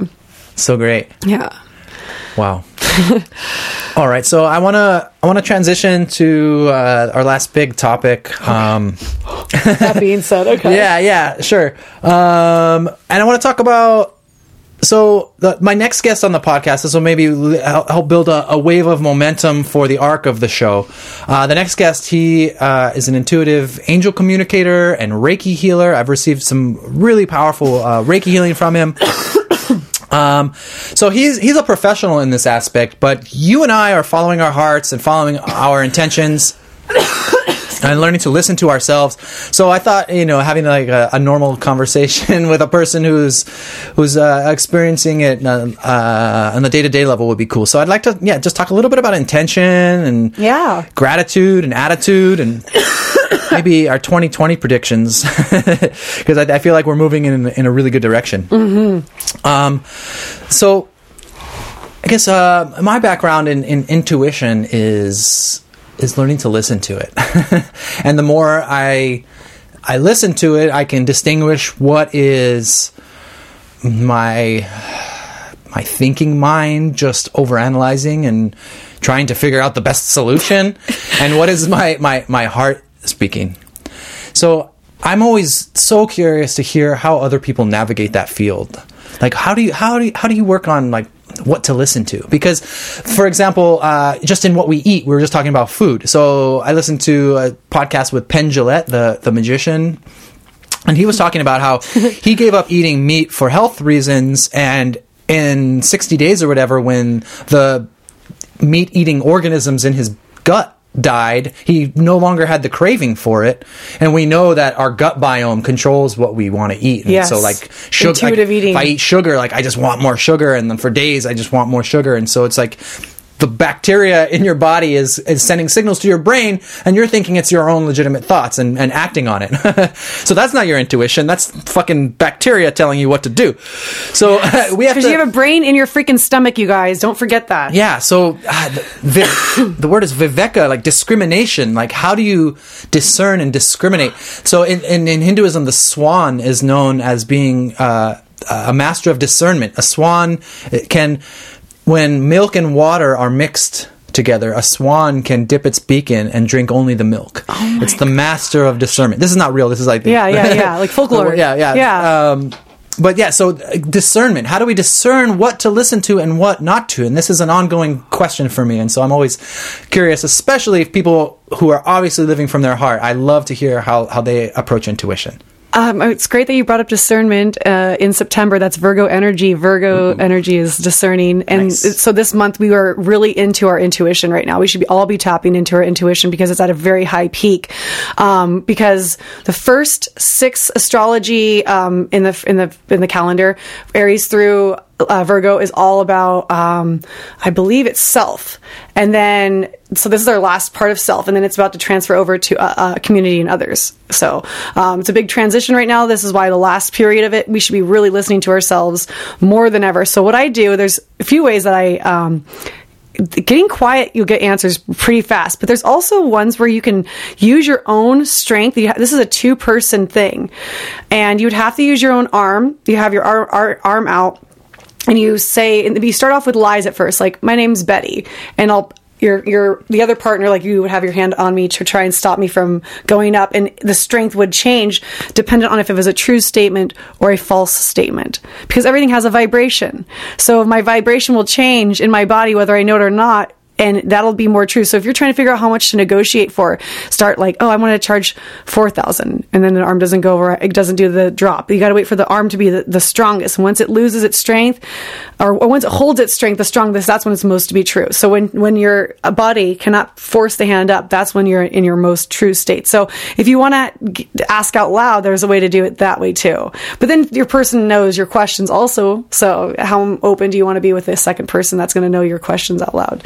so great. Yeah. Wow. All right, so I want to I want to transition to uh, our last big topic. Um, That being said, okay. Yeah, yeah, sure. Um, and I want to talk about. So the, my next guest on the podcast, this will maybe help help build a, a wave of momentum for the arc of the show. Uh, the next guest, he uh, is an intuitive angel communicator and Reiki healer. I've received some really powerful uh, Reiki healing from him. Um, so he's he's a professional in this aspect, but you and I are following our hearts and following our intentions and learning to listen to ourselves. So I thought, you know, having like a, a normal conversation with a person who's who's uh, experiencing it uh, uh, on the day to day level would be cool. So I'd like to, yeah, just talk a little bit about intention and Yeah. gratitude and attitude and maybe our 2020 predictions because I, I feel like we're moving in in a really good direction. Mm-hmm. Um, so I guess uh, my background in, in intuition is is learning to listen to it, and the more I I listen to it, I can distinguish what is my my thinking mind just overanalyzing and trying to figure out the best solution, and what is my my my heart speaking. So I'm always so curious to hear how other people navigate that field. Like how do you how do you, how do you work on like what to listen to? Because, for example, uh, just in what we eat, we were just talking about food. So I listened to a podcast with Penn Jillette, the the magician, and he was talking about how he gave up eating meat for health reasons, and in 60 days or whatever, when the meat eating organisms in his gut died, he no longer had the craving for it. And we know that our gut biome controls what we want to eat. And Yes. so like sugar, like. If I eat sugar, like I just want more sugar. And then for days, I just want more sugar. And so it's like, the bacteria in your body is, is sending signals to your brain and you're thinking it's your own legitimate thoughts and, and acting on it. so that's not your intuition. That's fucking bacteria telling you what to do. So we have Because to. you have a brain in your freaking stomach, you guys. Don't forget that. Yeah, so uh, the, the word is viveka, like discrimination. Like, how do you discern and discriminate? So, in, in, in Hinduism, the swan is known as being uh, a master of discernment. A swan it can, when milk and water are mixed together, a swan can dip its beak in and drink only the milk. it's the master of discernment. This is not real. This is like the, Yeah, yeah, yeah, like folklore. yeah, yeah, Yeah. Um, but yeah, so uh, discernment. How do we discern what to listen to and what not to? And this is an ongoing question for me. And so I'm always curious, especially if people who are obviously living from their heart. I love to hear how, how they approach intuition. Um, it's great that you brought up discernment uh, in September. That's Virgo energy. Virgo energy is discerning, and Nice. so this month we are really into our intuition right now. We should be, all be tapping into our intuition because it's at a very high peak. Um, because the first six astrology um, in the in the in the calendar, Aries through uh, Virgo is all about, um, I believe it's self. And then, so this is our last part of self, and then it's about to transfer over to uh, uh, community and others. So um, it's a big transition right now. This is why the last period of it, we should be really listening to ourselves more than ever. So what I do, there's a few ways that I um, getting quiet, you'll get answers pretty fast. But there's also ones where you can use your own strength. You ha- this is a two person thing, and you'd have to use your own arm. You have your ar- ar- arm out and you say and you start off with lies at first like my name's betty and i'll your your the other partner like you would have your hand on me to try and stop me from going up. And the strength would change dependent on if it was a true statement or a false statement because everything has a vibration. So my vibration will change in my body whether i know it or not and that'll be more true. So if you're trying to figure out how much to negotiate for, start like, oh, I want to charge four thousand, and then the arm doesn't go over, it doesn't do the drop. You got to wait for the arm to be the, the strongest. Once it loses its strength, or, or once it holds its strength, the strongest, that's when it's most to be true. So when when your body cannot force the hand up, that's when you're in your most true state. So if you want to ask out loud, there's a way to do it that way too. But then your person knows your questions also. So how open do you want to be with a second person that's going to know your questions out loud?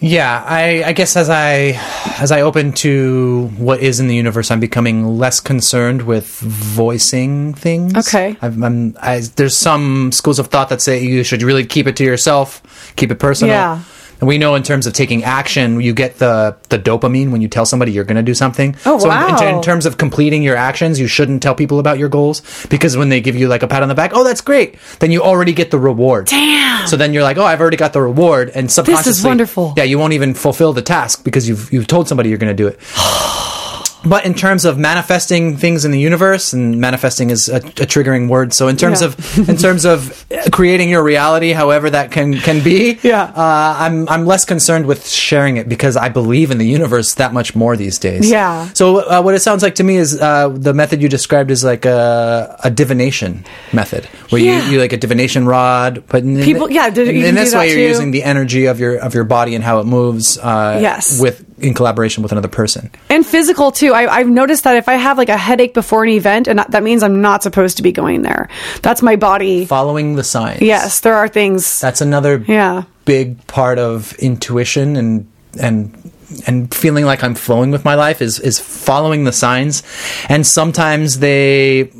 Yeah, I, I guess as I as I open to what is in the universe, I'm becoming less concerned with voicing things. Okay. I've, I'm, I, there's some schools of thought that say you should really keep it to yourself, keep it personal. Yeah. And we know in terms of taking action, you get the the dopamine when you tell somebody you're going to do something. Oh, so in- in, in terms of completing your actions, you shouldn't tell people about your goals because when they give you like a pat on the back, oh, that's great, then you already get the reward. Damn. So then you're like, oh, I've already got the reward, and subconsciously, this is wonderful. Yeah, you won't even fulfill the task because you've you've told somebody you're going to do it. But in terms of manifesting things in the universe, and manifesting is a, a triggering word. So in terms Yeah. of in terms of creating your reality, however that can can be, Yeah. uh, I'm I'm less concerned with sharing it because I believe in the universe that much more these days. Yeah. So uh, what it sounds like to me is uh, the method you described is like a, a divination method, where Yeah. you, you like a divination rod, but in, People- yeah, did- in, in this way you're using the energy of your of your body and how it moves. Uh, Yes. with in collaboration with another person. and physical too. I, I've noticed that if I have like a headache before an event, and that means I'm not supposed to be going there. That's my body. Following the signs. Yes, there are things. that's another Yeah. big part of intuition and and and feeling like I'm flowing with my life is is following the signs, and sometimes they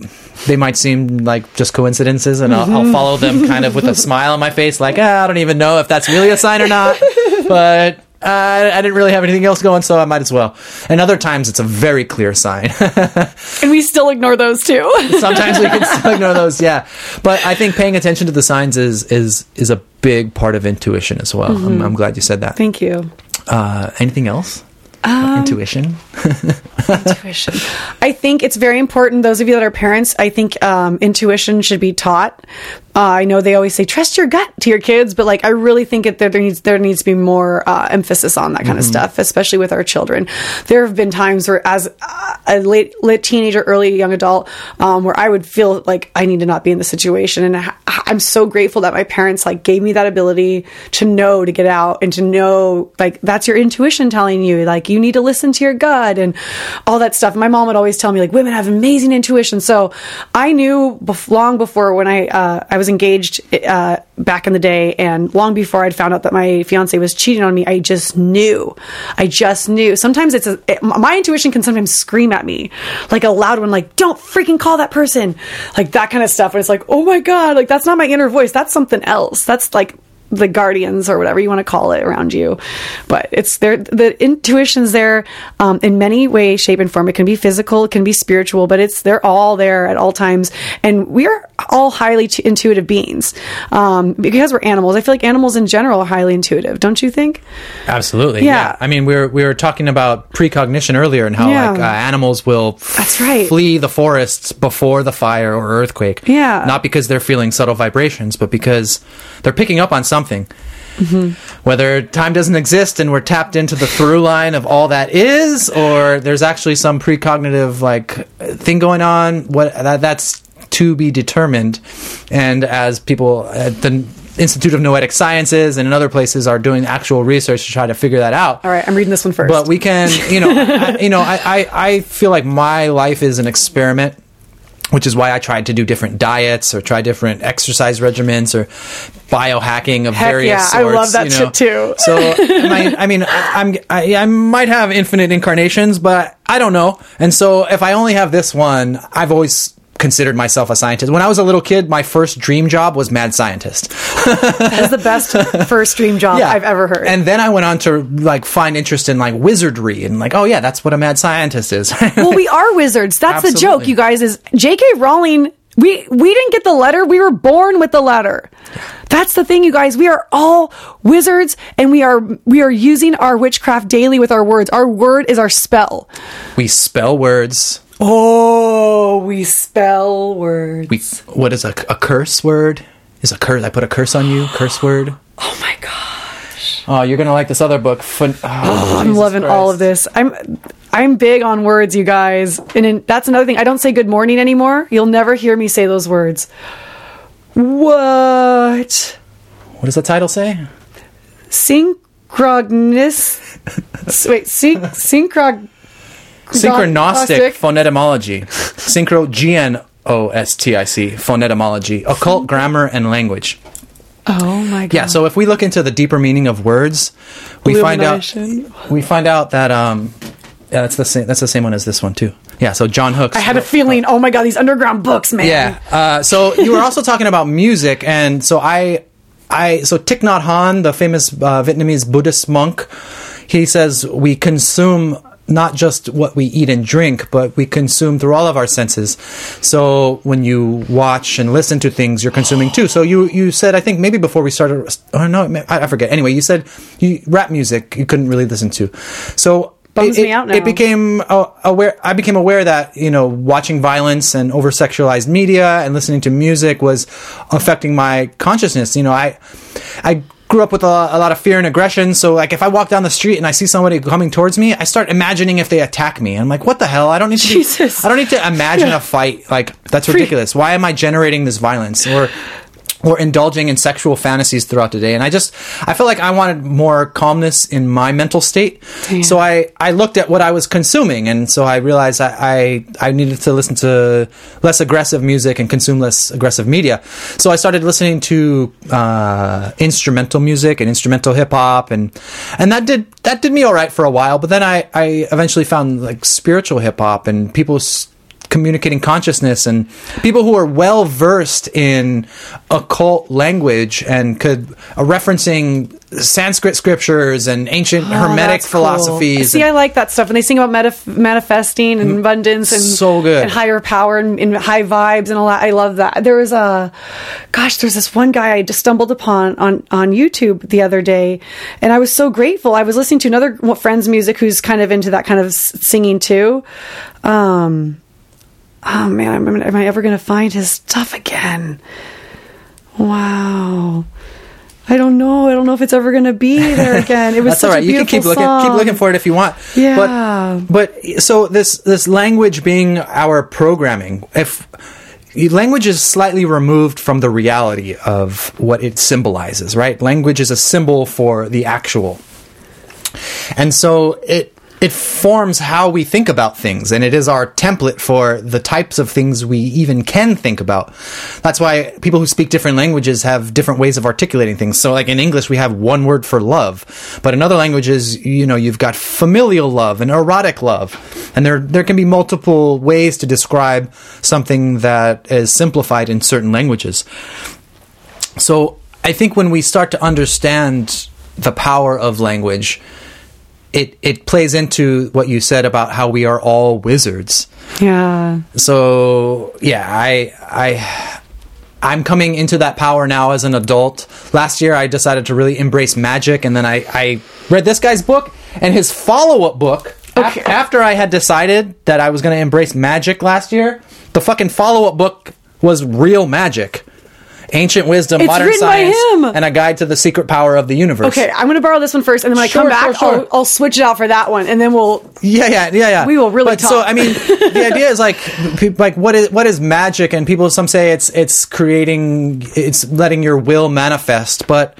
they might seem like just coincidences, and I'll, Mm-hmm. I'll follow them kind of with a smile on my face, like ah, I don't even know if that's really a sign or not, but. Uh, I didn't really have anything else going, so I might as well. And other times, it's a very clear sign. And we still ignore those too. Sometimes we can still ignore those, yeah. But I think paying attention to the signs is is is a big part of intuition as well. I'm, I'm glad you said that. Thank you. Uh, anything else? Um, intuition. Intuition. I think it's very important. Those of you that are parents, I think um, intuition should be taught. Uh, I know they always say trust your gut to your kids, but like I really think it, there, there needs there needs to be more uh, emphasis on that kind of stuff, especially with our children. There have been times where, as uh, a late late teenager, early young adult, um, where I would feel like I need to not be in the situation, and I, I'm so grateful that my parents like gave me that ability to know to get out and to know like that's your intuition telling you like you need to listen to your gut and all that stuff. My mom would always tell me like women have amazing intuition. So I knew bef- long before when I uh, I was engaged uh, back in the day, and long before I'd found out that my fiance was cheating on me, I just knew. I just knew. Sometimes it's a, it, my intuition can sometimes scream at me like a loud one, like "Don't freaking call that person," like that kind of stuff. And it's like, oh my god, like that's not my inner voice. That's something else. That's like the guardians or whatever you want to call it around you but it's there the intuition's there um, in many ways shape and form it can be physical it can be spiritual but it's they're all there at all times and we're all highly t- intuitive beings um, because we're animals i feel like animals in general are highly intuitive don't you think Absolutely. Yeah. I mean, we were we were talking about precognition earlier and how Yeah. like uh, animals will That's right. flee the forests before the fire or earthquake. Yeah. Not because they're feeling subtle vibrations, but because they're picking up on something. Mm-hmm. Whether time doesn't exist and we're tapped into the through line of all that is, or there's actually some precognitive like thing going on. What that, that's to be determined. And as people at the Institute of Noetic Sciences and in other places are doing actual research to try to figure that out. all right i'm reading this one first But we can, you know, I, you know, I, I, I feel like my life is an experiment, which is why I tried to do different diets or try different exercise regimens or biohacking of Heck various yeah, I sorts. love that you know. shit too. So, my, I mean, I, I'm, I, I might have infinite incarnations, but I don't know. And so, if I only have this one, I've always considered myself a scientist. When I was a little kid, my first dream job was mad scientist. That's the best first dream job I've ever heard. And then I went on to like find interest in like wizardry and like, oh yeah, that's what a mad scientist is. well, we are wizards. That's the joke, you guys. Is J.K. Rowling? We we didn't get the letter. We were born with the letter. That's the thing, you guys. We are all wizards, and we are we are using our witchcraft daily with our words. Our word is our spell. we spell words. Oh, we spell words. We what is a, a curse word? Is a curse? I put a curse on you. Curse word. oh my gosh, Oh, you're gonna like this other book. Fun- oh, I'm loving all of this. I'm I'm big on words, you guys, and in, that's another thing. I don't say good morning anymore. You'll never hear me say those words. What? What does the title say? synchronous wait syn- synchrog Synchrognostic phonetymology. Synchro G N O S T I C phonetymology. Occult grammar and language. oh my god Yeah, so if we look into the deeper meaning of words, we find out we find out that um yeah, that's the same that's the same one as this one too. Yeah, so John Hooks. i had a feeling oh my god these underground books man Yeah. Uh, so you were also talking about music, and so I, I, so Thich Nhat Hanh, the famous uh, Vietnamese Buddhist monk, he says we consume not just what we eat and drink, but we consume through all of our senses. So when you watch and listen to things, you're consuming too. So you you said I think maybe before we started, or no, I, I forget. Anyway, you said you, rap music you couldn't really listen to. So Bums it, me out it- it became uh, aware. I became aware that you know watching violence and over sexualized media and listening to music was affecting my consciousness. You know, I I grew up with a, a lot of fear and aggression. So like if I walk down the street and I see somebody coming towards me, I start imagining if they attack me. I'm like, what the hell? I don't need to. be- Jesus. I don't need to imagine a fight. Like that's ridiculous. Why am I generating this violence or? Or indulging in sexual fantasies throughout the day, and I just I felt like I wanted more calmness in my mental state. Damn. So I I looked at what I was consuming, and so I realized I, I I needed to listen to less aggressive music and consume less aggressive media. So I started listening to uh, instrumental music and instrumental hip hop, and and that did that did me all right for a while. But then I I eventually found like spiritual hip hop and people. s- communicating consciousness and people who are well versed in occult language and could uh, referencing Sanskrit scriptures and ancient Oh, hermetic that's cool. philosophies. See, and- I like that stuff, and they sing about manif- manifesting and abundance and so good. and higher power and, and high vibes and all that. I love that. There was a, gosh, there's this one guy I just stumbled upon on on YouTube the other day, and I was so grateful. I was listening to another friend's music who's kind of into that kind of singing too. Um, oh man, am, am I ever going to find his stuff again? Wow. I don't know. I don't know if it's ever going to be there again. It was That's such all right. a You can beautiful keep looking, keep looking for it if you want. Yeah. But, but so this this language being our programming, if language is slightly removed from the reality of what it symbolizes, right? Language is a symbol for the actual, and so it it forms how we think about things and it is our template for the types of things we even can think about. That's why people who speak different languages have different ways of articulating things. So like in english we have one word for love but in other languages you know you've got familial love and erotic love and there there can be multiple ways to describe something that is simplified in certain languages. So I think when we start to understand the power of language, it it plays into what you said about how we are all wizards. Yeah. So yeah, I I I'm coming into that power now as an adult. Last year I decided to really embrace magic and then I, I read this guy's book and his follow-up book af- Okay. after I had decided that I was going to embrace magic last year, the fucking follow-up book was real magic. Ancient wisdom, It's modern science, and a guide to the secret power of the universe. Okay, I'm going to borrow this one first, and then when Sure, I come back, sure, sure. I'll, I'll switch it out for that one, and then we'll. Yeah, yeah, yeah, yeah. We will really But So. I mean, the idea is like, pe- like what is what is magic? And people some say it's it's creating, it's letting your will manifest. But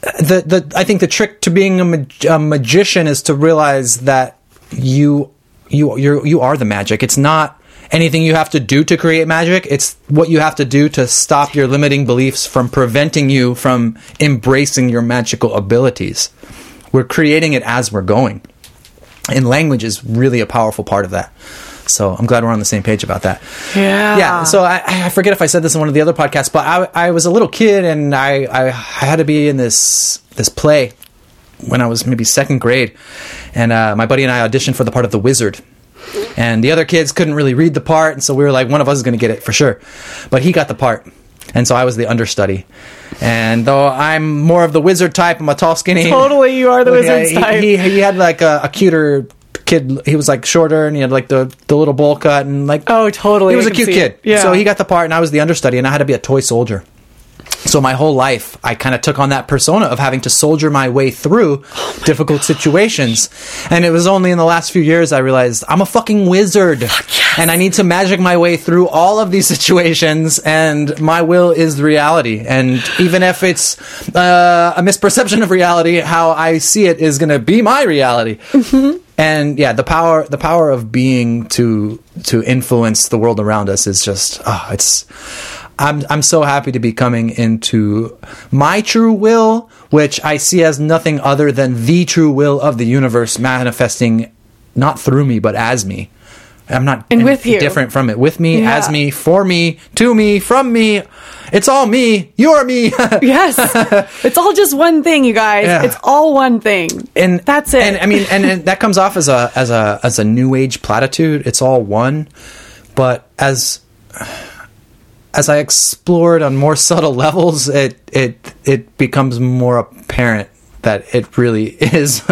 the the I think the trick to being a, mag- a magician is to realize that you you you you are the magic. It's not anything you have to do to create magic. It's what you have to do to stop your limiting beliefs from preventing you from embracing your magical abilities. We're creating it as we're going and language is really a powerful part of that. So I'm glad we're on the same page about that. Yeah. Yeah. So I, I forget if I said this in one of the other podcasts, but I, I was a little kid and I, I, I had to be in this this play when I was maybe second grade, and uh, my buddy and I auditioned for the part of the wizard. And the other kids couldn't really read the part, and so we were like, one of us is going to get it for sure. But he got the part, and so I was the understudy. And though I'm more of the wizard type, I'm a tall, skinny. Totally, you are the wizard he- type. He, he had like a, a cuter kid. He was like shorter, and he had like the, the little bowl cut, and like Oh, totally. he was I a cute kid. it. Yeah. So he got the part, and I was the understudy, and I had to be a toy soldier. So my whole life, I kind of took on that persona of having to soldier my way through Oh difficult situations. And it was only in the last few years I realized I'm a fucking wizard, and I need to magic my way through all of these situations. And my will is the reality. And even if it's uh, a misperception of reality, how I see it is going to be my reality. And yeah, the power the power of being to to influence the world around us is just oh, it's I'm I'm so happy to be coming into my true will, which I see as nothing other than the true will of the universe manifesting not through me but as me. I'm not And with you. different from it. With me, Yeah. as me, for me, to me, from me. It's all me. You're me. Yes. it's all just one thing, you guys. Yeah. It's all one thing. and that's it. And I mean, and, and that comes off as a as a as a new age platitude. It's all one, but as as I explored on more subtle levels, it it it becomes more apparent that it really is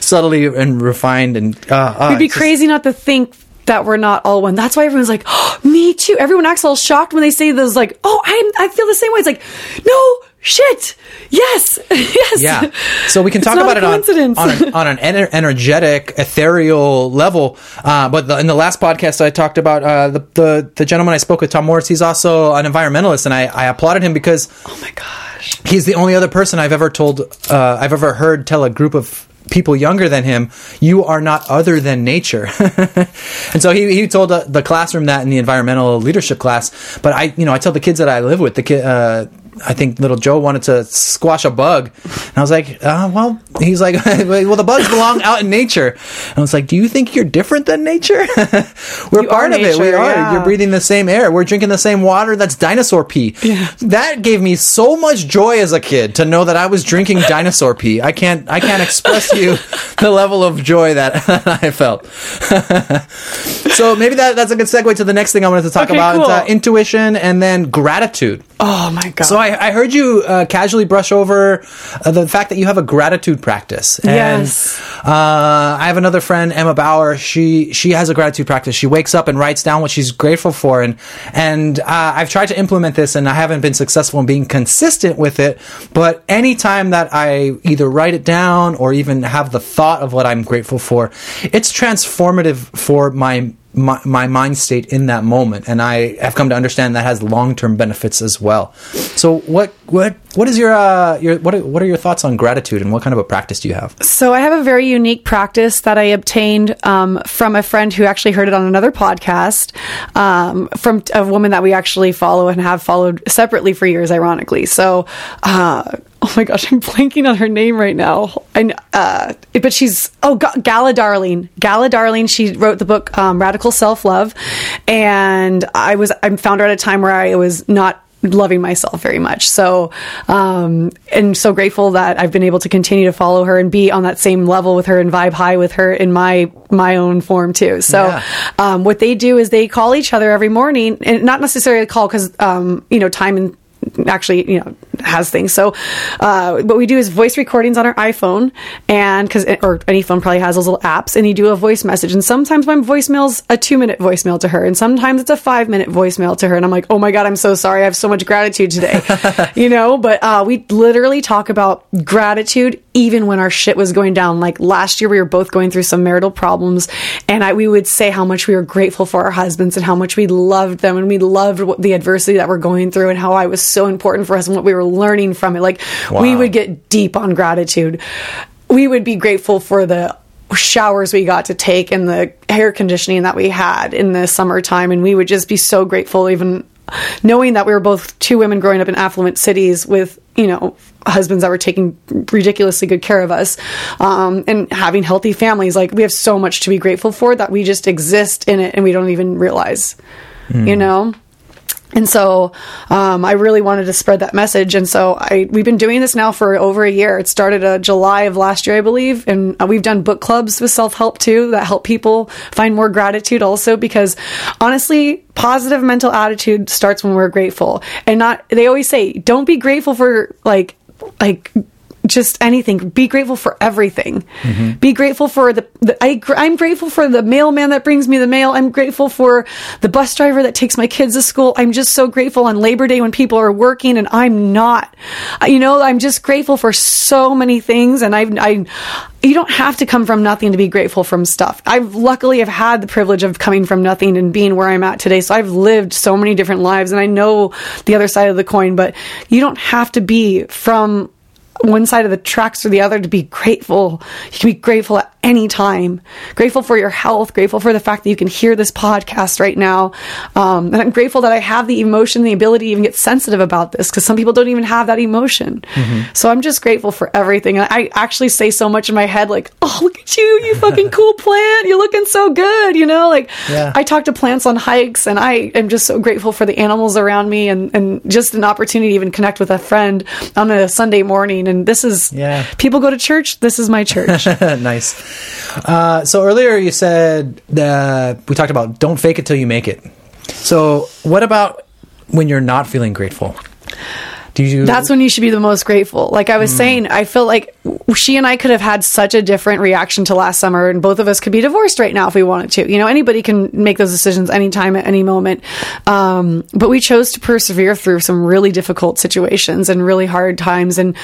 subtly and refined and uh, uh, It'd be it's just- crazy not to think that we're not all one. That's why everyone's like, oh, "Me too." Everyone acts all shocked when they say those, like, "Oh, I'm, I feel the same way." It's like, no shit. Yes, yes. Yeah. So we can talk about it on, on an, on an ener- energetic, ethereal level. Uh, but the, in the last podcast, I talked about uh, the, the the gentleman I spoke with, Tom Morris. He's also an environmentalist, and I, I applauded him because oh my gosh. he's the only other person I've ever told, uh, I've ever heard tell a group of people younger than him, you are not other than nature. and so he, he told uh, the classroom that in the environmental leadership class. But I, you know, I tell the kids that I live with, the kid, uh, I think little Joe wanted to squash a bug. And I was like, uh, well, he's like, well, the bugs belong out in nature. And I was like, do you think you're different than nature? We're You part of it. We nature, are. yeah. You're breathing the same air. We're drinking the same water that's dinosaur pee. That gave me so much joy as a kid to know that I was drinking dinosaur pee. I can't I can't express to you the level of joy that I felt. so maybe that, that's a good segue to the next thing I wanted to talk Okay, about. It's, uh, intuition and then gratitude. Oh my god. So I, I heard you uh, casually brush over uh, the fact that you have a gratitude practice. And, Yes. Uh, I have another friend, Emma Bauer. She she has a gratitude practice. She wakes up and writes down what she's grateful for, and and uh, I've tried to implement this, and I haven't been successful in being consistent with it. But anytime that I either write it down or even have the thought of what I'm grateful for, it's transformative for my my, my mind state in that moment. And i have come to understand that has long-term benefits as well. So what what what is your uh your what are, what are your thoughts on gratitude and what kind of a practice do you have So I have a very unique practice that I obtained um, from a friend who actually heard it on another podcast um, from a woman that we actually follow and have followed separately for years, ironically. So, uh, oh my gosh, I'm blanking on her name right now. And uh, but she's oh Ga- Gala Darling. Gala Darling. She wrote the book um, Radical Self Love, and I was I found her at a time where I was not loving myself very much. So, um, and so grateful that I've been able to continue to follow her and be on that same level with her and vibe high with her in my my own form too. So, Yeah. um, what they do is they call each other every morning, and not necessarily call because um, you know time and actually you know has things. So uh, what we do is voice recordings on our iphone and because or any phone probably has those little apps and you do a voice message. And sometimes my voicemail's a two minute voicemail to her and sometimes it's a five minute voicemail to her. And i'm like oh my god i'm so sorry. I have so much gratitude today. You know but uh, we literally talk about gratitude even when our shit was going down. Like last year we were both going through some marital problems and I, we would say how much we were grateful for our husbands and how much we loved them and we loved the adversity that we're going through and how I was so important for us and what we were learning from it. Like we would get deep on gratitude. We would be grateful for the showers we got to take and the air conditioning that we had in the summertime and we would just be so grateful even knowing that we were both two women growing up in affluent cities with you know, husbands that were taking ridiculously good care of us, um, and having healthy families. Like we have so much to be grateful for that we just exist in it and we don't even realize, you know? And so um, I really wanted to spread that message. And so I we've been doing this now for over a year. It started uh, July of last year, I believe, and uh, we've done book clubs with self help too that help people find more gratitude. Also, because honestly, positive mental attitude starts when we're grateful, and not. They always say, don't be grateful for like like just anything. Be grateful for everything. Be grateful for the, the I, I'm grateful for the mailman that brings me the mail. I'm grateful for the bus driver that takes my kids to school. I'm just so grateful on Labor Day when people are working and I'm not. Uh, You know, I'm just grateful for so many things and I've, I, you don't have to come from nothing to be grateful from stuff. I've luckily have had the privilege of coming from nothing and being where I'm at today. So I've lived so many different lives and I know the other side of the coin, but you don't have to be from one side of the tracks or the other to be grateful. You can be grateful at any time. Grateful for your health. Grateful for the fact that you can hear this podcast right now. Um, and I'm grateful that I have the emotion, the ability to even get sensitive about this because some people don't even have that emotion. So I'm just grateful for everything. And I actually say so much in my head, like, "Oh, look at you, you fucking cool plant. You're looking so good." You know, like Yeah. I talk to plants on hikes, and I am just so grateful for the animals around me, and and just an opportunity to even connect with a friend on a Sunday morning. And this is Yeah. people go to church. This is my church. nice. Uh, so earlier you said uh, we talked about don't fake it till you make it. So what about when you're not feeling grateful? Do you? That's when you should be the most grateful. Like I was saying, I feel like she and I could have had such a different reaction to last summer, and both of us could be divorced right now if we wanted to. You know, anybody can make those decisions anytime at any moment. Um, but we chose to persevere through some really difficult situations and really hard times. And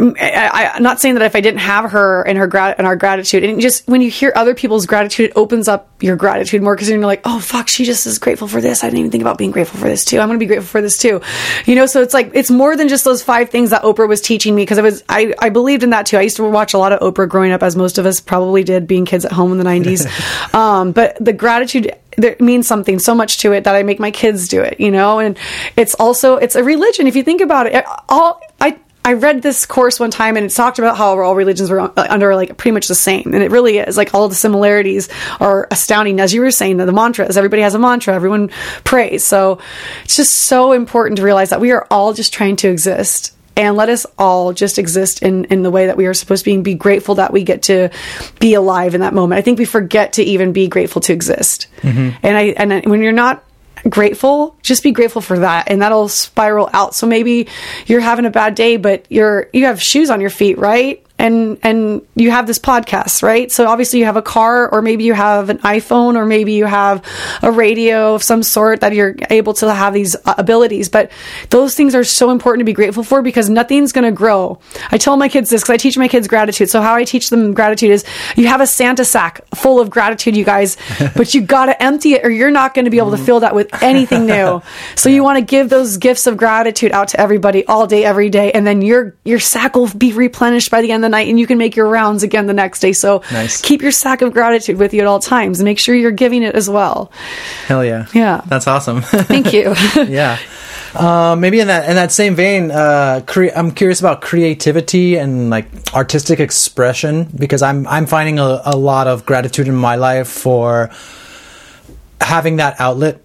I, I, am not saying that if I didn't have her and her grat- and our gratitude, and just when you hear other people's gratitude, it opens up your gratitude more because you're like, oh fuck, she just is grateful for this. I didn't even think about being grateful for this too. I'm going to be grateful for this too. You know, so it's like it's more than just those five things that Oprah was teaching me because I was I I believed in that too. I used to watch a lot of Oprah growing up, as most of us probably did, being kids at home in the 90s. um, but the gratitude there means something so much to it that I make my kids do it, you know, and it's also it's a religion. If you think about it, all I read this course one time and it talked about how all religions were uh, under like pretty much the same. And it really is like all the similarities are astounding. As you were saying, the mantras, everybody has a mantra, everyone prays. So it's just so important to realize that we are all just trying to exist. And let us all just exist in, in the way that we are supposed to be and be grateful that we get to be alive in that moment. I think we forget to even be grateful to exist. And I and when you're not grateful. Just be grateful for that and that'll spiral out. So maybe you're having a bad day but you're you have shoes on your feet right and and you have this podcast right? So obviously you have a car or maybe you have an iphone or maybe you have a radio of some sort that you're able to have these uh, abilities. But those things are so important to be grateful for because nothing's going to grow. I tell my kids this because i teach my kids gratitude. So how i teach them gratitude is you have a santa sack full of gratitude you guys but you got to empty it or you're not going to be able to fill that with anything new. So you want to give those gifts of gratitude out to everybody all day every day and then your your sack will be replenished by the end of the night and you can make your rounds again the next day so Nice. keep your sack of gratitude with you at all times and make sure you're giving it as well Hell yeah. Yeah. That's awesome. thank you yeah. Uh, maybe in that in that same vein, uh, cre- I'm curious about creativity and like artistic expression because I'm I'm finding a, a lot of gratitude in my life for having that outlet.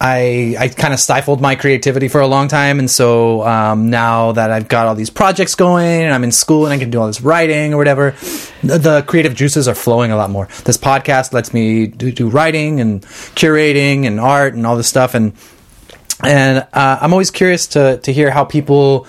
I I kind of stifled my creativity for a long time, and so um, now that I've got all these projects going, and I'm in school, and I can do all this writing or whatever, the, the creative juices are flowing a lot more. This podcast lets me do, do writing and curating and art and all this stuff, and and uh, I'm always curious to to hear how people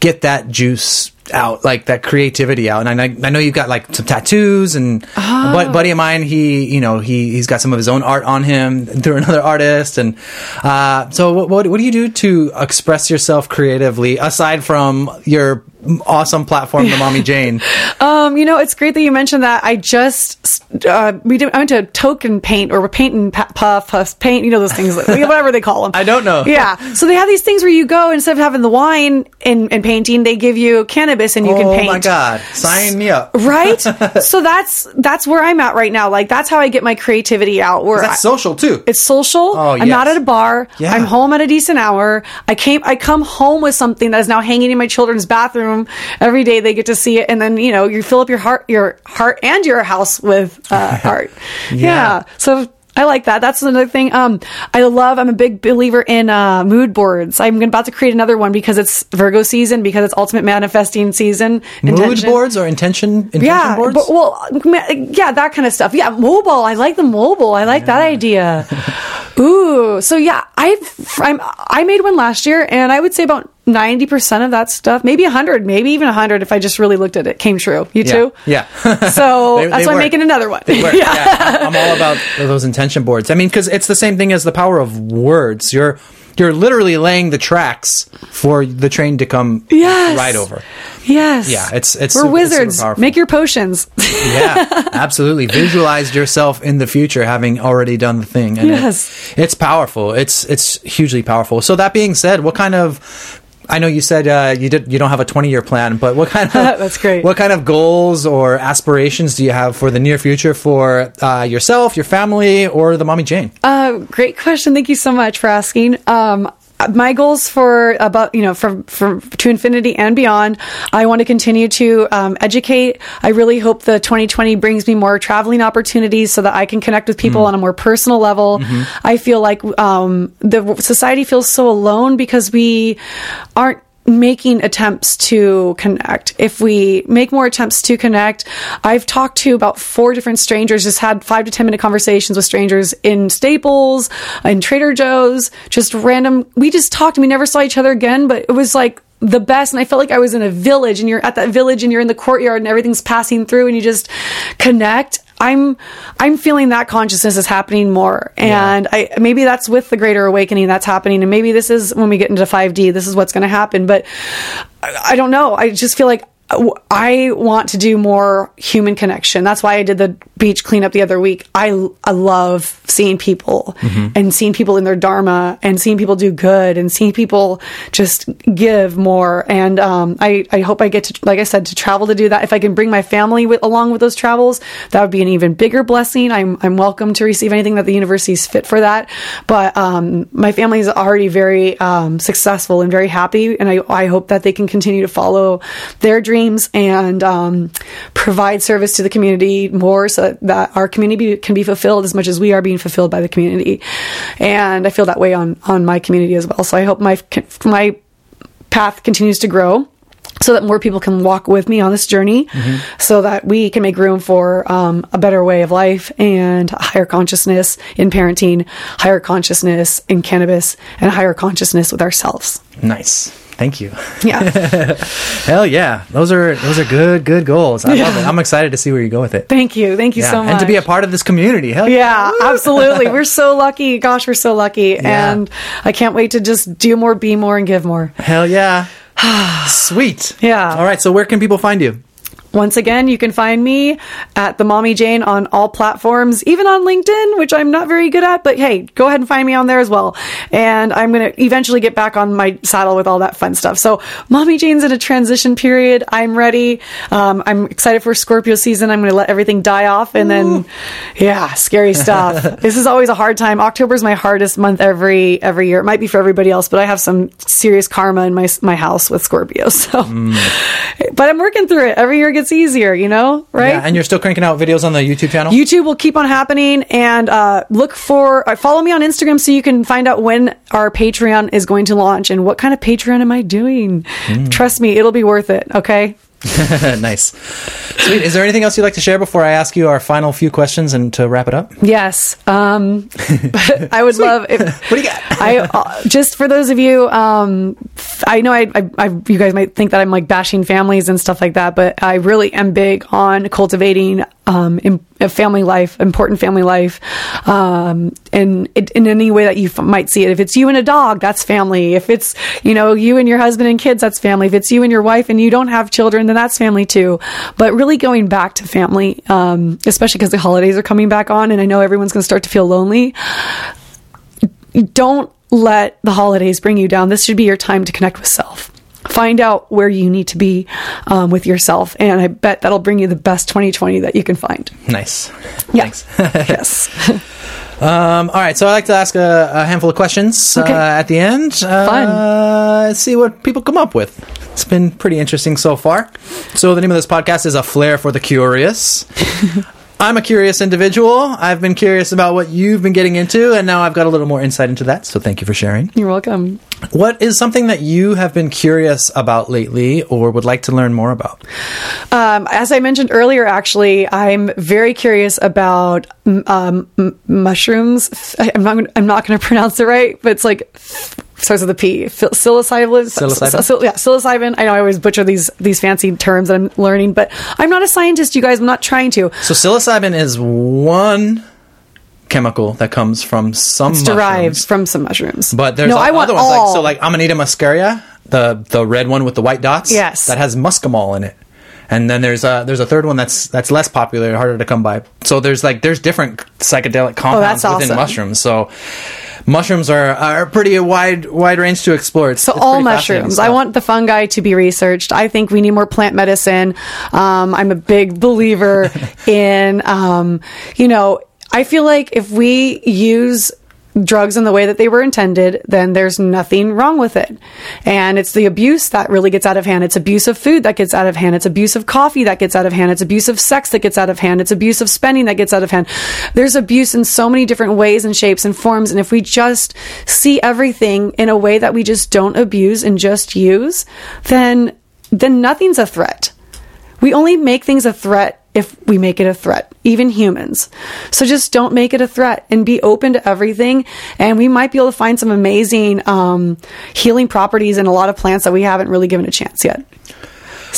get that juice out, like that creativity out. And I, know- I know you've got like some tattoos, and a bud- buddy of mine, he you know he he's got some of his own art on him through another artist. And uh, so, what, what what do you do to express yourself creatively aside from your awesome platform, the Mommy Jane. Um, you know, it's great that you mentioned that. I just uh, we did, I went to token paint or paint and pa- puff, puff paint. You know those things, whatever they call them. I don't know. Yeah, so they have these things where you go instead of having the wine and, and painting, they give you cannabis and you can paint. oh my god, sign me up. Right, so that's that's where I'm at right now. Like that's how I get my creativity out. Where That's I- social too. it's social. Oh, I'm not at a bar. Yeah. I'm home at a decent hour. I came. I come home with something that is now hanging in my children's bathroom every day. They get to see it, and then you know you fill up your heart, your heart, and your house with uh, art. yeah. So. I like that. That's another thing. Um, I love. I'm a big believer in uh, mood boards. I'm about to create another one because it's Virgo season, because it's ultimate manifesting season. Mood boards or intention intention Yeah, boards? but, well, yeah, that kind of stuff. Yeah, mobile. I like the mobile. I like that idea. Ooh, so yeah, I've I'm, I made one last year, and I would say about ninety percent of that stuff, maybe hundred, maybe even hundred, if I just really looked at it, came true. You yeah. too? Yeah. So They- that's they why I'm making another one. Work. yeah. I'm all about those intention boards. I mean, because it's the same thing as the power of words. You're you're literally laying the tracks for the train to come Yes. right over. Yes. Yeah, it's- it's we're super- it's wizards. powerful. Make your potions. Yeah, absolutely. Visualize yourself in the future having already done the thing. And it- Yes. it's powerful. It's it's hugely powerful. So that being said, what kind of I know you said uh, you did you don't have a 20 year plan, but what kind of That's great. What kind of goals or aspirations do you have for the near future for uh, yourself, your family, or the mommy Jane? Uh, great question. Thank you so much for asking. Um, my goals for about you know from from to infinity and beyond i want to continue to um, educate. I really hope the 2020 brings me more traveling opportunities so that i can connect with people on a more personal level. I feel like um, the society feels so alone because we aren't making attempts to connect. If we make more attempts to connect, I've talked to about four different strangers, just had five to 10 minute conversations with strangers in Staples, in Trader Joe's, just random. We just talked we never saw each other again, but it was like, the best and I felt like I was in a village and you're at that village and you're in the courtyard and everything's passing through and you just connect. I'm I'm feeling that consciousness is happening more. And I maybe that's with the greater awakening that's happening and maybe this is when we get into 5D this is what's going to happen, but I, I don't know. I just feel like I want to do more human connection. That's why I did the beach cleanup the other week. I, I love seeing people and seeing people in their dharma and seeing people do good and seeing people just give more. And um, I, I hope I get to, like I said, to travel to do that. If I can bring my family with, along with those travels, that would be an even bigger blessing. I'm, I'm welcome to receive anything that the university is fit for that. But um, my family is already very um, successful and very happy. And I, I hope that they can continue to follow their dreams and um, provide service to the community more so that our community can be fulfilled as much as we are being fulfilled by the community. And I feel that way on, on my community as well. So I hope my, my path continues to grow so that more people can walk with me on this journey so that we can make room for um, a better way of life and a higher consciousness in parenting, higher consciousness in cannabis, and higher consciousness with ourselves. Nice. Thank you. Yeah. Hell yeah, those are those are good good goals. i love it i'm excited to see where you go with it. Thank you. Thank you Yeah, so much. and to be a part of this community. Hell Yeah, absolutely. We're so lucky. Gosh, we're so lucky. And I can't wait to just do more, be more, and give more. Hell yeah. Sweet. Yeah. All right. So where can people find you? Once again, you can find me at the Mommy Jane on all platforms, even on LinkedIn, which I'm not very good at, but hey, go ahead and find me on there as well. And I'm going to eventually get back on my saddle with all that fun stuff. So Mommy Jane's in a transition period. I'm ready. Um, I'm excited for Scorpio season. I'm going to let everything die off and then, yeah, scary stuff. this is always a hard time. October is my hardest month every, every year. It might be for everybody else, but I have some serious karma in my, my house with Scorpio. So, but I'm working through it. Every year gets easier, you know, right? Yeah, and you're still cranking out videos on the YouTube channel. YouTube will keep on happening and uh, look for uh, follow me on Instagram so you can find out when our Patreon is going to launch and what kind of Patreon am I doing. Trust me, it'll be worth it. Okay. nice. Sweet. Is there anything else you'd like to share before I ask you our final few questions and to wrap it up? Yes. Um, but I would love if What do you got? I uh, just for those of you um, I know I, I, I, you guys might think that I'm like bashing families and stuff like that, but I really am big on cultivating um, in, a family life, important family life, um, and it, in any way that you f- might see it. If it's you and a dog, that's family. If it's you know you and your husband and kids, that's family. If it's you and your wife and you don't have children, then that's family too. But really going back to family, um, especially because the holidays are coming back on, and I know everyone's going to start to feel lonely. Don't let the holidays bring you down. This should be your time to connect with self. Find out where you need to be um, with yourself, and I bet that'll bring you the best 2020 that you can find. Nice. Yeah. Thanks. yes. Um, all right, so I like to ask a, a handful of questions Okay. uh, at the end. Uh, Fun. Let's see what people come up with. It's been pretty interesting so far. So the name of this podcast is A Flair for the Curious. I'm a curious individual. I've been curious about what you've been getting into, and now I've got a little more insight into that. So thank you for sharing. You're welcome. What is something that you have been curious about lately, or would like to learn more about? Um, as I mentioned earlier, actually, I'm very curious about um, m- mushrooms. I'm not. I'm not going to pronounce it right, but it's like starts with a P. Psil- Psilocybin. Psilocybin? Psil- yeah, psilocybin. I know I always butcher these these fancy terms that I'm learning, but I'm not a scientist, you guys. I'm not trying to. So psilocybin is one chemical that comes from some It's derived from some mushrooms. But there's no, I want other ones all. like so like Amanita muscaria, the the red one with the white dots. Yes. that has muscimol in it. And then there's a there's a third one that's that's less popular, harder to come by. So there's like there's different psychedelic oh, compounds Oh, within awesome. mushrooms. So mushrooms are are pretty a wide wide range to explore. It's, So it's all mushrooms. I want the fungi to be researched. I think we need more plant medicine. Um, I'm a big believer in, um, you know, I feel like if we use drugs in the way that they were intended, then there's nothing wrong with it. And it's the abuse that really gets out of hand. It's abuse of food that gets out of hand. It's abuse of coffee that gets out of hand. It's abuse of sex that gets out of hand. It's abuse of spending that gets out of hand. There's abuse in so many different ways and shapes and forms. And if we just see everything in a way that we just don't abuse and just use, then, then nothing's a threat. We only make things a threat if we make it a threat, even humans. So just don't make it a threat and be open to everything. And we might be able to find some amazing um, healing properties in a lot of plants that we haven't really given a chance yet.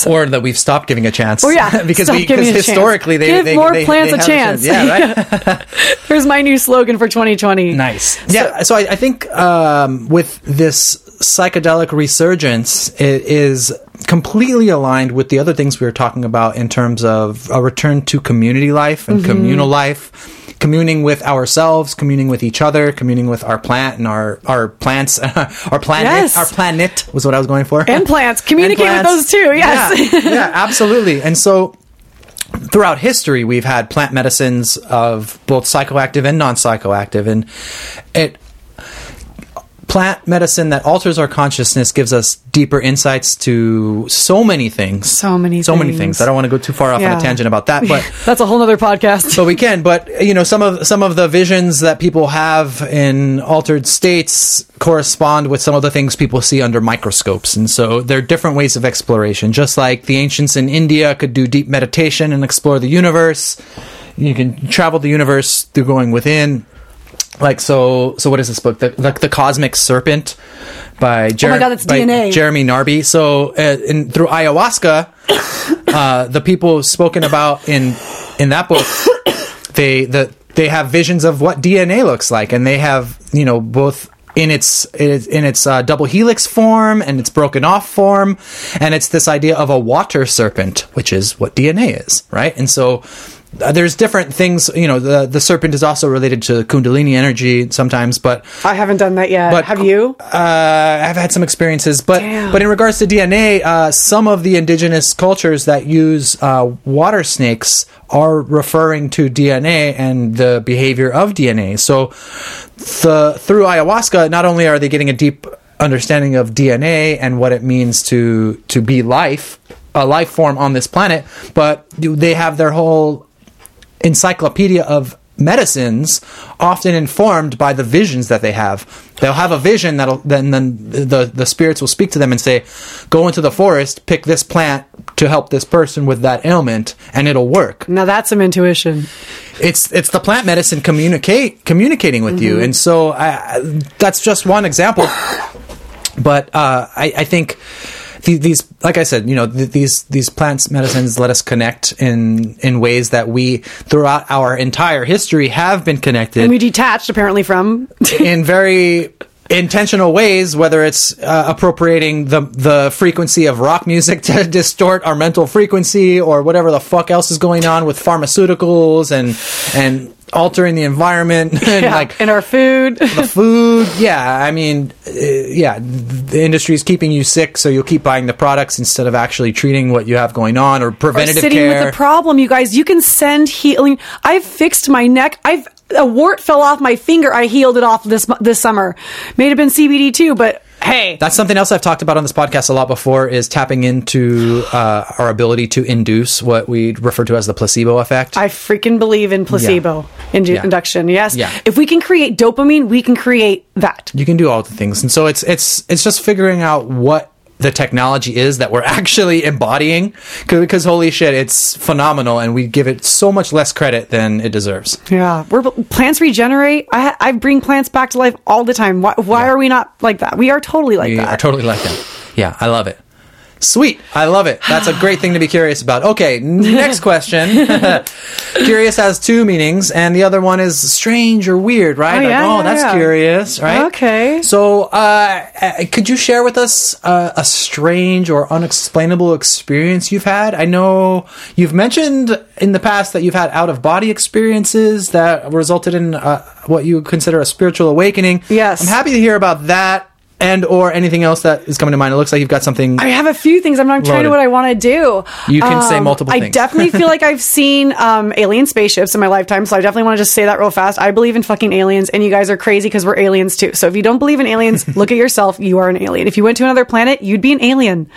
or that we've stopped giving a chance. Oh yeah, because we giving because it chance. historically they give they, more they, plants they a have chance. Yeah, right. There's my new slogan for 2020. Nice. Yeah. So I, I think um, with this psychedelic resurgence, it is completely aligned with the other things we were talking about in terms of a return to community life and mm-hmm. communal life. Communing with ourselves, communing with each other, communing with our plant and our our plants, our planet, Yes. our planet was what I was going for. And plants. Communicate with those too. Yes. Yeah, yeah, absolutely. And so throughout history, we've had plant medicines of both psychoactive and non psychoactive. And it plant medicine that alters our consciousness gives us deeper insights to so many things. So many so many things. things. I don't want to go too far off on a tangent about that, but That's a whole nother podcast. but we can. But you know, some of some of the visions that people have in altered states correspond with some of the things people see under microscopes, and so there are different ways of exploration. Just like the ancients in India could do deep meditation and explore the universe, you can travel the universe through going within. Like so, so what is this book? The the, the Cosmic Serpent by Jer- Oh God, it's by DNA. Jeremy Narby. So, uh, in, through ayahuasca, uh, the people spoken about in in that book, they the they have visions of what DNA looks like, and they have you know both in its in its uh, double helix form and its broken off form, and it's this idea of a water serpent, which is what DNA is, right? And so. Uh, there's different things, you know. The the serpent is also related to Kundalini energy sometimes, but I haven't done that yet. but Have you? Uh, I've had some experiences, but Damn. but in regards to DNA, uh, some of the indigenous cultures that use uh, water snakes are referring to DNA and the behavior of DNA. So the through ayahuasca, not only are they getting a deep understanding of DNA and what it means to to be life, a life form on this planet, but they have their whole encyclopedia of medicines often informed by the visions that they have. They'll have a vision that'll then then the the spirits will speak to them and say go into the forest pick this plant to help this person with that ailment and it'll work. Now that's some intuition. it's it's the plant medicine communicate communicating with you. And so I, that's just one example. But uh, I, I think these, like I said, you know, th- these these plants medicines let us connect in in ways that we throughout our entire history have been connected And we detached apparently from. in very intentional ways whether it's uh, appropriating the the frequency of rock music to distort our mental frequency or whatever the fuck else is going on with pharmaceuticals and and altering the environment and yeah, like in our food. the food yeah i mean uh, yeah the industry is keeping you sick so you'll keep buying the products instead of actually treating what you have going on or or preventative sitting care with the problem, you guys. You can send healing. I've fixed my neck. I've a wart fell off my finger. I healed it off this this summer. May have been CBD too, but hey, That's something else I've talked about on this podcast a lot before is tapping into uh, our ability to induce what we refer to as the placebo effect. I freaking believe in placebo indu- Yeah. induction. Yes. Yeah. If we can create dopamine, we can create that. you can do all the things. And so it's it's it's just figuring out what the technology is that we're actually embodying because holy shit it's phenomenal and we give it so much less credit than it deserves. Yeah, we're plants regenerate. I I bring plants back to life all the time. Why, why are we not like that? We are totally like We that. are totally like that. Yeah, I love it. Sweet. I love it. That's a great thing to be curious about. Okay, next question. curious has two meanings, and the other one is strange or weird, right? Oh, Like, yeah, oh yeah, that's yeah. curious, right? Okay. So, uh, uh, could you share with us uh, a strange or unexplainable experience you've had? I know you've mentioned in the past that you've had out of body experiences that resulted in uh, what you consider a spiritual awakening. Yes. I'm happy to hear about that and or anything else that is coming to mind. It looks like you've got something. I have a few things. I'm not trying to what I want to do. Um, You can say multiple I things. definitely feel like I've seen um, alien spaceships in my lifetime, so I definitely want to just say that real fast. I believe in fucking aliens, and you guys are crazy because we're aliens too. So if you don't believe in aliens, look at yourself. You are an alien. If you went to another planet, you'd be an alien.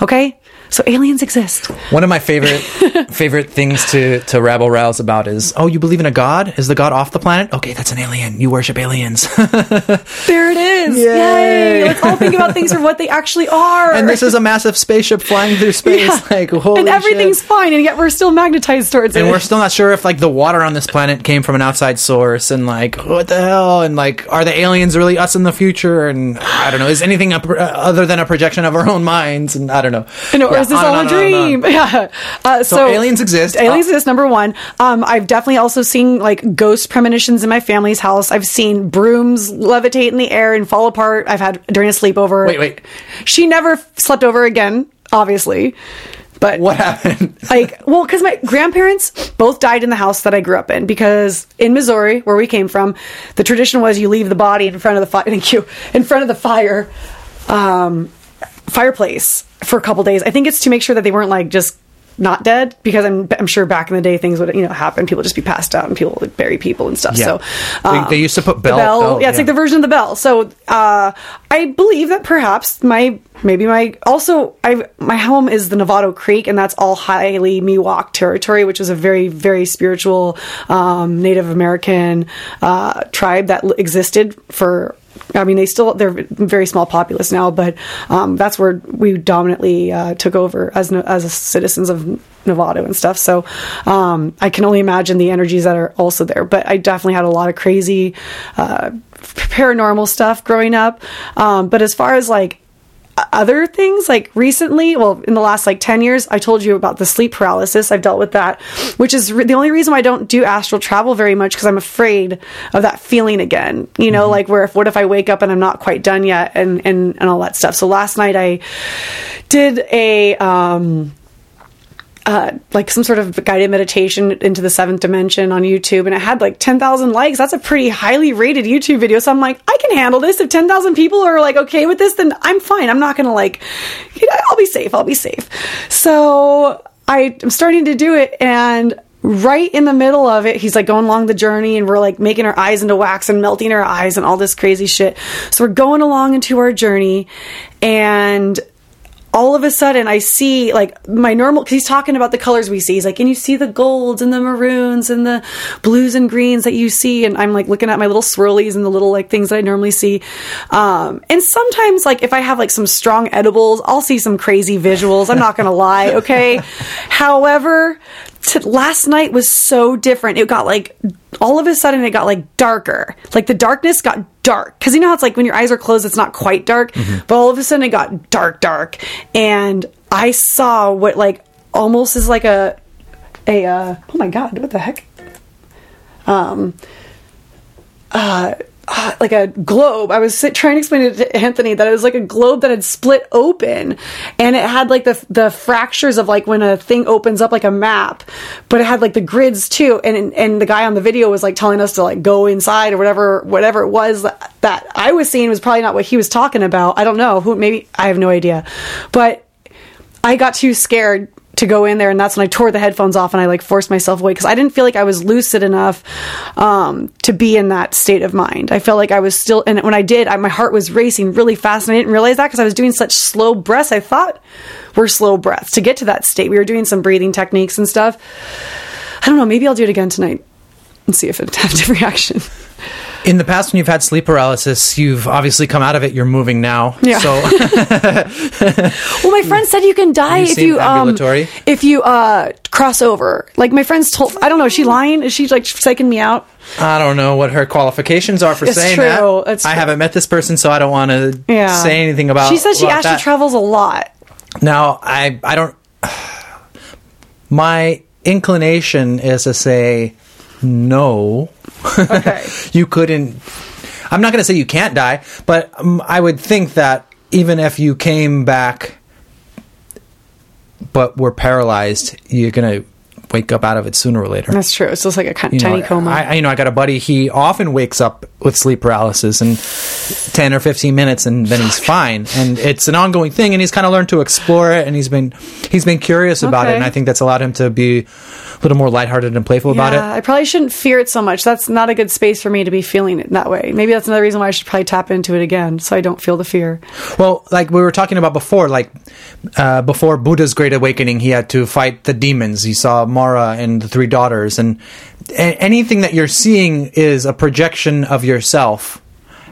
Okay. So aliens exist. One of my favorite favorite things to to rabble rouse about is, oh, you believe in a god? Is the god off the planet? Okay, that's an alien. You worship aliens. There it is. Yay. Yay. Let's all think about things for what they actually are. and this is a massive spaceship flying through space. Yeah. Like holy and everything's shit. fine, and yet we're still magnetized towards And it. And we're still not sure if like the water on this planet came from an outside source, and like what the hell, and like are the aliens really us in the future? And I don't know, is anything a, uh, other than a projection of our own minds? And I don't know. You know, or Yeah, is this on all a on and on and on. dream? Yeah. Uh, so, So aliens exist. Aliens Uh, exist. Number one. Um, I've definitely also seen like ghost premonitions in my family's house. I've seen brooms levitate in the air and fall apart. I've had during a sleepover. Wait, wait. She never slept over again, obviously. But What happened? like well because my grandparents both died in the house that i grew up in because in missouri where we came from the tradition was you leave the body in front of the fire thank you in front of the fire um, fireplace for a couple days. I think it's to make sure that they weren't like just not dead because I'm, I'm sure back in the day things would you know happen. People would just be passed out and people would bury people and stuff. Yeah. so They- um, they used to put bell- bell, bell, yeah it's like the version of the bell. So uh, i believe that perhaps my maybe my also i my home is the Novato creek and that's all highly miwok territory which is a very very spiritual um, native american uh, tribe that l- existed for I mean, they still they're very small populace now, but um, that's where we dominantly uh, took over as as citizens of Nevada and stuff. So um, I can only imagine the energies that are also there. But I definitely had a lot of crazy uh, paranormal stuff growing up. Um, but as far as like other things like recently well in the last like 10 years i told you about the sleep paralysis. I've dealt with that which is re- the only reason why i don't do astral travel very much because i'm afraid of that feeling again. You know like where if what if i wake up and i'm not quite done yet and and, and all that stuff. So last night i did a um uh, like some sort of guided meditation into the seventh dimension on YouTube, and it had like 10,000 likes. That's a pretty highly rated YouTube video. So I'm like, I can handle this. If 10,000 people are like okay with this, then I'm fine. I'm not going to like, you know, I'll be safe. I'll be safe. So I, I'm starting to do it, and right in the middle of it, he's like going along the journey, and we're like making our eyes into wax and melting our eyes and all this crazy shit. So we're going along into our journey, and all of a sudden I see like my normal, he's talking about the colors we see. He's like, and you see the golds and the maroons and the blues and greens that you see. And I'm like looking at my little swirlies and the little like things that I normally see. Um, and sometimes like if I have like some strong edibles, I'll see some crazy visuals. I'm not going to lie. Okay. However, t- last night was so different. It got like all of a sudden it got like darker. Like the darkness got dark because you know how it's like when your eyes are closed, it's not quite dark, but all of a sudden it got dark, dark, and I saw what like almost is like a a uh, oh my god, what the heck? Um, uh, uh, like a globe. I was trying to explain it to Anthony that it was like a globe that had split open, and it had like the the fractures of like when a thing opens up like a map, but it had like the grids too. And and the guy on the video was like telling us to like go inside or whatever whatever it was that I was seeing was probably not what he was talking about. I don't know who. Maybe I have no idea, but I got too scared to go in there and that's when I tore the headphones off and I like forced myself away because I didn't feel like I was lucid enough um, to be in that state of mind. I felt like I was still and when I did, I, my heart was racing really fast and I didn't realize that because I was doing such slow breaths. I thought were slow breaths to get to that state. We were doing some breathing techniques and stuff. I don't know. Maybe I'll do it again tonight and see if it have a different reaction. In the past, when you've had sleep paralysis, you've obviously come out of it. You're moving now. Yeah. So Well, my friend said you can die You if you um, if you uh, cross over. Like my friends told. I don't know. Is she lying? Is she like psyching me out? I don't know what her qualifications are for It's saying true. that. It's I true. haven't met this person, so I don't want to Yeah. say anything about. She says she actually that. travels a lot. Now, I I don't. My inclination is to say no. Okay. you couldn't. I'm not going to say you can't die, but um, I would think that even if you came back, but were paralyzed, you're going to wake up out of it sooner or later. That's true. It's just like a kind You tiny know, coma. I, you know, I got a buddy. He often wakes up with sleep paralysis in ten or fifteen minutes, and then he's fine. And it's an ongoing thing. And he's kind of learned to explore it, and he's been he's been curious about it. And I think that's allowed him to be little more lighthearted and playful about yeah, it. I probably shouldn't fear it so much. That's not a good space for me to be feeling it that way. Maybe that's another reason why I should probably tap into it again, so I don't feel the fear. Well, like we were talking about before, like uh, before Buddha's Great Awakening, he had to fight the demons. He saw Mara and the three daughters, and a- anything that you're seeing is a projection of yourself.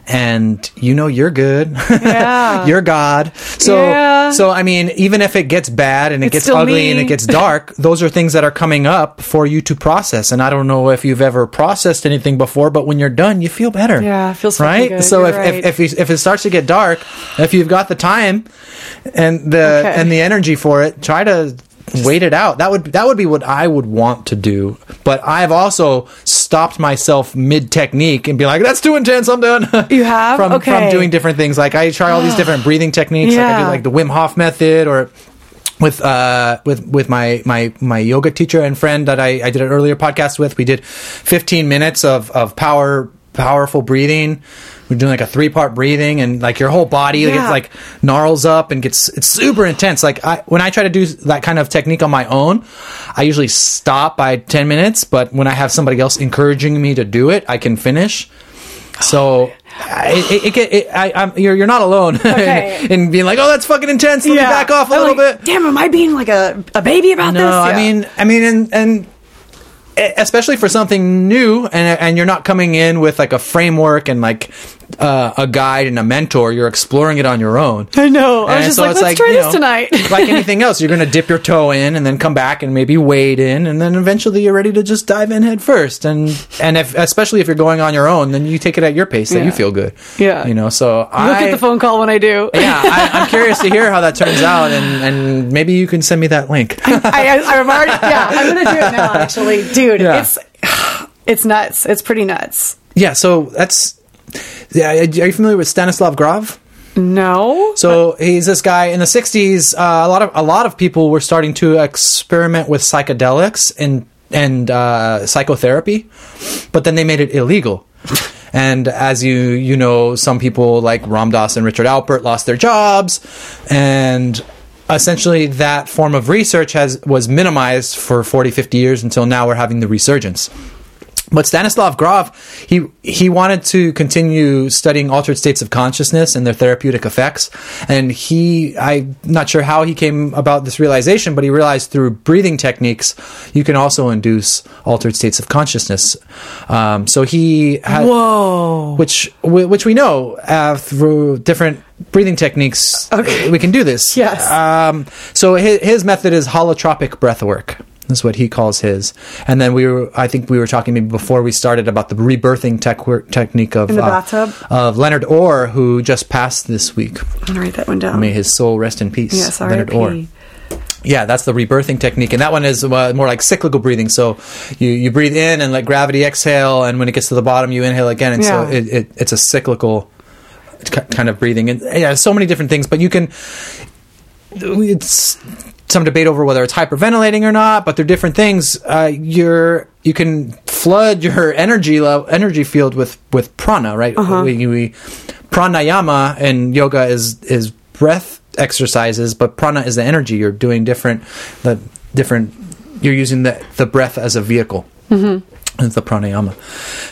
And you know you're good. Yeah. you're God. So, Yeah. so I mean, even if it gets bad and it It's gets ugly me. and it gets dark, those are things that are coming up for you to process. And I don't know if you've ever processed anything before, but when you're done, you feel better. Yeah, it feels right. good. So if, right. if if if it starts to get dark, if you've got the time and the Okay. and the energy for it, try to wait it out. That would that would be what I would want to do. But I've also stopped myself mid technique and be like, "That's too intense. I'm done." You have? from from doing different things. Like I try all these different breathing techniques. Like I do Yeah. like the Wim Hof method or with uh with with my my my yoga teacher and friend that I, I did an earlier podcast with we did 15 minutes of of power powerful breathing we're doing like a three part breathing and like your whole body Yeah. gets like gnarls up and gets it's super intense like I when I try to do that kind of technique on my own I usually stop by 10 minutes but when I have somebody else encouraging me to do it I can finish so I- it, it, it, it, I, I'm, you're you're not alone Okay. in, being like, oh, that's fucking intense. Let me back off a I'm little like, bit. Damn, am I being like a, a baby about No, this? I Yeah. mean, I mean, and and especially for something new, and and you're not coming in with like a framework and like uh, a guide and a mentor. You're exploring it on your own. I know. I was And just so like, it's let's try you this tonight. like anything else, you're going to dip your toe in and then come back and maybe wade in, and then eventually you're ready to just dive in head first. And and if especially if you're going on your own, then you take it at your pace that Yeah. you feel good. Yeah. you know. So Look I at the phone call when I do. yeah, I, I'm curious to hear how that turns out, and, and maybe you can send me that link. I, I, I'm already, yeah, I'm gonna do it now. Actually, dude, Yeah. it's it's nuts. It's pretty nuts. yeah, so that's. Yeah, are you familiar with Stanislav Grof? No, So he's this guy in the '60s. Uh, a lot of a lot of people were starting to experiment with psychedelics and and uh, psychotherapy, but then they made it illegal. And as you you know, some people like Ram Dass and Richard Alpert lost their jobs, and essentially that form of research has was minimized for 40, 50 years until now we're having the resurgence. But Stanislav Grof, he he wanted to continue studying altered states of consciousness and their therapeutic effects, and he I'm not sure how he came about this realization, but he realized through breathing techniques you can also induce altered states of consciousness. Um, so he had whoa, which which we know uh, through different breathing techniques. Okay. we can do this. Yes. Um, so his, his method is holotropic breath work. Is what he calls his. And then we were, I think we were talking maybe before we started about the rebirthing tech, technique of uh, of Leonard Orr, who just passed this week. I'm gonna write that one down. May his soul rest in peace. Yes, Leonard Orr. Yeah, that's the rebirthing technique, and that one is uh, more like cyclical breathing. So you, you breathe in and let gravity exhale, and when it gets to the bottom, you inhale again, and so it, it, it's a cyclical kind of breathing. And yeah, so many different things, but you can. It's some debate over whether it's hyperventilating or not, but they're different things. Uh, you're you can flood your energy level, energy field with with prana, right? Uh-huh. We, we, pranayama in yoga is is breath exercises, but prana is the energy. You're doing different the different. You're using the the breath as a vehicle. Mm-hmm. The pranayama.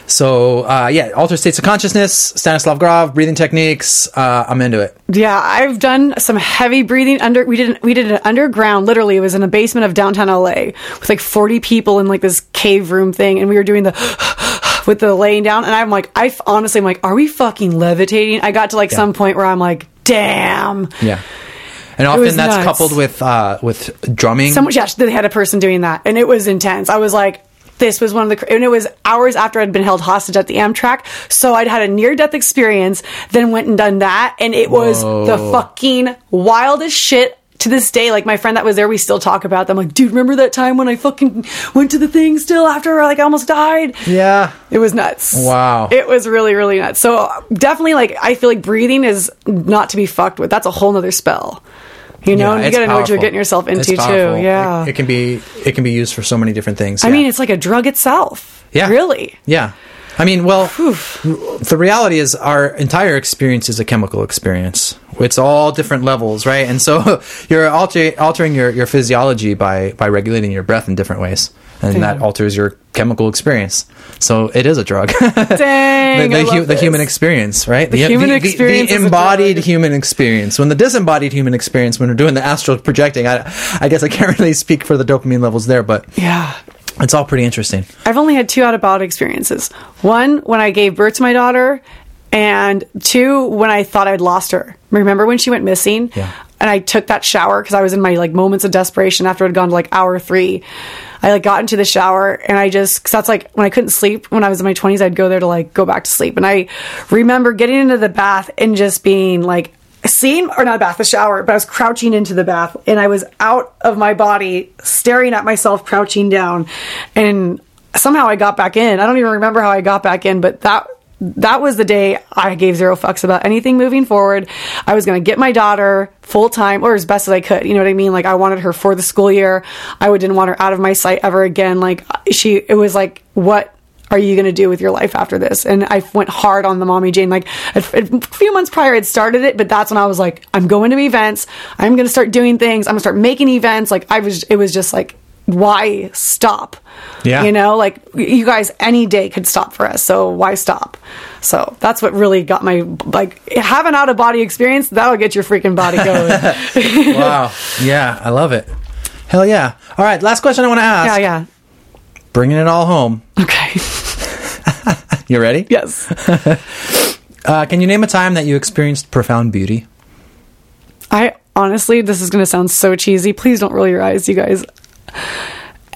So uh, yeah, altered states of consciousness, Stanislav Grof, breathing techniques. Uh, I'm into it. Yeah, I've done some heavy breathing under. We did we did it underground. Literally, it was in the basement of downtown LA with like forty people in like this cave room thing, and we were doing the with the laying down. And I'm like, I honestly, I'm like, are we fucking levitating? I got to like some point where I'm like, damn. Yeah. And often that's nuts. coupled with uh, with drumming. Someone, yeah, they had a person doing that, and it was intense. I was like, this was one of the, and it was hours after I'd been held hostage at the Amtrak. So I'd had a near death experience, then went and done that, and it was the fucking wildest shit. To this day, like my friend that was there, we still talk about them. Like, dude, remember that time when I fucking went to the thing still after like I almost died? yeah. It was nuts. Wow. It was really, really nuts. So definitely, like, I feel like breathing is not to be fucked with. That's a whole nother spell. You know, Yeah, you gotta know what you're getting yourself into too. Yeah. It, it can be it can be used for so many different things. I yeah. mean, it's like a drug itself. Yeah. Really. Yeah. I mean, well, the reality is our entire experience is a chemical experience. It's all different levels, right? And so you're alter- altering your, your physiology by, by regulating your breath in different ways. And that alters your chemical experience. So it is a drug. Dang. the, the, hu- the human experience, right? The human experience the, embodied human experience. When the disembodied human experience, when we're doing the astral projecting, I, I guess I can't really speak for the dopamine levels there, but Yeah. it's all pretty interesting. I've only had two out of body experiences. One when I gave birth to my daughter, and two when I thought I'd lost her. Remember when she went missing? Yeah. And I took that shower because I was in my like moments of desperation after I'd gone to like hour three. I like got into the shower and I just cause that's like when I couldn't sleep when I was in my twenties, I'd go there to like go back to sleep. And I remember getting into the bath and just being like seeing or not a bath, the shower, but I was crouching into the bath and I was out of my body, staring at myself crouching down. And somehow I got back in. I don't even remember how I got back in, but that that was the day I gave zero fucks about anything moving forward. I was going to get my daughter full time or as best as I could. You know what I mean? Like I wanted her for the school year. I would- didn't want her out of my sight ever again. Like she, it was like, what are you going to do with your life after this? And I went hard on the mommy Jane. Like a, a few months prior, I'd started it, but that's when I was like, I'm going to events. I'm going to start doing things. I'm going to start making events. Like I was, it was just like, why stop? Yeah. You know, like you guys any day could stop for us. So why stop? So that's what really got my like have an out of body experience. That'll get your freaking body going. wow. Yeah, I love it. Hell yeah. All right, last question I want to ask. yeah, yeah. Bringing it all home. Okay. You ready? yes. Uh, can you name a time that you experienced profound beauty? I honestly, this is going to sound so cheesy. Please don't roll your eyes, you guys.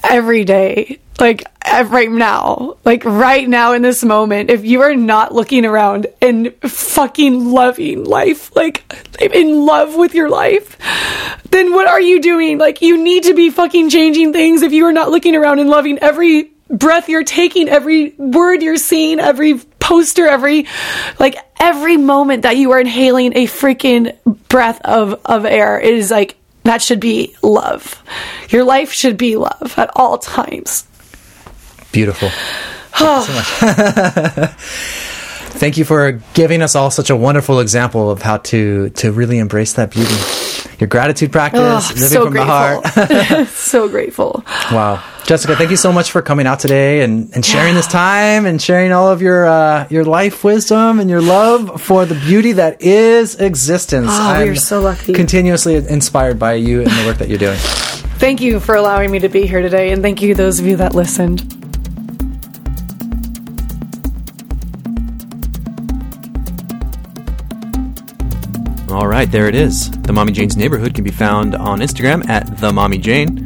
Every day, like right now, like right now in this moment, if you are not looking around and fucking loving life, like in love with your life, then what are you doing? Like you need to be fucking changing things if you are not looking around and loving every breath you're taking, every word you're seeing, every poster, every like every moment that you are inhaling a freaking breath of of air. It is like that should be love. Your life should be love at all times. Beautiful. Thank you so much. Thank you for giving us all such a wonderful example of how to to really embrace that beauty. Your gratitude practice, Oh, living so from the heart. so grateful. Wow. Jessica, thank you so much for coming out today and, and sharing this time and sharing all of your uh, your life wisdom and your love for the beauty that is existence. Oh, we are so lucky. Continuously inspired by you and the work that you're doing. Thank you for allowing me to be here today, and thank you those of you that listened. All right, there it is. The Mommy Jane's Neighborhood can be found on Instagram at the Mommy Jane.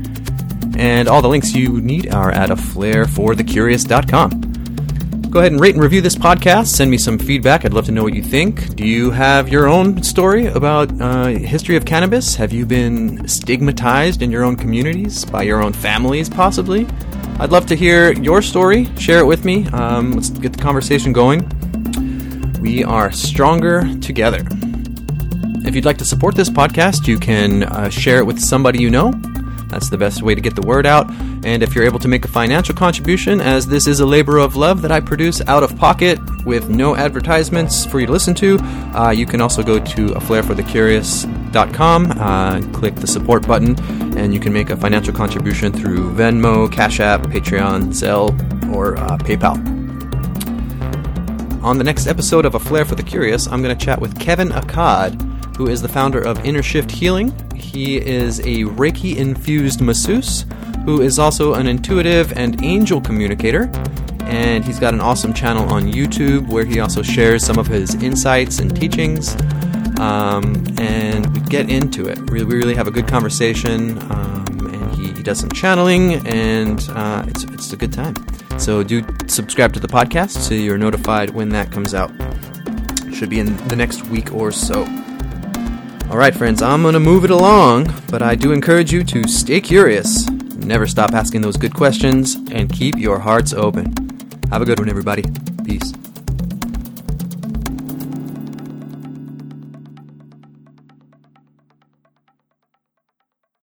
And all the links you need are at aflairforthecurious.com. Go ahead and rate and review this podcast. Send me some feedback. I'd love to know what you think. Do you have your own story about uh, history of cannabis? Have you been stigmatized in your own communities by your own families, possibly? I'd love to hear your story. Share it with me. Um, let's get the conversation going. We are stronger together. If you'd like to support this podcast, you can uh, share it with somebody you know. That's the best way to get the word out. And if you're able to make a financial contribution, as this is a labor of love that I produce out of pocket with no advertisements for you to listen to, uh, you can also go to aflairforthecurious.com, uh, click the support button, and you can make a financial contribution through Venmo, Cash App, Patreon, Zelle, or uh, PayPal. On the next episode of A Flair for the Curious, I'm going to chat with Kevin Akkad, who is the founder of Inner Shift Healing. He is a Reiki infused masseuse who is also an intuitive and angel communicator. And he's got an awesome channel on YouTube where he also shares some of his insights and teachings. Um, and we get into it. We, really have a good conversation. Um, and he, he, does some channeling, and uh, it's, it's a good time. So do subscribe to the podcast so you're notified when that comes out. Should be in the next week or so. All right, friends, I'm going to move it along, but I do encourage you to stay curious, never stop asking those good questions, and keep your hearts open. Have a good one, everybody. Peace.